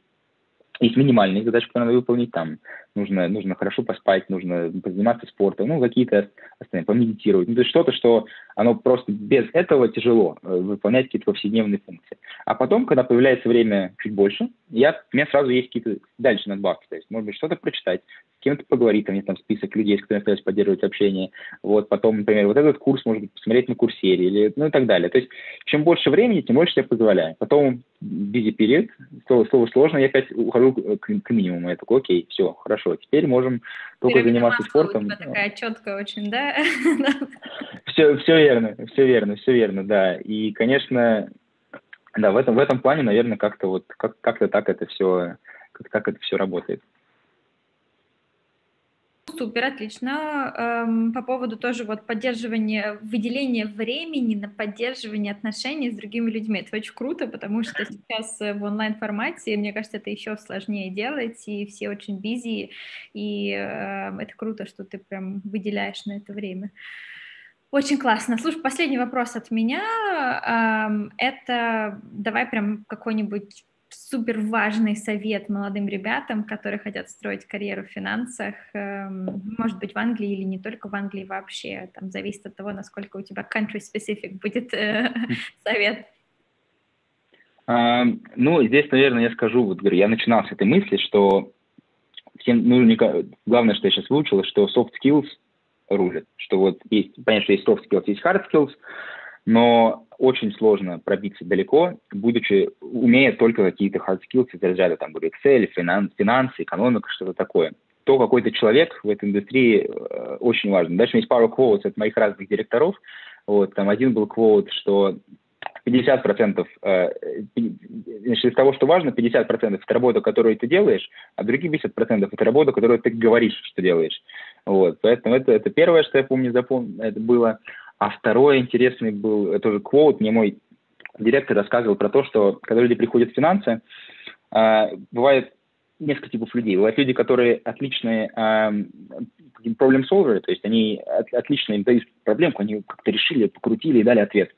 есть минимальные задачи, которые надо выполнить там. Нужно, нужно хорошо поспать, нужно позаниматься спортом, ну, какие-то остальные, помедитировать. Ну, то есть что-то, что оно просто без этого тяжело э, выполнять какие-то повседневные функции. А потом, когда появляется время чуть больше, я, у меня сразу есть какие-то дальше надбавки. То есть, может быть, что-то прочитать, кем-то поговорить, там есть там список людей, с которыми я стараюсь поддерживать общение. Вот, потом, например, вот этот курс, быть, посмотреть на курсере, или, ну и так далее. То есть, чем больше времени, тем больше я позволяю. Потом, busy period, слово, слово сложно, я опять ухожу к, к минимуму. Я такой, окей, все, хорошо, теперь можем только Пирамида заниматься спортом. У тебя такая четкая очень, да? Все, все верно, все верно, все верно, да. И, конечно, да, в этом, в этом плане, наверное, как-то вот, как, как-то так это все, как, как это все работает. Супер, отлично. Эм, по поводу тоже вот поддерживания, выделения времени на поддерживание отношений с другими людьми. Это очень круто, потому что сейчас в онлайн-формате, мне кажется, это еще сложнее делать, и все очень бизи, и э, это круто, что ты прям выделяешь на это время. Очень классно. Слушай, последний вопрос от меня. Эм, это давай прям какой-нибудь супер важный совет молодым ребятам, которые хотят строить карьеру в финансах, эм, может быть, в Англии или не только в Англии вообще, там зависит от того, насколько у тебя country specific будет э, совет. А, ну, здесь, наверное, я скажу, вот говорю, я начинал с этой мысли, что всем, ну, не, главное, что я сейчас выучил, что soft skills рулят, что вот есть, понятно, что есть soft skills, есть hard skills, но очень сложно пробиться далеко, будучи, умея только какие-то hard skills из разряда, там, Excel, финанс, финансы, экономика, что-то такое. То какой-то человек в этой индустрии э, очень важен. Дальше есть пару quotes от моих разных директоров. Вот, там один был quote, что 50% э, значит, из того, что важно, 50% это работа, которую ты делаешь, а другие 50% это работа, которую ты говоришь, что делаешь. Вот, поэтому это, это первое, что я помню, запомнил, это было. А второй интересный был тоже квоут. Мне мой директор рассказывал про то, что когда люди приходят в финансы, э, бывает несколько типов людей. Бывают люди, которые отличные э, problem то есть они от, отлично им дают проблемку, они как-то решили, покрутили и дали ответ.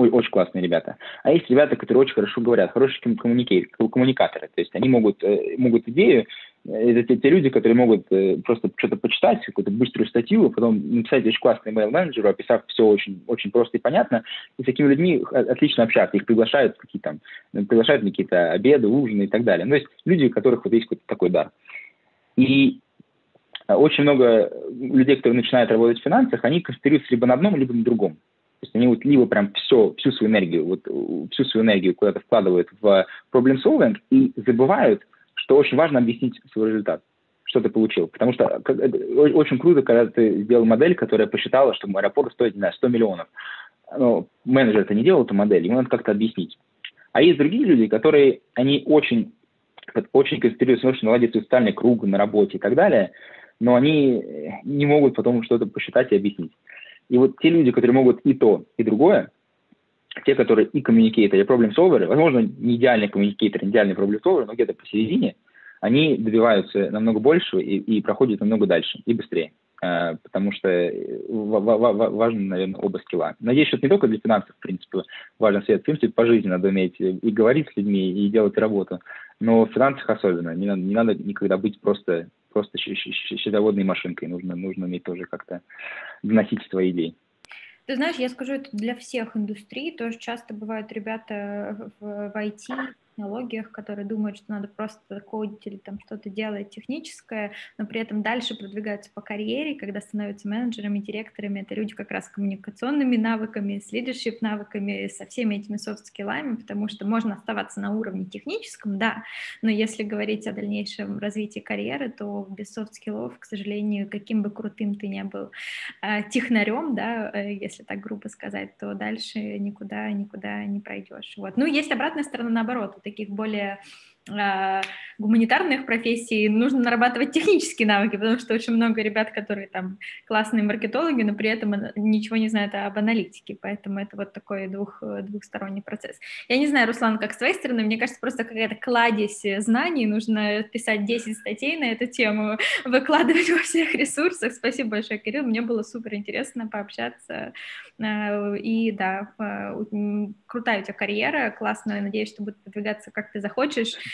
Ой, очень классные ребята. А есть ребята, которые очень хорошо говорят, хорошие коммуникаторы. То есть они могут, э, могут идею это те, те люди, которые могут э, просто что-то почитать, какую-то быструю статью, потом написать очень классный email менеджеру, описав все очень, очень просто и понятно. И с такими людьми отлично общаться. Их приглашают какие-то там, приглашают на какие-то обеды, ужины и так далее. Ну, то есть люди, у которых вот есть какой-то такой дар. И очень много людей, которые начинают работать в финансах, они концентрируются либо на одном, либо на другом. То есть они вот либо прям все, всю свою энергию, вот всю свою энергию куда-то вкладывают в problem solving и забывают что очень важно объяснить свой результат, что ты получил. Потому что очень круто, когда ты сделал модель, которая посчитала, что аэропорт стоит, не знаю, 100 миллионов. Но менеджер это не делал, эту модель, ему надо как-то объяснить. А есть другие люди, которые, они очень, очень концентрируются на том, что наладить социальный круг на работе и так далее, но они не могут потом что-то посчитать и объяснить. И вот те люди, которые могут и то, и другое, те, которые и коммуникейторы, и проблем solver, возможно, не идеальный коммуникейтор, не идеальный проблем solver, но где-то посередине, они добиваются намного больше и, и проходят намного дальше и быстрее. Э, потому что э, важно, наверное, оба скилла. Надеюсь, что это не только для финансов, в принципе, важен свет. В принципе, по жизни надо уметь и говорить с людьми, и делать работу. Но в финансах особенно. Не надо, не надо никогда быть просто, просто счетоводной машинкой. Нужно, нужно уметь тоже как-то доносить свои идеи. Ты знаешь, я скажу это для всех индустрий. Тоже часто бывают ребята в IT, технологиях, которые думают, что надо просто кодить или там что-то делать техническое, но при этом дальше продвигаются по карьере, когда становятся менеджерами, директорами, это люди как раз с коммуникационными навыками, с leadership навыками, со всеми этими soft skill-ами, потому что можно оставаться на уровне техническом, да, но если говорить о дальнейшем развитии карьеры, то без soft skill-ов, к сожалению, каким бы крутым ты не был э, технарем, да, э, если так грубо сказать, то дальше никуда, никуда не пройдешь. Вот. Ну, есть обратная сторона, наоборот, у таких более гуманитарных профессий нужно нарабатывать технические навыки, потому что очень много ребят, которые там классные маркетологи, но при этом ничего не знают об аналитике, поэтому это вот такой двух, двухсторонний процесс. Я не знаю, Руслан, как с твоей стороны, мне кажется, просто какая-то кладезь знаний, нужно писать 10 статей на эту тему, выкладывать во всех ресурсах. Спасибо большое, Кирилл, мне было супер интересно пообщаться, э, и да, э, крутая у тебя карьера, классная, надеюсь, что будет продвигаться, как ты захочешь, э,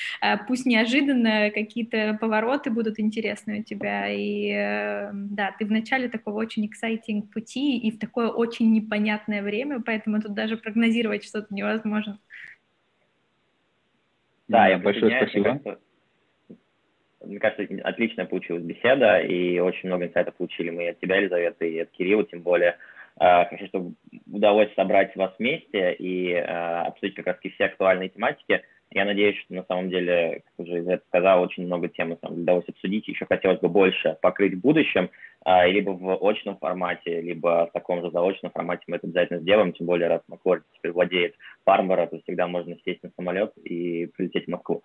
пусть неожиданно какие-то повороты будут интересны у тебя, и э, да, ты в начале такого очень exciting пути и в такое очень непонятное время, поэтому тут даже прогнозировать что-то невозможно. Да, я большое спасибо. Мне кажется, отличная получилась беседа, и очень много инсайтов получили мы от тебя, Елизавета, и от Кирилла, тем более. Э, хочу, чтобы удалось собрать вас вместе и э, обсудить как раз все актуальные тематики. Я надеюсь, что на самом деле, как уже Изет сказал, очень много тем там, удалось обсудить. Еще хотелось бы больше покрыть в будущем, э, либо в очном формате, либо в таком же заочном формате мы это обязательно сделаем. Тем более, раз Маккорд теперь владеет Фармборо, то всегда можно сесть на самолет и прилететь в Москву.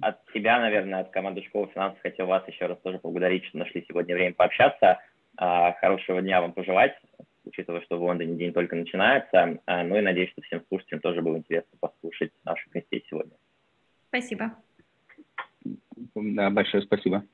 От себя, наверное, от команды школы финансов хотел вас еще раз тоже поблагодарить, что нашли сегодня время пообщаться. А, хорошего дня вам пожелать, учитывая, что в Лондоне день только начинается. А, ну и надеюсь, что всем слушателям тоже было интересно послушать нашу гостей сегодня. Спасибо. Да, большое спасибо.